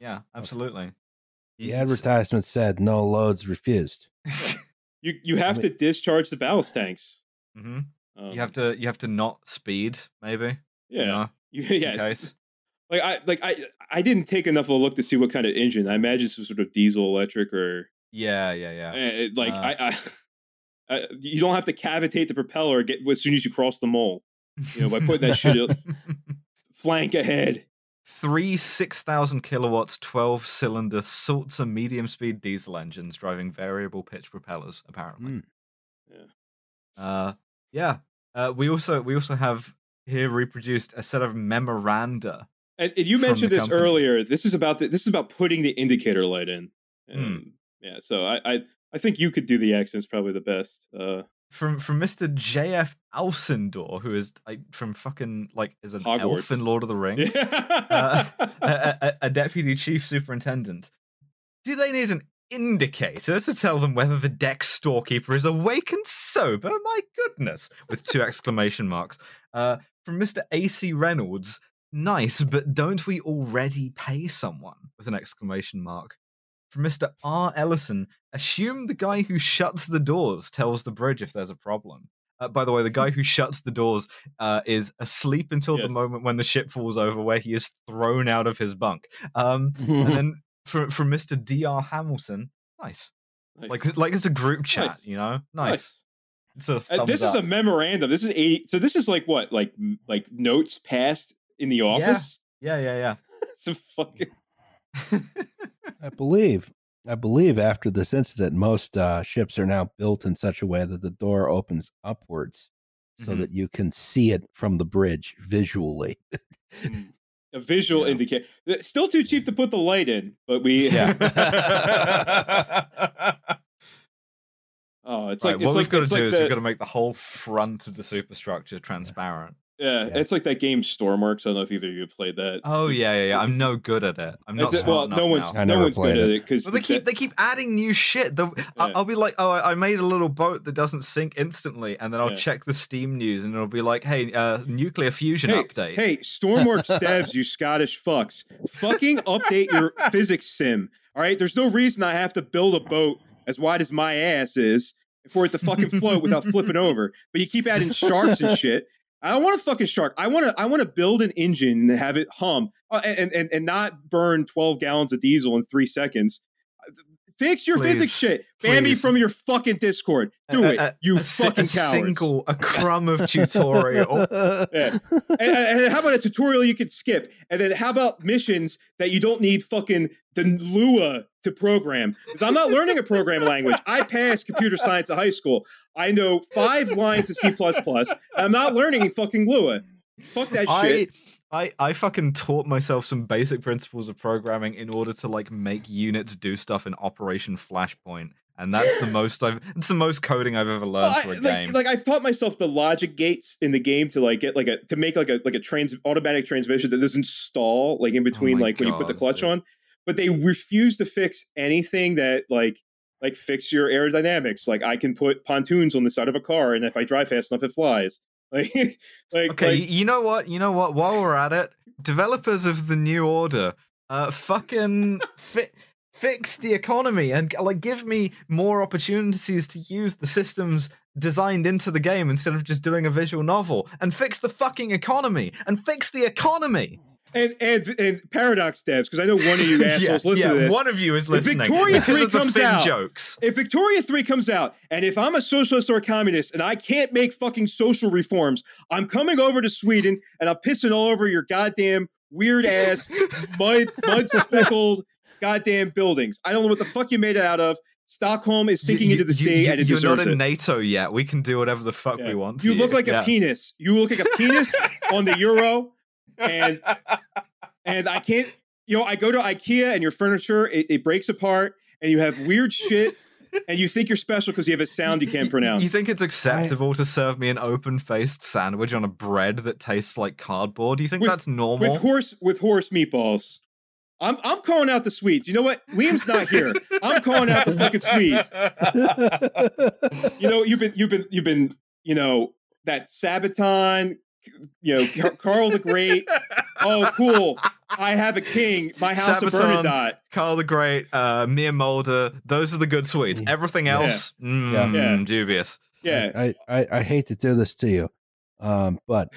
Yeah, absolutely. the advertisement said no loads refused. You you have mean- to discharge the ballast tanks. hmm Um, You have to you have to not speed maybe. yeah You know, just yeah in case. like I like I I didn't take enough of a look to see what kind of engine. I imagine some sort of diesel, electric, or Yeah, yeah, yeah. eh, it- like Uh. I, I, I you don't have to cavitate the propeller get as soon as you cross the mole. You know, by putting that shit up- Flank ahead. three 6,000 kilowatts, 12 cylinder Sulzer medium speed diesel engines driving variable pitch propellers, apparently. Mm. Uh, yeah. Uh, we also we also have here reproduced a set of memoranda. And, and you mentioned this company. earlier. This is about the, this is about putting the indicator light in. Um, Yeah, so I, I I think you could do the accents probably the best. Uh, From from Mr. J.F. Alcindor, who is like from fucking like is an elf in Lord of the Rings. uh, a, a, a deputy chief superintendent. Do they need an indicator to tell them whether the deck storekeeper is awake and sober? My goodness! With two exclamation marks. Uh, from Mr. A.C. Reynolds. Nice, but don't we already pay someone? With an exclamation mark. From Mr. R. Ellison. Assume the guy who shuts the doors tells the bridge if there's a problem. Uh, by the way, the guy who shuts the doors uh, is asleep until the moment when the ship falls over, where he is thrown out of his bunk. Um, and then from from Mr. D.R. Hamilton, nice. nice. Like like it's a group chat, Nice. you know, nice. Sort of Uh, this thumbs is a memorandum. This is eighty. So this is like what, like like notes passed in the office. yeah, yeah, yeah. It's a fucking. I believe, I believe after this incident, most uh, ships are now built in such a way that the door opens upwards, so Mhm. that you can see it from the bridge visually. A visual Yeah. indicator. Still too cheap to put the light in, but we. yeah. Oh, it's Right, like what it's we've like, got to do like is the, we've got to make the whole front of the superstructure transparent. Yeah, Yeah. it's like that game Stormworks. I don't know if either of you played that. Oh yeah, yeah, yeah. I'm no good at it. I'm not It's- smart well, no one's now. I no one's good played at it. it because But they keep they keep adding new shit. The, I'll, Yeah. I'll be like, oh, I I made a little boat that doesn't sink instantly, and then I'll Yeah. check the Steam news, and it'll be like, hey, uh, nuclear fusion Hey, update. Hey, Stormworks devs, you Scottish fucks. Fucking update your physics sim. All right. There's no reason I have to build a boat as wide as my ass is for it to fucking float without flipping over. But you keep adding sharks and shit. I don't want a fucking shark. I want to. I want to build an engine and have it hum uh, and, and and not burn 12 gallons of diesel in three seconds. Fix your physics shit. Ban me from your fucking Discord. Do A- it, a- you a si- fucking a cowards. single, a crumb of tutorial. Yeah. and, and and how about a tutorial you could skip? And then how about missions that you don't need fucking the Lua to program? Because I'm not learning a programming language. I passed computer science at high school. I know five lines of C++. I'm not learning fucking Lua. Fuck that I, shit. I, I fucking taught myself some basic principles of programming in order to like make units do stuff in Operation Flashpoint, and that's the most I've. It's the most coding I've ever learned Well, for a like, game. like I've taught myself the logic gates in the game to like get like a to make like a like a trans automatic transmission that doesn't stall like in oh between Oh like when you put the clutch dude. on. But they refuse to fix anything that like like fix your aerodynamics. Like I can put pontoons on the side of a car, and if I drive fast enough, it flies. Like like Okay, like, you know what? You know what? While we're at it, developers of the New Order, uh, fucking fi- fix the economy and like give me more opportunities to use the systems designed into the game instead of just doing a visual novel and fix the fucking economy and fix the economy. And and and paradox devs because I know one of you assholes yeah, listen yeah, to this. one of you is listening. If. Victoria 3 comes out- jokes. if Victoria 3 comes out, and if I'm a socialist or a communist and I can't make fucking social reforms, I'm coming over to Sweden and I'm pissing all over your goddamn weird ass, mud, mud speckled goddamn buildings. I don't know what the fuck you made it out of. Stockholm is sinking You- into the you- sea you- and it you're not in it. NATO yet. We can do whatever the fuck Yeah. we want. You look like a penis. You look like a penis on the euro, and and I can't. You know, I go to IKEA and your furniture it, it breaks apart, and you have weird shit, and you think you're special because you have a sound you can't pronounce. You think it's acceptable to serve me an open-faced sandwich on a bread that tastes like cardboard? Do you think With- that's normal? with horse with horse meatballs. I'm I'm calling out the Swedes. You know what? Liam's not here. I'm calling out the fucking Swedes. You know, you've been you've been you've been you know that Sabaton, you know Carl the Great. Oh, cool! I have a king. My house of Bernadotte. Carl the Great, uh, Mia Mulder, those are the good sweets. Yeah. Everything Yeah. else, mm, Yeah. dubious. Yeah, I, I, I hate to do this to you, um, but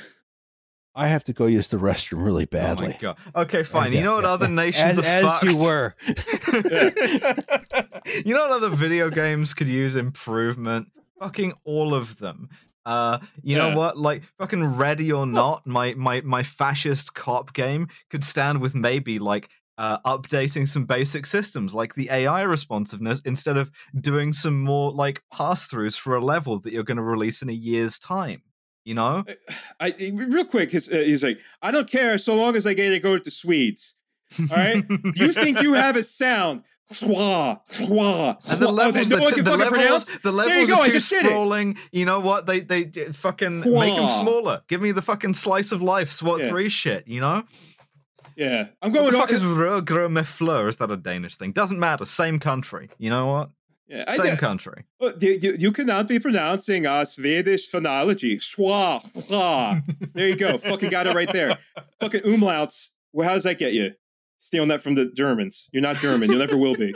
I have to go use the restroom really Oh my badly. god. Okay, fine. Yeah, You know what yeah, other yeah. nations as, are as fucked? you were. you know what other video games could use improvement? Fucking all of them. Uh, you Yeah. know what? Like fucking ready or not, my my my fascist cop game could stand with maybe like uh, updating some basic systems like the AI responsiveness instead of doing some more like pass throughs for a level that you're going to release in a year's time. You know? I, I- real quick, his, uh, he's like, I don't care so long as I get to go to Swedes. All right. you think you have a sound? Schwa, schwa, And the levels, that no the, one t- the levels, pronounce? the levels go, are too just did it. sprawling. You know what? They they fucking make them smaller. Give me the fucking slice of life SWAT Yeah. three shit. You know? Yeah, I'm going. What the fuck is med? Is that a Danish thing? Doesn't matter. Same country. You know what? yeah, Same I, country. Look, you, you, you cannot be pronouncing uh, Swedish phonology. Schwa. There you go. Fucking got it right there. Fucking umlauts. Well, how does that get you? Stealing that from the Germans. You're not German. You never will be.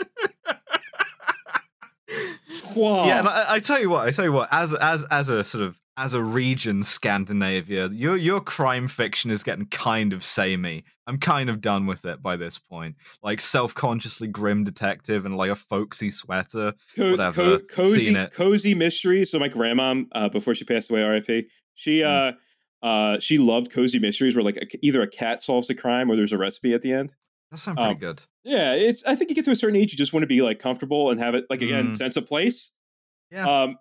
Schwa. Yeah, and I, I tell you what, I tell you what, as as as a sort of as a region, Scandinavia, your your crime fiction is getting kind of samey. I'm kind of done with it by this point. Like self-consciously grim detective and like a folksy sweater. Co- whatever, co- cozy, cozy mysteries. So my grandma, uh, before she passed away, R.I.P. She uh, Hmm. uh, she loved cozy mysteries where like a, either a cat solves a crime or there's a recipe at the end. That sounds pretty Um, good. Yeah, it's. I think you get to a certain age, you just want to be like comfortable and have it like again Mm. sense of place. Yeah. Um.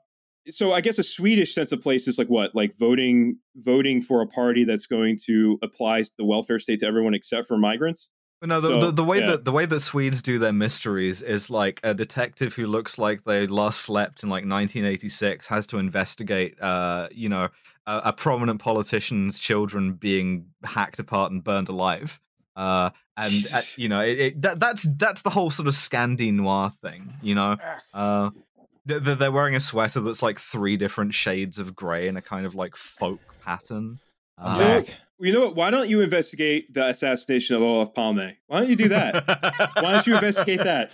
So I guess a Swedish sense of place is like what, like voting voting for a party that's going to apply the welfare state to everyone except for migrants. But no, the, So, the, the way yeah. that the way that Swedes do their mysteries is like a detective who looks like they last slept in like 1986 has to investigate, uh, you know, a, a prominent politician's children being hacked apart and burned alive. Uh, and uh, you know, it, it, that, that's that's the whole sort of Scandi noir thing. You know, uh, they- they- they're wearing a sweater that's like three different shades of gray in a kind of like folk pattern. I'm You know, Uh, you know what? Why don't you investigate the assassination of Olaf Palme? Why don't you do that? Why don't you investigate that?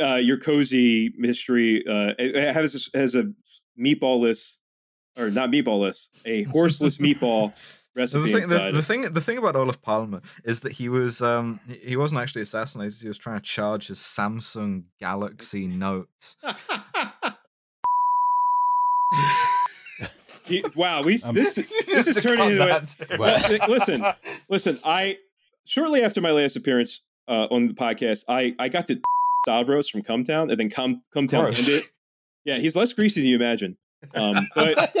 Uh, your cozy mystery uh, has a, has a meatballless, or not meatballless, a horseless meatball recipe the thing, the, the thing, the thing about Olaf Palmer is that he was, um, he- he wasn't actually assassinated. He was trying to charge his Samsung Galaxy Note. He- wow, we Um, this this is turning into a, Well, listen, listen. I shortly after my last appearance uh, on the podcast, I I got to Stavros from Cumtown, and then Cum Cumtown ended. Yeah, he's less greasy than you imagine. Um, but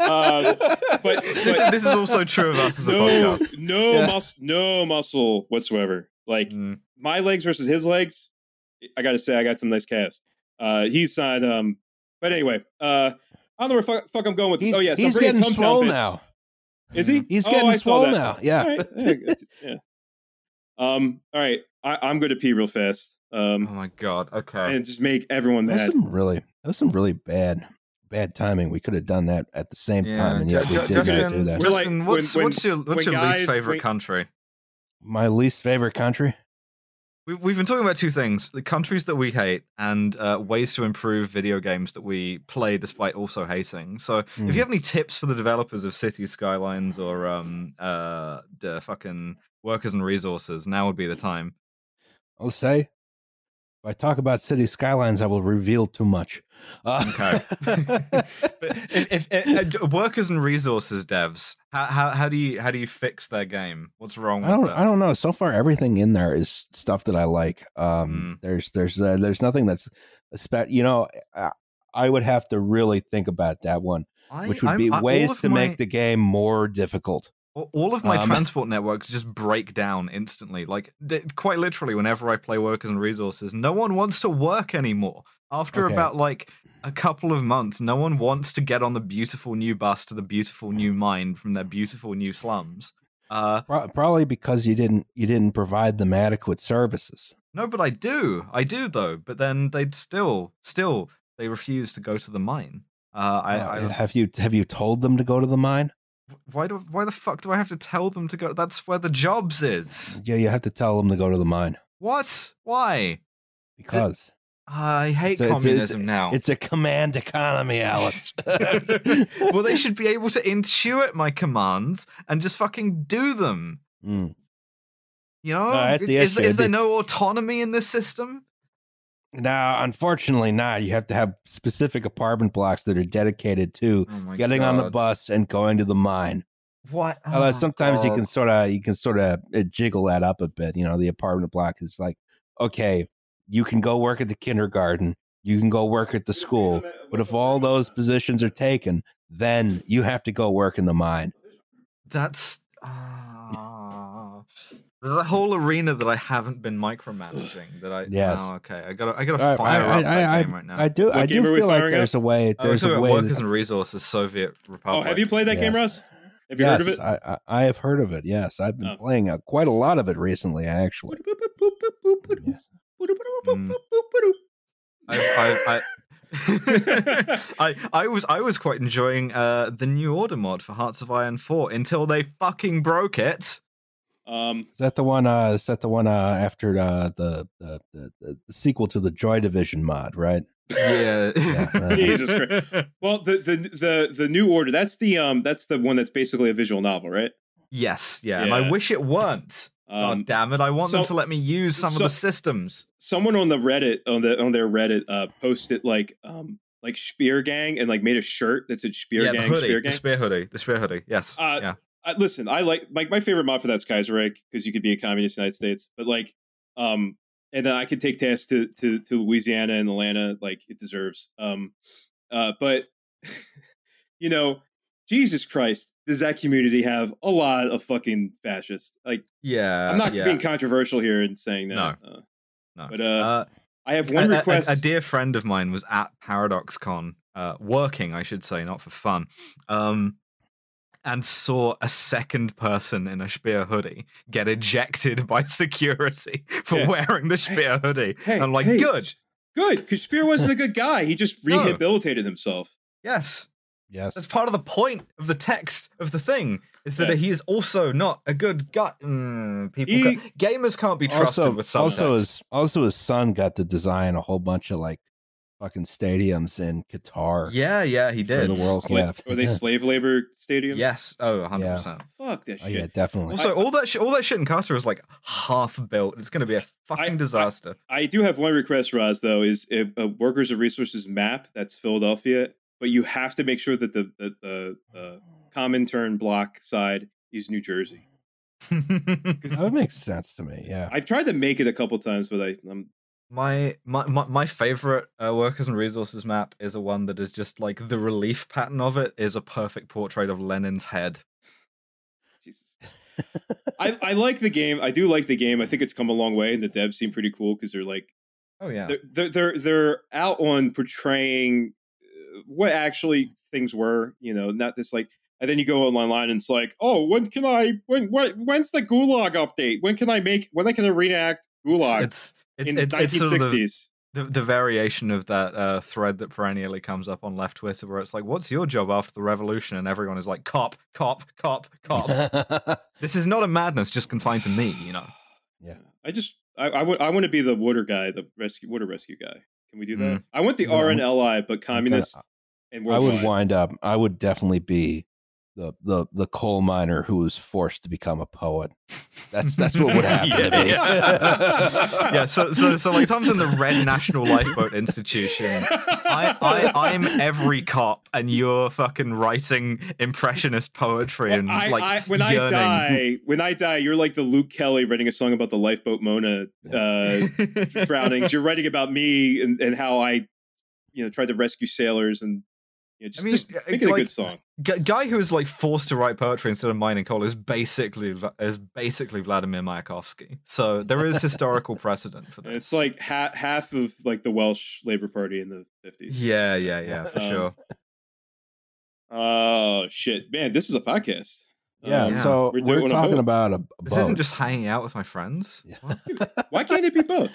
uh, but This, is, this is also true of us as a no podcast. no Yeah. muscle no muscle whatsoever. Like Mm. my legs versus his legs. I got to say, I got some nice calves. Uh, he's not. Um, but anyway, uh, I don't know where fuck, fuck I'm going with. He- oh yes, I'm he's getting Cumtown swole now. Is he? He's Oh, getting I saw swole now. Yeah. All right. Yeah. Um. All right. I, I'm going to pee real fast. Oh Um. my god. Okay. And just make everyone That was some really that was some really bad bad timing. We could have done that at the same time, and Ju- yet we Ju- did not do that. We're like- Justin, what's when- what's your what's your guys- least favorite when- country? My least favorite country. We've, we've been talking about two things: the countries that we hate and uh, ways to improve video games that we play despite also hating. So, if Hmm. you have any tips for the developers of City Skylines or um uh the fucking workers and resources, now would be the time. I'll say, if I talk about city skylines, I will reveal too much. Uh, Okay. But if, if, uh, uh, workers and resources devs, how, how how do you how do you fix their game? What's wrong I don't. it? I don't know. So far, everything in there is stuff that I like. Um, There's there's uh, there's nothing that's spe- You know, I, I would have to really think about that one, I- which would I'm- be ways to my- make the game more difficult. All- of my Um, transport networks just break down instantly. Like, d- quite literally, whenever I play workers and resources, no one wants to work anymore. After Okay. about like a couple of months, no one wants to get on the beautiful new bus to the beautiful new mine from their beautiful new slums. Uh, Pro- Probably because you didn't you didn't provide them adequate services. no, but I do, I do though. But then they'd still, still, they refuse to go to the mine. Uh, I, Uh, I, have you have you told them to go to the mine? Why do, why the fuck do I have to tell them to go? That's where the jobs is. Yeah, you have to tell them to go to the mine What? Why? because I hate It's a- it's a- communism now. it's a command economy, Alice. well, they should be able to intuit my commands and just fucking do them. Mm. You know, No, that's the is, is there no autonomy in this system? Now, unfortunately, not. You have to have specific apartment blocks that are dedicated to Oh getting on the bus and going to the mine. What? Although Oh, sometimes you can sort of you can sort of jiggle that up a bit. You know, the apartment block is like, okay, you can go work at the kindergarten, you can go work at the school, but if all those positions are taken, then you have to go work in the mine. That's. ah. There's a whole arena that I haven't been micromanaging. That I. Yes. Oh, okay. I gotta. I gotta I- fire I, up that I, I, game right now. I do. What I do feel like firing up? there's a way. Oh, There's talking a way. workers that- and resources, Soviet Republic. Oh, have you played that game, Yes. Russ? Have you yes, heard of it? I, I I have heard of it. Yes, I've been Oh. playing uh, quite a lot of it recently. I actually. Yes. Mm. I, I, I, I, I was I was quite enjoying uh, the new order mod for Hearts of Iron 4 until they fucking broke it. Um, Is that the one? Uh, is that the one uh, after uh, the, the, the the the sequel to the Joy Division mod? Right. Yeah. Yeah. Jesus Christ. well, the, the the the new order. That's the um. That's the one that's basically a visual novel, right? yes, yeah, and I wish it weren't. Um, God damn it! I want them to let me use some of the systems. someone on the Reddit on the on their Reddit uh posted like um like Spear Gang and like made a shirt that said Spear yeah, Gang, the hoodie, Spear the spear hoodie, the spear hoodie. Yes, Uh, yeah. I, listen, I like like my favorite mod for that's Kaiserreich because you could be a communist in the United States, but like um and then I could take tasks to to to Louisiana and Atlanta like it deserves. Um uh but you know, Jesus Christ, does that community have a lot of fucking fascists? Like Yeah, I'm not yeah. being controversial here in saying that. No. Uh, No. but uh, Uh, I have one a- a- request. A, dear friend of mine was at ParadoxCon, uh, working, I should say, not for fun, um, and saw a second person in a Speer hoodie get ejected by security for Yeah. wearing the Speer hoodie. Hey, I'm like, hey, good. Good, because Speer wasn't a good guy. He just No. rehabilitated himself. Yes, Yes. that's part of the point of the text of the thing. Is that Yeah. he is also not a good guy. Mm, people, He- ca- gamers can't be trusted also, with subtext. also his also his son got to design a whole bunch of like fucking stadiums in Qatar. yeah, yeah, he for did. the World Sla- Cup. Were they slave labor stadiums? Yes. Oh, 100 percent. Fuck that Oh shit. yeah, definitely. Also, all that sh- all that shit in Qatar is like half built. It's going to be a fucking I- disaster. I do have one request, Roz, though, is a, a workers and resources map that's Philadelphia, but you have to make sure that the the, the, the common turn block side is New Jersey. that makes sense to me. Yeah. I've tried to make it a couple times, but I, I'm my, my my my favorite uh, workers and resources map is a one that is just like the relief pattern of it is a perfect portrait of Lenin's head. Jesus. I, I like the game. I do like the game. I think it's come a long way, and the devs seem pretty cool because they're like Oh yeah. they're, they're they're out on portraying uh, what actually things were. You know, not this like. And then you go online and it's like, oh, when can I? When when when's the Gulag update? When can I make? When I can reenact Gulag It's it's in it's, the it's sort of the, 1960s? the, the variation of that uh, thread that perennially comes up on left Twitter where it's like, "What's your job after the revolution?" and everyone is like, "Cop, cop, cop, cop." this is not a madness just confined to me, you know. Yeah. I just I I would I want to be the water guy, the rescue water rescue guy. Can we do that? Mm. I want the No, I'm- RNLI, but communist and I would wind up. I would definitely be the the the coal miner who was forced to become a poet. That's that's what would happen to me. yeah. yeah, so so so like Tom's in the Red National Lifeboat Institution. I, I I'm every cop, and you're fucking writing impressionist poetry Well, and I, like I, when I die, when I die, you're like the Luke Kelly writing a song about the lifeboat Mona uh, drownings. You're writing about me and, and how I, you know, tried to rescue sailors and you know, just, mean, just make it a like, good song. Gu- guy who is like forced to write poetry instead of mining coal is basically is basically Vladimir Mayakovsky. So there is historical precedent for this. It's like ha- half of like the Welsh Labor Party in the 50s. yeah, yeah, yeah, for Um, sure. Oh shit, man! This is a podcast. Yeah. Um, Yeah. So We're we're, doing a talking about a, a This isn't just hanging out with my friends. Yeah. Why can't it be both?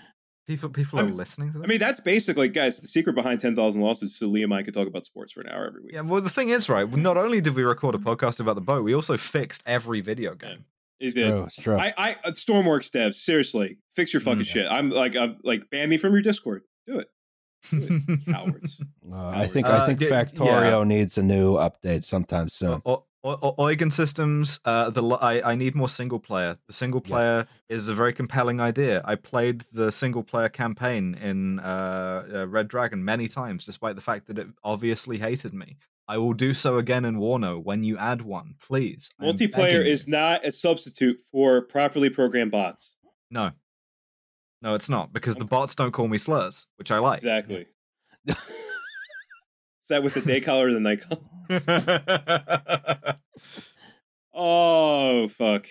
People people I are mean- listening to I mean, that's basically, guys, the secret behind 10,000 losses so Liam and I could talk about sports for an hour every week. Yeah, well, the thing is, right? Not only did we record a podcast about the boat, we also fixed every video game. It did. true. It's true. I, I, uh, Stormworks devs, seriously, fix your fucking Mm. shit. I'm like, I'm like, ban me from your Discord. Do it. Cowards. Uh, I think Uh, I think d- Factorio yeah. needs a new update sometime soon. Or, O- O- Eugen Systems, uh, the I, I need more single player. The single Yeah. player is a very compelling idea. I played the single player campaign in uh, uh, Red Dragon many times, despite the fact that it obviously hated me. I will do so again in Warno when you add one, please. Multiplayer is not a substitute for properly programmed bots. no, no, it's not because the bots don't call me slurs, which I like. Exactly. Is that with the day color or the night color? Oh fuck.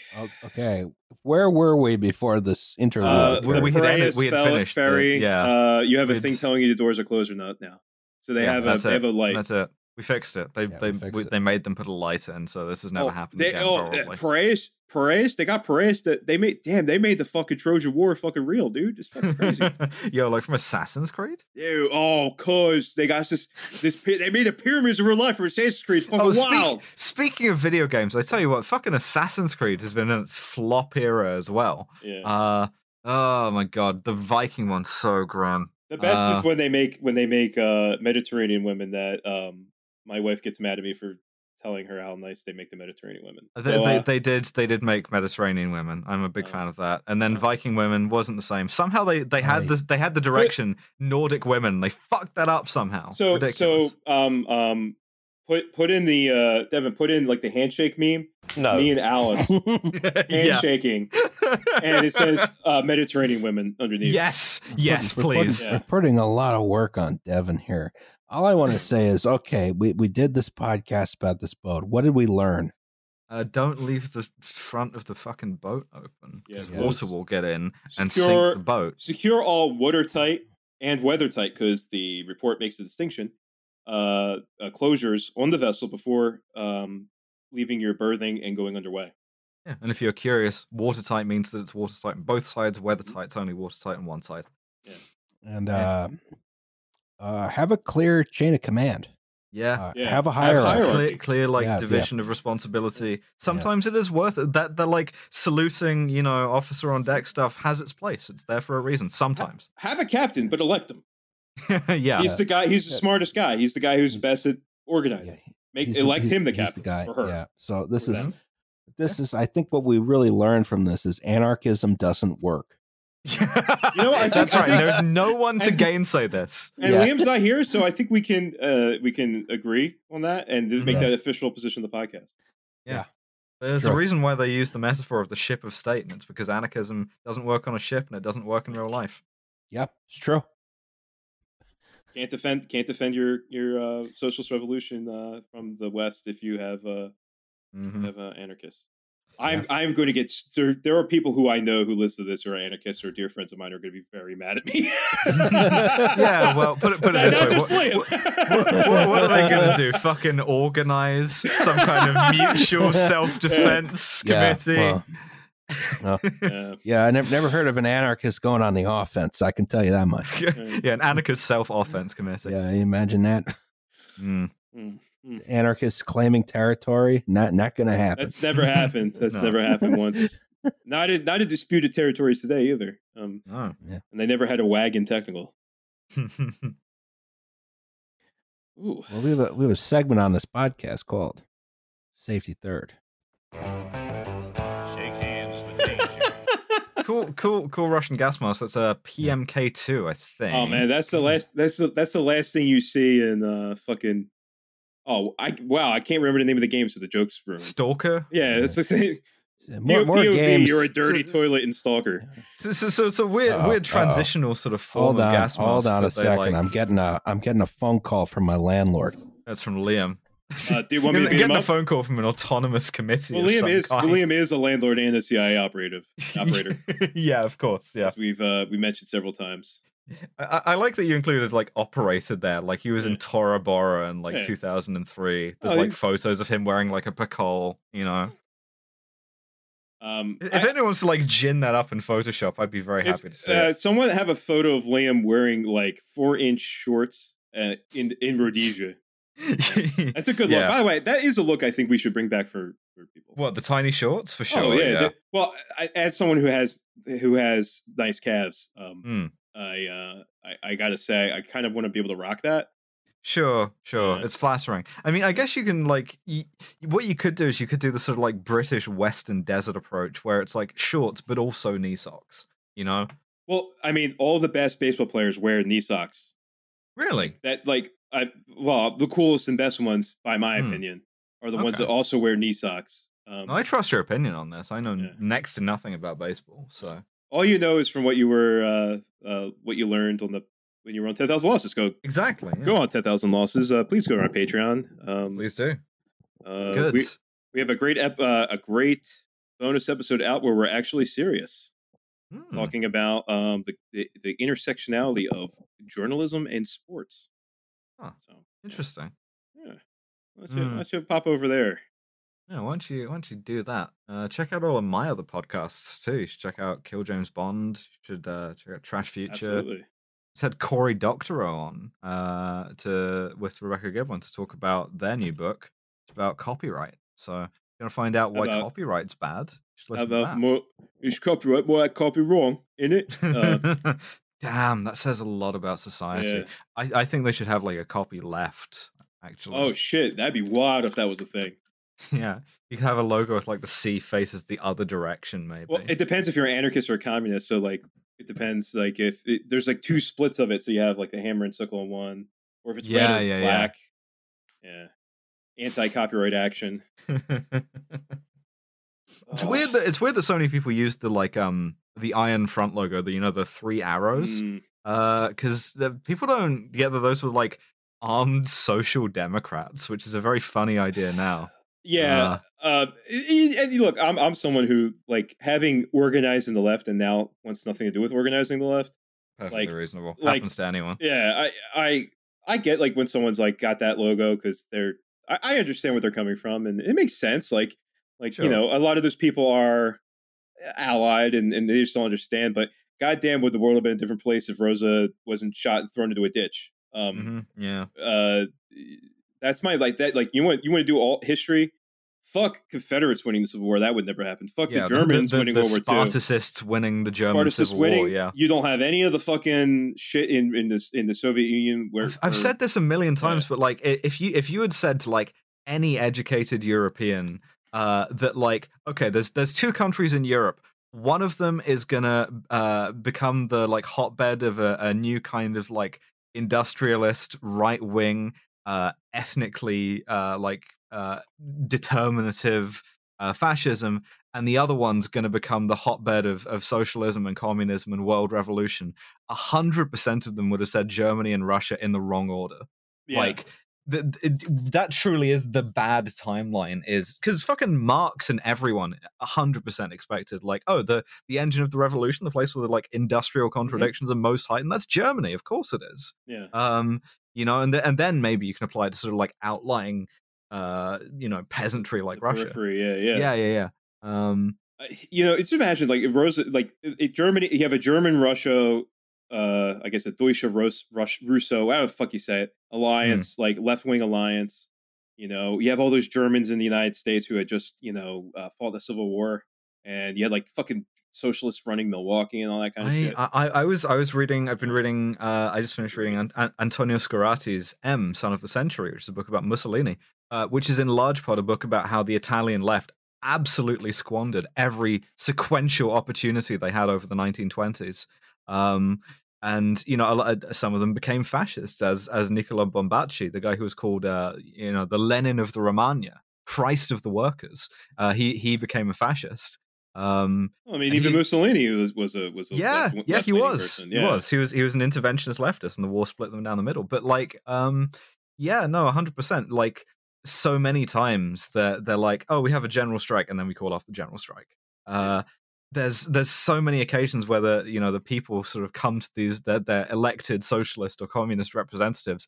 Okay, where were we before this interlude? Uh, we- we had Piraeus ended- we had Fel- finished the- Ferry. yeah. Uh, you have a thing telling you the doors are closed or not now. So they Yeah, have a they it. have a light. That's it. We fixed it. They Yeah, they we we, it. they made them put a light in, so this has never Oh, happened they, again. oh, probably. uh, Piraeus, Piraeus, they got Piraeus that they made. Damn, they made the fucking Trojan War fucking real, dude. It's fucking crazy. Yo, like from Assassin's Creed. Dude, oh, cause they got this this they made the pyramids in real life for Assassin's Creed. It's fucking Oh, speak- wild. speaking of video games, I tell you what, fucking Assassin's Creed has been in its flop era as well. Yeah. Uh oh my god, the Viking one's so grim. the best uh, is when they make when they make uh Mediterranean women that um my wife gets mad at me for telling her how nice they make the Mediterranean women. They, So, they, uh, they did they did make Mediterranean women. I'm a big Oh. fan of that. And then Oh. Viking women wasn't the same. Somehow they they had Right. this they had the direction Nordic women. They fucked that up somehow. so Ridiculous. so um um put put in the uh Devin put in like the handshake meme. no. Me and Alice handshaking, and it says uh, Mediterranean women underneath. yes, yes, We're putting- please. Yeah. We're putting a lot of work on Devin here. All I want to say is, okay, we, we did this podcast about this boat. What did we learn? Uh, don't leave the front of the fucking boat open Yeah, because yes. water will get in and Secure- sink the boat. secure all watertight and weathertight because the report makes a distinction uh, uh closures on the vessel before um leaving your berthing and going underway Yeah. And if you're curious, watertight means that it's watertight on both sides. Weathertight's only watertight on one side. Yeah. And Yeah. Uh, have a clear chain of command. Yeah. Uh, Yeah, Have a have hierarchy. hierarchy. clear, clear like Yeah, yeah. division of responsibility. Sometimes it is worth it. That the like saluting, you know, officer on deck stuff has its place. It's there for a reason. Sometimes. have a captain but elect him yeah. he's the guy he's the smartest guy he's the guy who's best at organizing Yeah, make he's elect he's- him the he's captain guy. or her Yeah. So this Or is them. this is I think what we really learned from this is anarchism doesn't work. You know, I think- That's I right. think- There's no one to and- gainsay this. and Yeah. liam's not here so i think we can uh we can agree on that and make Yeah. that official position of the podcast Yeah. There's Sure. a reason why they use the metaphor of the ship of state, and it's because anarchism doesn't work on a ship and it doesn't work in real life. Yep, it's true. can't defend can't defend your your uh socialist revolution uh from the west if you have uh Mhm. of uh, anarchists. I'm I'm going to get there. There are people who I know who listen to this who are anarchists or dear friends of mine are going to be very mad at me. Yeah, well, put it put it Not this way. What, what, what- what are they going to do? Fucking organize some kind of mutual self-defense Yeah, committee? well, Yeah. yeah, I never never heard of an anarchist going on the offense. I can tell you that much. yeah, an anarchist self-offense committee. Yeah, you imagine that Mm. Mm, mm. anarchists claiming territory. Not not going to happen. That's never happened. That's No. never happened once. Not in not in disputed territories today either. Um, Oh. and they never had a wagon technical. Ooh. Well, we have a we have a segment on this podcast called "Safety Third. Shake hands with danger. cool, cool, cool Russian gas mask. That's a PMK2, I think. Oh man, that's the last. That's the that's the last thing you see in uh fucking. Oh, I wow, I can't remember the name of the game, so the jokes ruined. Stalker. Yeah, it's the thing. More, more POV, games. You're a dirty toilet and stalker. So, so, so, so weird, Uh-oh, weird uh-oh. transitional sort of form Hold of on, gas mask. hold on a second. like- I'm getting a I'm getting a phone call from my landlord. That's from Liam. Uh, do you want me to Getting- beat him getting a phone call from an autonomous committee. Well, Liam is kind. William is a landlord and a CIA operative operator, yeah, of course. Yeah, as we've uh, we mentioned several times. I, I- like that you included like operated there. Like he was in Yeah. Tora Bora in like Yeah. 2003. There's Oh, like he's- photos of him wearing like a pakol. You know, Um, if I- anyone wants to like gin that up in Photoshop, I'd be very happy to see uh, someone have a photo of Liam wearing like four inch shorts uh, in in Rhodesia. That's a good look. Yeah. By the way, that is a look I think we should bring back for for people. What the tiny shorts for sure? oh yeah. yeah. well, I, as someone who has who has nice calves, um, Hmm. I uh I, I gotta say I kind of want to be able to rock that. Sure, sure. Yeah. It's flattering. I mean, I guess you can like y what you could do is you could do the sort of like British Western desert approach where it's like shorts but also knee socks. You know? Well, I mean, all the best baseball players wear knee socks. Really? That like I well, the coolest and best ones, by my Hmm. opinion, are the ones that also wear knee socks. Um, I trust your opinion on this. I know Yeah. next to nothing about baseball, so all you know is from what you were uh, uh, what you learned on the when you were on ten thousand losses. Go exactly. yeah. go on ten thousand losses. Uh, please go to our Patreon. Um, Please do. uh, Good. We, we have a great ep- uh, a great bonus episode out where we're actually serious, Hmm. talking about um, the, the the intersectionality of journalism and sports. Huh. So Interesting. yeah, why don't you, Hmm. why don't you pop over there? Yeah, why don't you why don't you do that? Uh, check out all of my other podcasts too. You should check out Kill James Bond. You should uh, check out Trash Future. Absolutely. Just had Cory Doctorow on uh, to with Rebecca Giblin to talk about their new book. It's about copyright. So if you want to find out why About- copyright's bad, you should How listen to about that. more? Is copyright more like copy wrong in it? Uh, Damn, that says a lot about society. yeah. I, I think they should have like a copy left. Actually, Oh shit, that'd be wild if that was a thing. yeah, you could have a logo with like the C faces the other direction, maybe. Well, it depends if you're an anarchist or a communist. So like, it depends. Like if it, there's like two splits of it, so you have like the hammer and sickle in one, or if it's Yeah, red or yeah, yeah. black. Yeah. Anti-copyright action. It's Oh, weird that it's weird that so many people use the like um the iron front logo, the you know the three arrows, mm, uh, because people don't get that those were like armed social democrats, which is a very funny idea now. Yeah. Uh, y- y- and look, I'm I'm someone who like having organized in the left and now wants nothing to do with organizing the left. Perfectly Like- reasonable. like- Happens to anyone. Yeah, I I I get like when someone's like got that logo because they're I, I understand where they're coming from and it makes sense. Like like Sure. you know a lot of those people are allied and, and they just don't understand. But goddamn, would the world have been a different place if Rosa wasn't shot and thrown into a ditch? Um, hmm Yeah. uh, that's my like that. Like you want you want to do all history. Fuck Confederates winning the Civil War. That would never happen. Fuck Yeah, the Germans the, winning the World War Two. Spartacists winning the German Spartacists Civil winning. War. Yeah, You don't have any of the fucking shit in in this in the Soviet Union. Where I've, I've where- said this a million times, Yeah. but like, if you if you had said to like any educated European uh, that like, okay, there's there's two countries in Europe. One of them is gonna uh, become the like hotbed of a, a new kind of like industrialist right wing, uh, ethnically uh, like uh, determinative uh, fascism, and the other one's going to become the hotbed of, of socialism and communism and world revolution. A hundred percent of them would have said Germany and Russia in the wrong order. yeah. Like th- th- that truly is the bad timeline. Is because fucking Marx and everyone a hundred percent expected like, oh, the the engine of the revolution, the place where the like industrial contradictions are most heightened. That's Germany, of course it is yeah. um you know and, th- and then maybe you can apply it to sort of like outlying uh you know peasantry like the russia Yeah, yeah. yeah yeah yeah um I- you know, it's imagine like if Rosa, like it, Germany, you have a German Russia, uh, I guess a Deutsche Rus, Rush, Russo, how the fuck you say it, alliance, like left wing alliance. You know, you have all those Germans in the United States who had just, you know, uh, fought the Civil War, and you had like fucking socialists running Milwaukee and all that kind of I, shit. I I was I was reading I've been reading uh I just finished reading An- An- Antonio Scurati's M Son of the Century which is a book about Mussolini uh, which is in large part a book about how the Italian left absolutely squandered every sequential opportunity they had over the 1920s um and you know a lot of- some of them became fascists as as Niccolo Bombacci the guy who was called uh you know the Lenin of the Romagna Christ of the workers. Uh he he became a fascist um I mean, even he- Mussolini was was a was a yeah left- yeah he was person. he was. He was he was an interventionist leftist and the war split them down the middle. But like um yeah no 100% like so many times they're they're like oh we have a general strike and then we call off the general strike. Uh there's there's so many occasions where the you know the people sort of come to these their, their elected socialist or communist representatives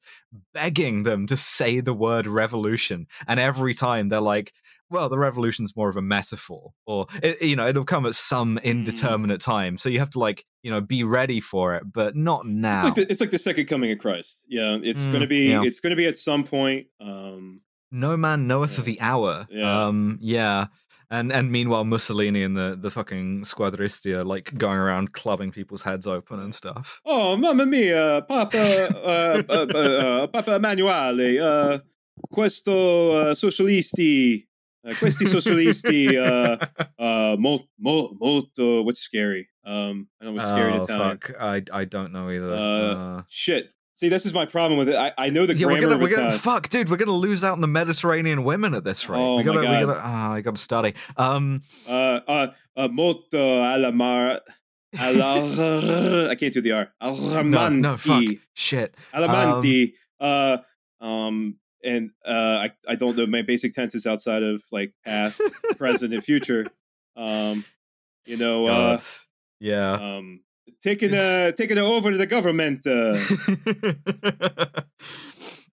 begging them to say the word revolution and every time they're like well the revolution's more of a metaphor or it, you know it'll come at some indeterminate time so you have to like you know be ready for it but not It's now like the, it's like the second coming of Christ. Yeah, it's Mm, gonna be yeah. it's gonna be at some point. Um, no man knoweth Yeah. the hour Yeah. um yeah And and meanwhile, Mussolini and the the fucking squadristi are like going around clubbing people's heads open and stuff. Oh, mamma mia, Papa, uh, uh, uh, uh, Papa Emanuele, uh, questo uh, socialisti, uh, questi socialisti, uh, uh, mo, mo, molto, what's scary? Um, I don't know what's scary oh Italian. fuck! I I don't know either. Uh, Shit. See, this is my problem with it. I, I know the yeah, we're grammar gonna, we're gonna fuck, dude. We're gonna lose out on the Mediterranean women at this rate. Oh we my gotta, we God. gotta. Ah, I gotta study. Um, Uh, uh, uh, molto alla mar, alla, I can't do the R. no, Alamanti. no, fuck, shit. Alamanti. uh, um, and uh, I I don't know my basic tenses outside of like past, present, and future. Um, you know, uh, yeah. um, taking uh, taking it over to the government. Uh,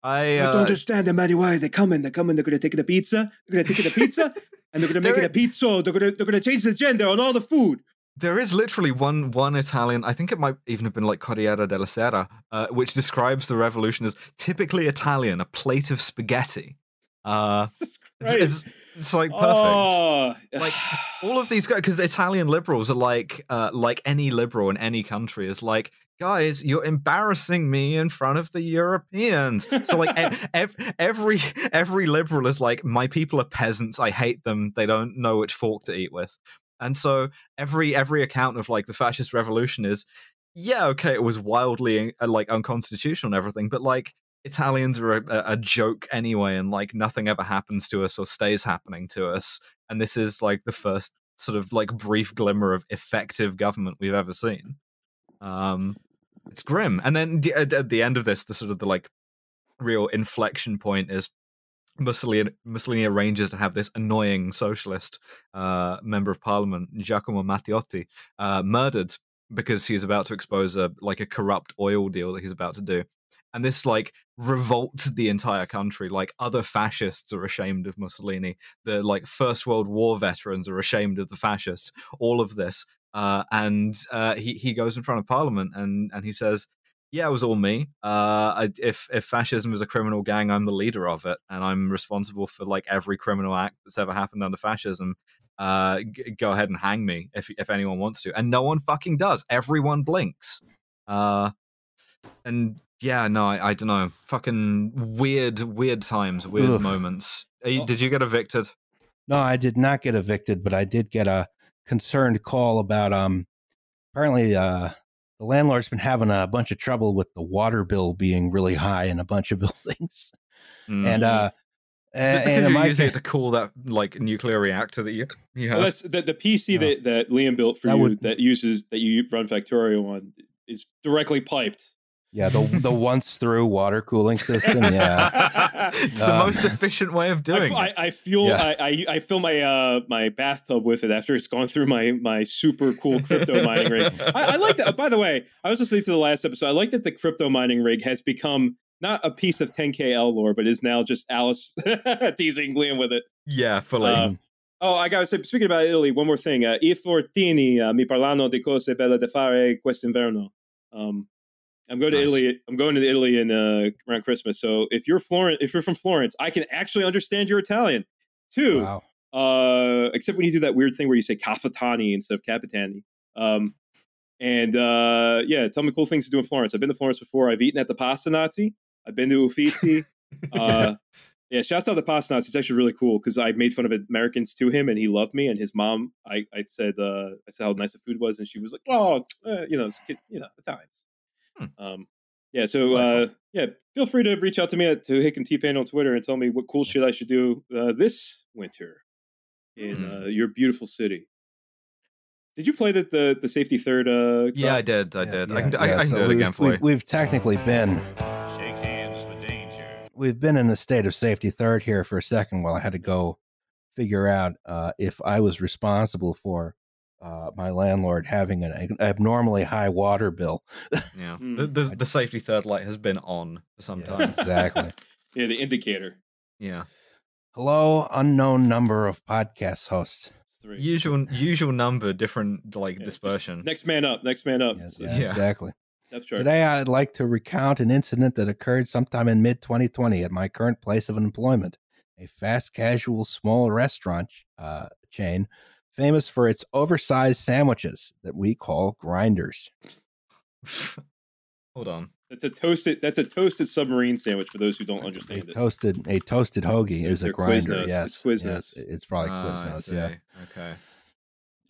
I I uh, don't understand, Emmanuel. They're coming. They're coming. They're going to take the pizza. They're going to take the pizza, and they're going to make it a pizza. They're going to they're going to change the gender on all the food. There is literally one one Italian. I think it might even have been like Corriere della Sera, uh, which describes the revolution as typically Italian, a plate of spaghetti. Uh, it's, it's, it's like perfect. Oh, Like, All of these guys, because Italian liberals are like, uh, like any liberal in any country is like, guys, you're embarrassing me in front of the Europeans. So like, e- ev- every every liberal is like, my people are peasants. I hate them. They don't know which fork to eat with. And so every every account of like the fascist revolution is, yeah, okay, it was wildly uh, like unconstitutional and everything, but like Italians are a, a- joke anyway, and like nothing ever happens to us or stays happening to us. And this is like the first sort of like brief glimmer of effective government we've ever seen. Um, it's grim. And then at the end of this, the sort of the like real inflection point is Mussolini, Mussolini arranges to have this annoying socialist uh, member of parliament, Giacomo Matteotti, uh, murdered because he's about to expose a like a corrupt oil deal that he's about to do. And this like revolts the entire country. Like other fascists are ashamed of Mussolini. The like First World War veterans are ashamed of the fascists. All of this, uh, and uh, he he goes in front of Parliament and and he says, "Yeah, it was all me. Uh, I, if if fascism is a criminal gang, I'm the leader of it, and I'm responsible for like every criminal act that's ever happened under fascism. Uh, g- go ahead and hang me if if anyone wants to." And no one fucking does. Everyone blinks. Uh, and yeah, no, I, I don't know. Fucking weird, weird times, weird Ugh. moments. You- Oh. Did you get evicted? No, I did not get evicted, but I did get a concerned call about um apparently uh the landlord's been having a bunch of trouble with the water bill being really high in a bunch of buildings. Mm. And uh Is it and, because and it you're might using be- it to cool that like nuclear reactor that you you have? Well, that's the, the PC No. that, that Liam built for That you would- that uses that you run Factorio on is directly piped. Yeah, the the once through water cooling system. Yeah. it's the Uh, most efficient way of doing f- I, it. I fuel Yeah. I, I I fill my uh my bathtub with it after it's gone through my my super cool crypto mining rig. I, I like that. By the way, I was listening to the last episode. I like that the crypto mining rig has become not a piece of 10KL lore, but is now just Alice teasing Liam with it. Yeah, fully. Uh, Oh, I gotta say, speaking about Italy, one more thing. Uh, I fortini uh, mi parlano di cose belle da fare quest'inverno. Um, I'm going to Nice. Italy. I'm going to Italy in uh, around Christmas. So if you're Florent, if you're from Florence, I can actually understand your Italian. Two, Wow. uh, except when you do that weird thing where you say cafatani instead of capitani. Um, and uh, yeah, tell me cool things to do in Florence. I've been to Florence before. I've eaten at the Pasta Nazi. I've been to Uffizi. uh, yeah, shouts out to Pasta Nazi. It's actually really cool because I made fun of Americans to him, and he loved me. And his mom, I, I said, uh, I said how nice the food was, and she was like, "Oh, uh, you know, it's kid, you know, Italians." Hmm. Um, yeah, so uh, yeah, feel free to reach out to me at to Hick and T Pan on Twitter and tell me what cool shit I should do uh, this winter in Hmm. uh, your beautiful city. Did you play the the, the safety third? Uh, yeah, I did. I Yeah, did. I yeah, can, I, yeah, I can so do it again for we've, you. We've technically been Shake hands for danger. we've been in a state of safety third here for a second while I had to go figure out uh, if I was responsible for uh, my landlord having an abnormally high water bill. Yeah, Hmm. the, the the safety third light has been on for some Yeah, time. exactly. yeah, the indicator. Yeah, Hello, unknown number of podcast hosts. Three. usual usual number, different like Yeah, just dispersion. Next man up. Next man up. Yes, yeah, Yeah. exactly. Depth chart. Today, I'd like to recount an incident that occurred sometime in mid 2020 at my current place of employment, a fast casual small restaurant uh, chain famous for its oversized sandwiches that we call grinders. Hold on. That's a toasted. That's a toasted submarine sandwich for those who don't A understand it. toasted a toasted hoagie is a They're grinder. Quiznos. Yes, It's Quiznos. yes, it's probably Ah, I Quiznos. Yeah. Okay.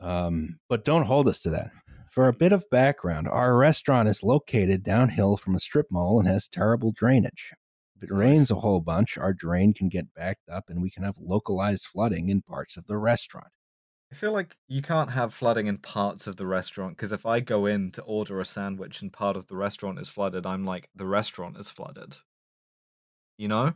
Um, but don't hold us to that. For a bit of background, our restaurant is located downhill from a strip mall and has terrible drainage. If it rains a whole bunch, our drain can get backed up and we can have localized flooding in parts of the restaurant. I feel like you can't have flooding in parts of the restaurant because if I go in to order a sandwich and part of the restaurant is flooded, I'm like, the restaurant is flooded. You know?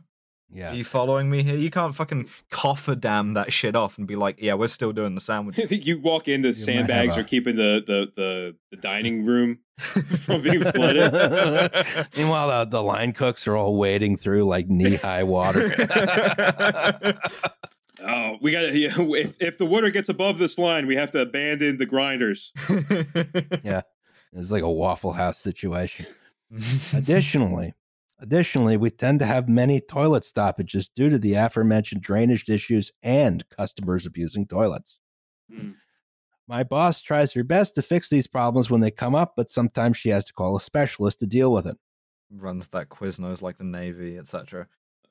Yeah. Are you following me here? You can't fucking coffer dam that shit off and be like, yeah, we're still doing the I sandwich. think you walk in, the might sandbags have are a- keeping the, the the the dining room from being flooded. Meanwhile, the, the line cooks are all wading through like knee high water. Oh, we got to. Yeah, if if the water gets above this line, we have to abandon the grinders. Yeah, it's like a Waffle House situation. Additionally, additionally, we tend to have many toilet stoppages due to the aforementioned drainage issues and customers abusing toilets. Hmm. My boss tries her best to fix these problems when they come up, but sometimes she has to call a specialist to deal with it. Runs that Quiznos like the Navy, etc.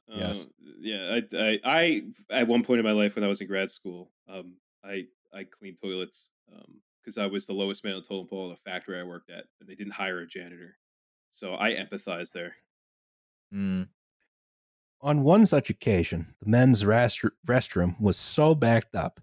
Yes. Uh, yeah, I, I, I, at one point in my life when I was in grad school, um, I, I cleaned toilets um, because I was the lowest man on the totem pole at a factory I worked at, and they didn't hire a janitor, so I empathize there. Mm. On one such occasion, the men's rest- restroom was so backed up.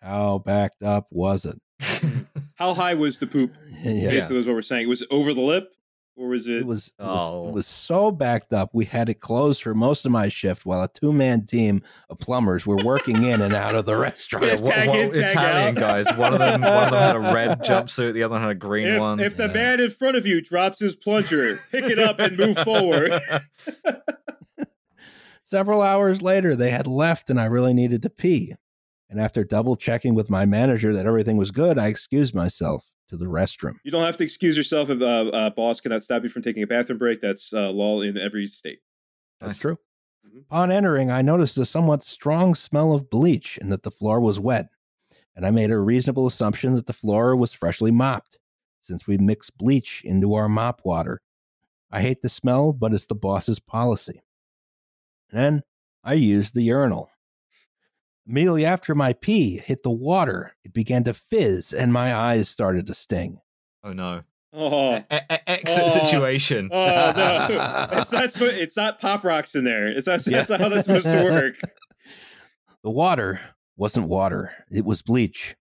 How backed up was it? How high was the poop? yeah. Basically, is what we're saying. It was over the lip, or was it? It was, it was Oh. it was so backed up. We had it closed for most of my shift while a two man team of plumbers were working in and out of the restaurant. Yeah, Wha- tag wha- in, tag Italian out. guys. One of them, one of them had a red jumpsuit. The other one had a green if, one. if the man in front of you drops his plunger, pick it up and move forward. Several hours later, they had left and I really needed to pee. And after double checking with my manager that everything was good, I excused myself to the restroom. You don't have to excuse yourself if uh, uh, boss cannot stop you from taking a bathroom break. That's uh, law in every state. That's Nice. true. Mhm. Upon entering, I noticed a somewhat strong smell of bleach and that the floor was wet. And I made a reasonable assumption that the floor was freshly mopped, since we mix bleach into our mop water. I hate the smell, but it's the boss's policy. Then I used the urinal. Immediately after my pee hit the water, it began to fizz and my eyes started to sting. oh no! Oh, E- e- exit Oh. situation. oh no! It's not. spo- It's not pop rocks in there. It's not. That's not how that's supposed to work. The water wasn't water, it was bleach.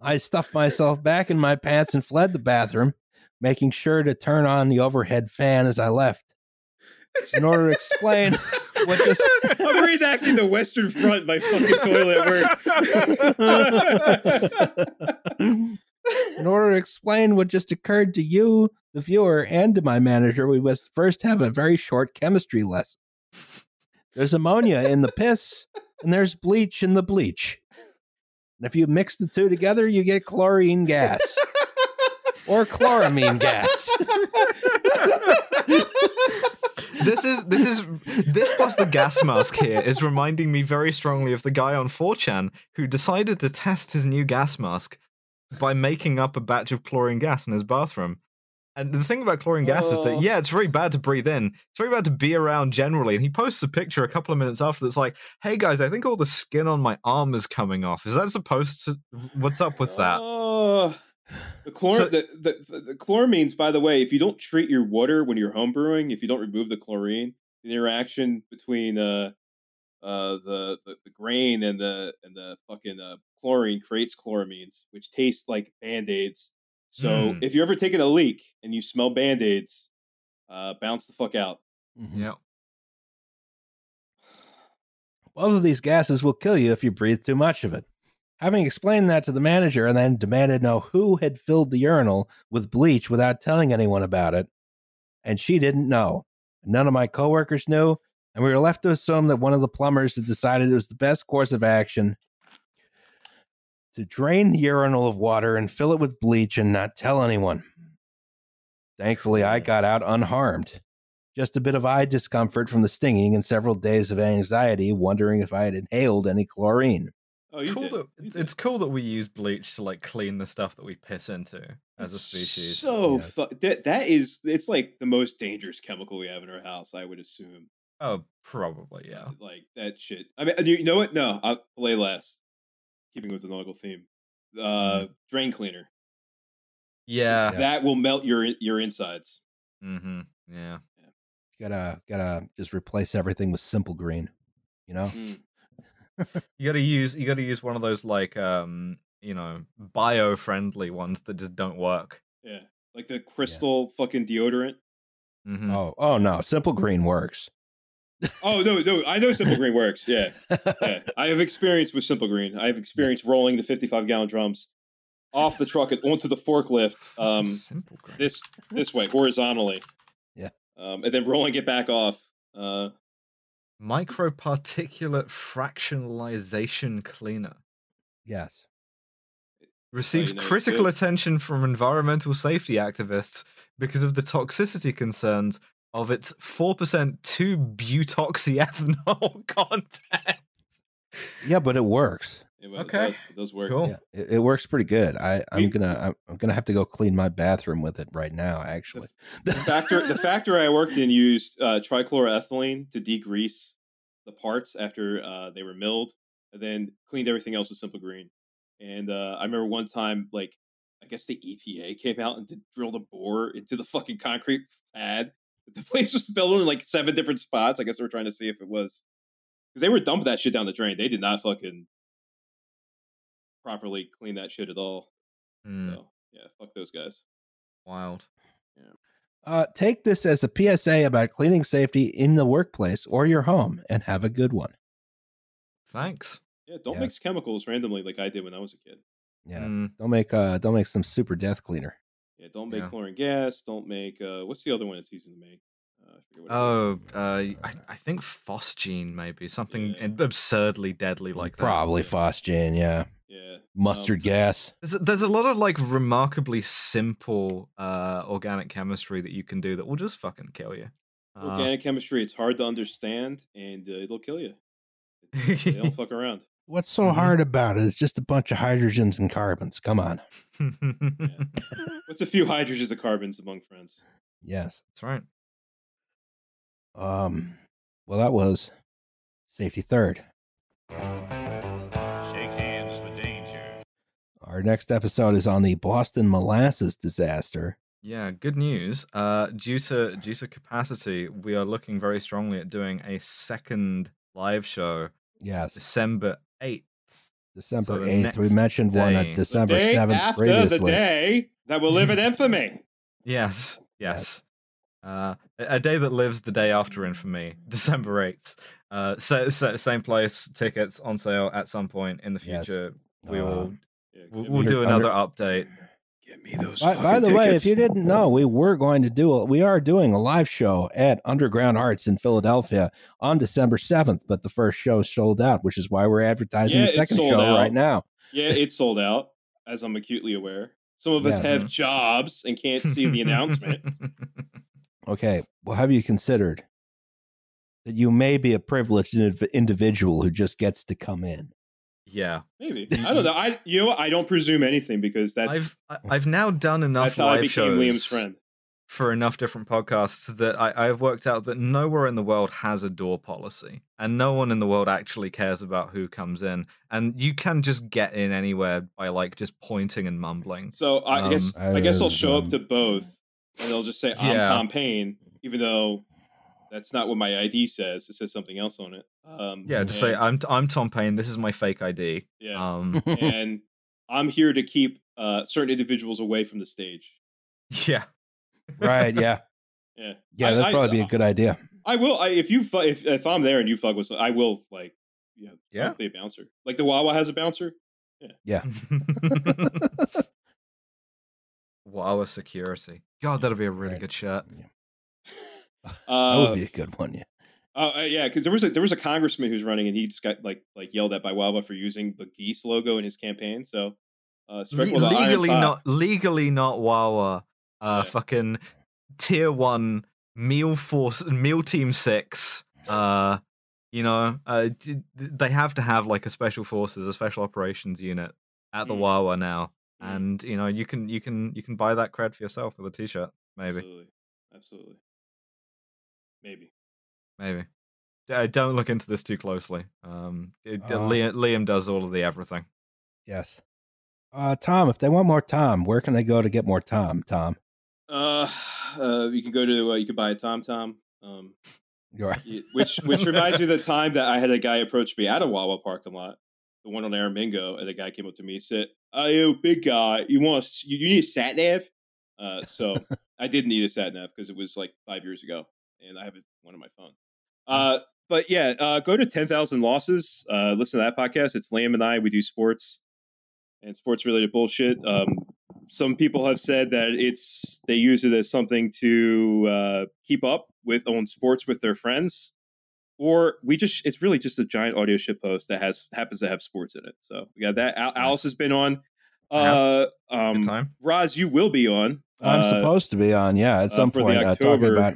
I stuffed myself back in my pants and fled the bathroom, making sure to turn on the overhead fan as I left. In order to explain what just I'm reenacting the Western Front my fucking toilet work. in order to explain what just occurred to you, the viewer, and to my manager, we must first have a very short chemistry lesson. There's ammonia in the piss, and there's bleach in the bleach. And if you mix the two together, you get chlorine gas or chloramine gas. this is this is this plus the gas mask here is reminding me very strongly of the guy on 4chan who decided to test his new gas mask by making up a batch of chlorine gas in his bathroom. And the thing about chlorine gas is Oh. that yeah, it's very bad to breathe in. It's very bad to be around generally. And he posts a picture a couple of minutes after that's like, "Hey guys, I think all the skin on my arm is coming off. Is that supposed to? What's up with that?" Oh, the, chlor- So- the, the, the, the chloramines, by the way, if you don't treat your water when you're home brewing, if you don't remove the chlorine, the interaction between uh, uh, the, the the grain and the and the fucking uh, chlorine creates chloramines, which taste like band aids. So Mm. if you're ever taking a leak and you smell band aids, uh, bounce the fuck out. Yeah. Both of these gases will kill you if you breathe too much of it. Having explained that to the manager and then demanded to know who had filled the urinal with bleach without telling anyone about it, and she didn't know. None of my coworkers knew, and we were left to assume that one of the plumbers had decided it was the best course of action to drain the urinal of water and fill it with bleach and not tell anyone. Thankfully, I got out unharmed. Just a bit of eye discomfort from the stinging and several days of anxiety, wondering if I had inhaled any chlorine. Oh, It's cool did. that You it's, it's cool that we use bleach to like clean the stuff that we piss into as a species. So Yes. fu- that that is it's like the most dangerous chemical we have in our house. I would assume. oh, probably yeah. Like that shit. I mean, you know what? No, I'll play less. Keeping with the nautical theme, uh, drain cleaner. Yeah. Yeah. That will melt your your insides. Mm-hmm. Yeah. Gotta gotta just replace everything with simple green. You know? Mm. You gotta use you gotta use one of those like um you know bio friendly ones that just don't work. Yeah, like the crystal fucking deodorant. Mm-hmm. Oh oh no, simple green works. Oh no, no, I know Simple Green works. Yeah, yeah. I have experience with Simple Green. I have experience rolling the 55 gallon drums off the truck and onto the forklift. Um, Simple green. this this way horizontally. Yeah. Um, and then rolling it back off. Uh, Microparticulate fractionalization cleaner yes. receives know, critical good. attention from environmental safety activists because of the toxicity concerns of its 4% 2-butoxyethanol content. Yeah, but it works. It, it Okay. does, it does work. Cool. Yeah, it, it works pretty good. I, I'm We- gonna I'm, I'm gonna have to go clean my bathroom with it right now. Actually, The factor the factory I worked in used uh, trichloroethylene to degrease the parts after uh, they were milled, and then cleaned everything else with Simple Green. And uh, I remember one time, like I guess the EPA came out and did, drilled a bore into the fucking concrete pad. The place was built in like seven different spots. I guess they were trying to see if it was because they were dumping that shit down the drain. They did not fucking properly clean that shit at all. Hmm, So yeah, fuck those guys. wild. uh, take this as a PSA about cleaning safety in the workplace or your home, and have a good one. Thanks. Yeah, don't Yeah. mix chemicals randomly like I did when I was a kid. Yeah, Mm, don't make uh don't make some super death cleaner. Yeah, don't make Yeah. chlorine gas. Don't make uh, what's the other one it's easy to make? Uh, I forget what it oh, uh, I, I think phosgene maybe something Yeah. absurdly deadly like that. Probably yeah. phosgene, yeah. Yeah, Mustard um, gas. There's a, there's a lot of like remarkably simple uh, organic chemistry that you can do that will just fucking kill you. Uh, Organic chemistry, it's hard to understand and uh, it'll kill you. They don't fuck around. What's so Mhm. hard about it? It's just a bunch of hydrogens and carbons. Come on. What's a few hydrogens and carbons among friends? Yes. That's right. Um. Well, that was safety third. Our next episode is on the Boston molasses disaster. Yeah, good news. Uh, due to due to capacity, we are looking very strongly at doing a second live show Yes, December eighth. December the eighth. We next mentioned one day. at The December seventh after previously. the day that will live in infamy. Yes, yes. Uh, a a day that lives the day after infamy, December eighth. Uh, so, so same place, tickets on sale at some point in the Yes. future. We Uh, will Yeah, we'll, we'll me- do under- another update. Give me those. By, by fucking the way, if you didn't know, we were going to do a, we are doing a live show at Underground Arts in Philadelphia on December seventh, but the first show sold out, which is why we're advertising Yeah, the second show out. right now. yeah, it's sold out, as I'm acutely aware. Some of us Yeah. have jobs and can't see the announcement. Okay, well, have you considered that you may be a privileged indiv- individual who just gets to come in? Yeah, Maybe I don't know. I you know what? I don't presume anything because that's I've I- I've now done enough that's how I live became shows Liam's friend. for enough different podcasts that I, I've worked out that nowhere in the world has a door policy, and no one in the world actually cares about who comes in, and you can just get in anywhere by like just pointing and mumbling. So I Um, guess I I guess I'll show um, up to both, and they'll just say I'm Yeah. Tom Payne, even though that's not what my ID says. It says something else on it. Um, Yeah, just say I'm I'm Tom Payne. This is my fake ID. yeah, Um, and I'm here to keep uh, certain individuals away from the stage. yeah, Right? Yeah, Yeah, yeah, I- that'd I- probably be a good idea. I will. I, if you fu- if if I'm there and you fuck with, I will like yeah Yeah. be a bouncer. Like the Wawa has a bouncer. Yeah. Yeah. Wawa security. God, that'd be a really Right. good shirt. that Uh, would be a good one. Yeah. Oh uh, yeah, because there was a there was a congressman who's running, and he just got like like yelled at by Wawa for using the geese logo in his campaign. So, uh, Le- while the iron's legally not legally not Wawa. Uh, Yeah. fucking tier one Meal Force, Meal Team Six. Uh, you know, uh, they have to have like a special forces, a special operations unit at the Mm. Wawa now, Mm. and you know, you can you can you can buy that cred for yourself with a T-shirt, maybe, Absolutely. Absolutely. Maybe. maybe. Uh, don't look into this too closely. Um, it- Uh, Liam, Liam does all of the everything. Yes. Uh, Tom, if they want more Tom, where can they go to get more Tom? Tom, Uh, uh you can go to uh, you can buy a Tom Tom. Um, you're y- which which reminds me of the time that I had a guy approach me at a Wawa parking lot, the one on Aramingo, and the guy came up to me and said, "Oh, you big guy, you want a s- you, you need a sat nav?" Uh, so I didn't need a sat nav because it was like five years ago, and I have it- one on my phone. Uh, but yeah, uh, go to ten thousand losses. Uh, listen to that podcast. It's Liam and I. We do sports and sports related bullshit. Um, some people have said that it's they use it as something to uh, keep up with on sports with their friends, or we just it's really just a giant audio shit post that has happens to have sports in it. So we got that. Al- Alice has been on. Uh, um, time. Roz, you will be on. I'm Uh, supposed to be on, yeah, at uh, some for point, uh, talking October, about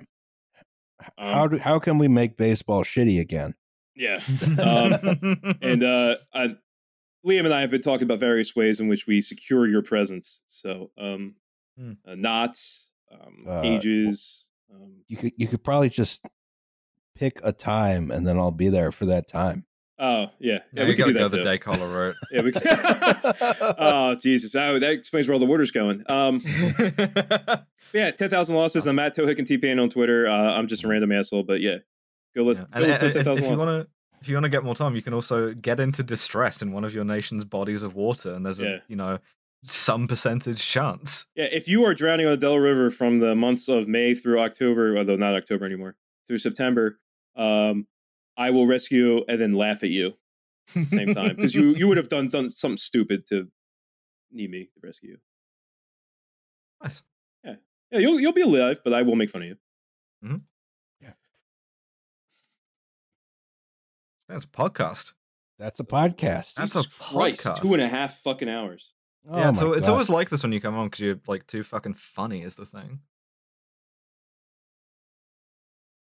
h- how um, do how can we make baseball shitty again? Yeah. Um, and uh, I, Liam and I have been talking about various ways in which we secure your presence. So, um, Hmm. uh, knots, um, Uh, cages. Um, You could you could probably just pick a time and then I'll be there for that time. Oh yeah, yeah, we can do that the day caller route. Yeah, we oh Jesus, that, that explains where all the water's going. Um, yeah, ten thousand losses. I'm at Tohick and T Pain on Twitter. Uh, I'm just a random asshole, but yeah, go listen. Yeah. Go And, listen uh, to if, if you want to, if you want to get more time, you can also get into distress in one of your nation's bodies of water, and there's Yeah. a you know some percentage chance. Yeah, if you are drowning on the Delaware River from the months of May through October, although not October anymore, through September, um, I will rescue you and then laugh at you at the same time because you you would have done done something stupid to need me to rescue you. Nice. Yeah, Yeah, you'll you'll be alive, but I will make fun of you. Mm-hmm. Yeah. That's a podcast. That's a podcast. That's a Jesus Christ, podcast. two and a half fucking hours. Oh yeah, my so it's God. always like this when you come on because you're like too fucking funny is the thing.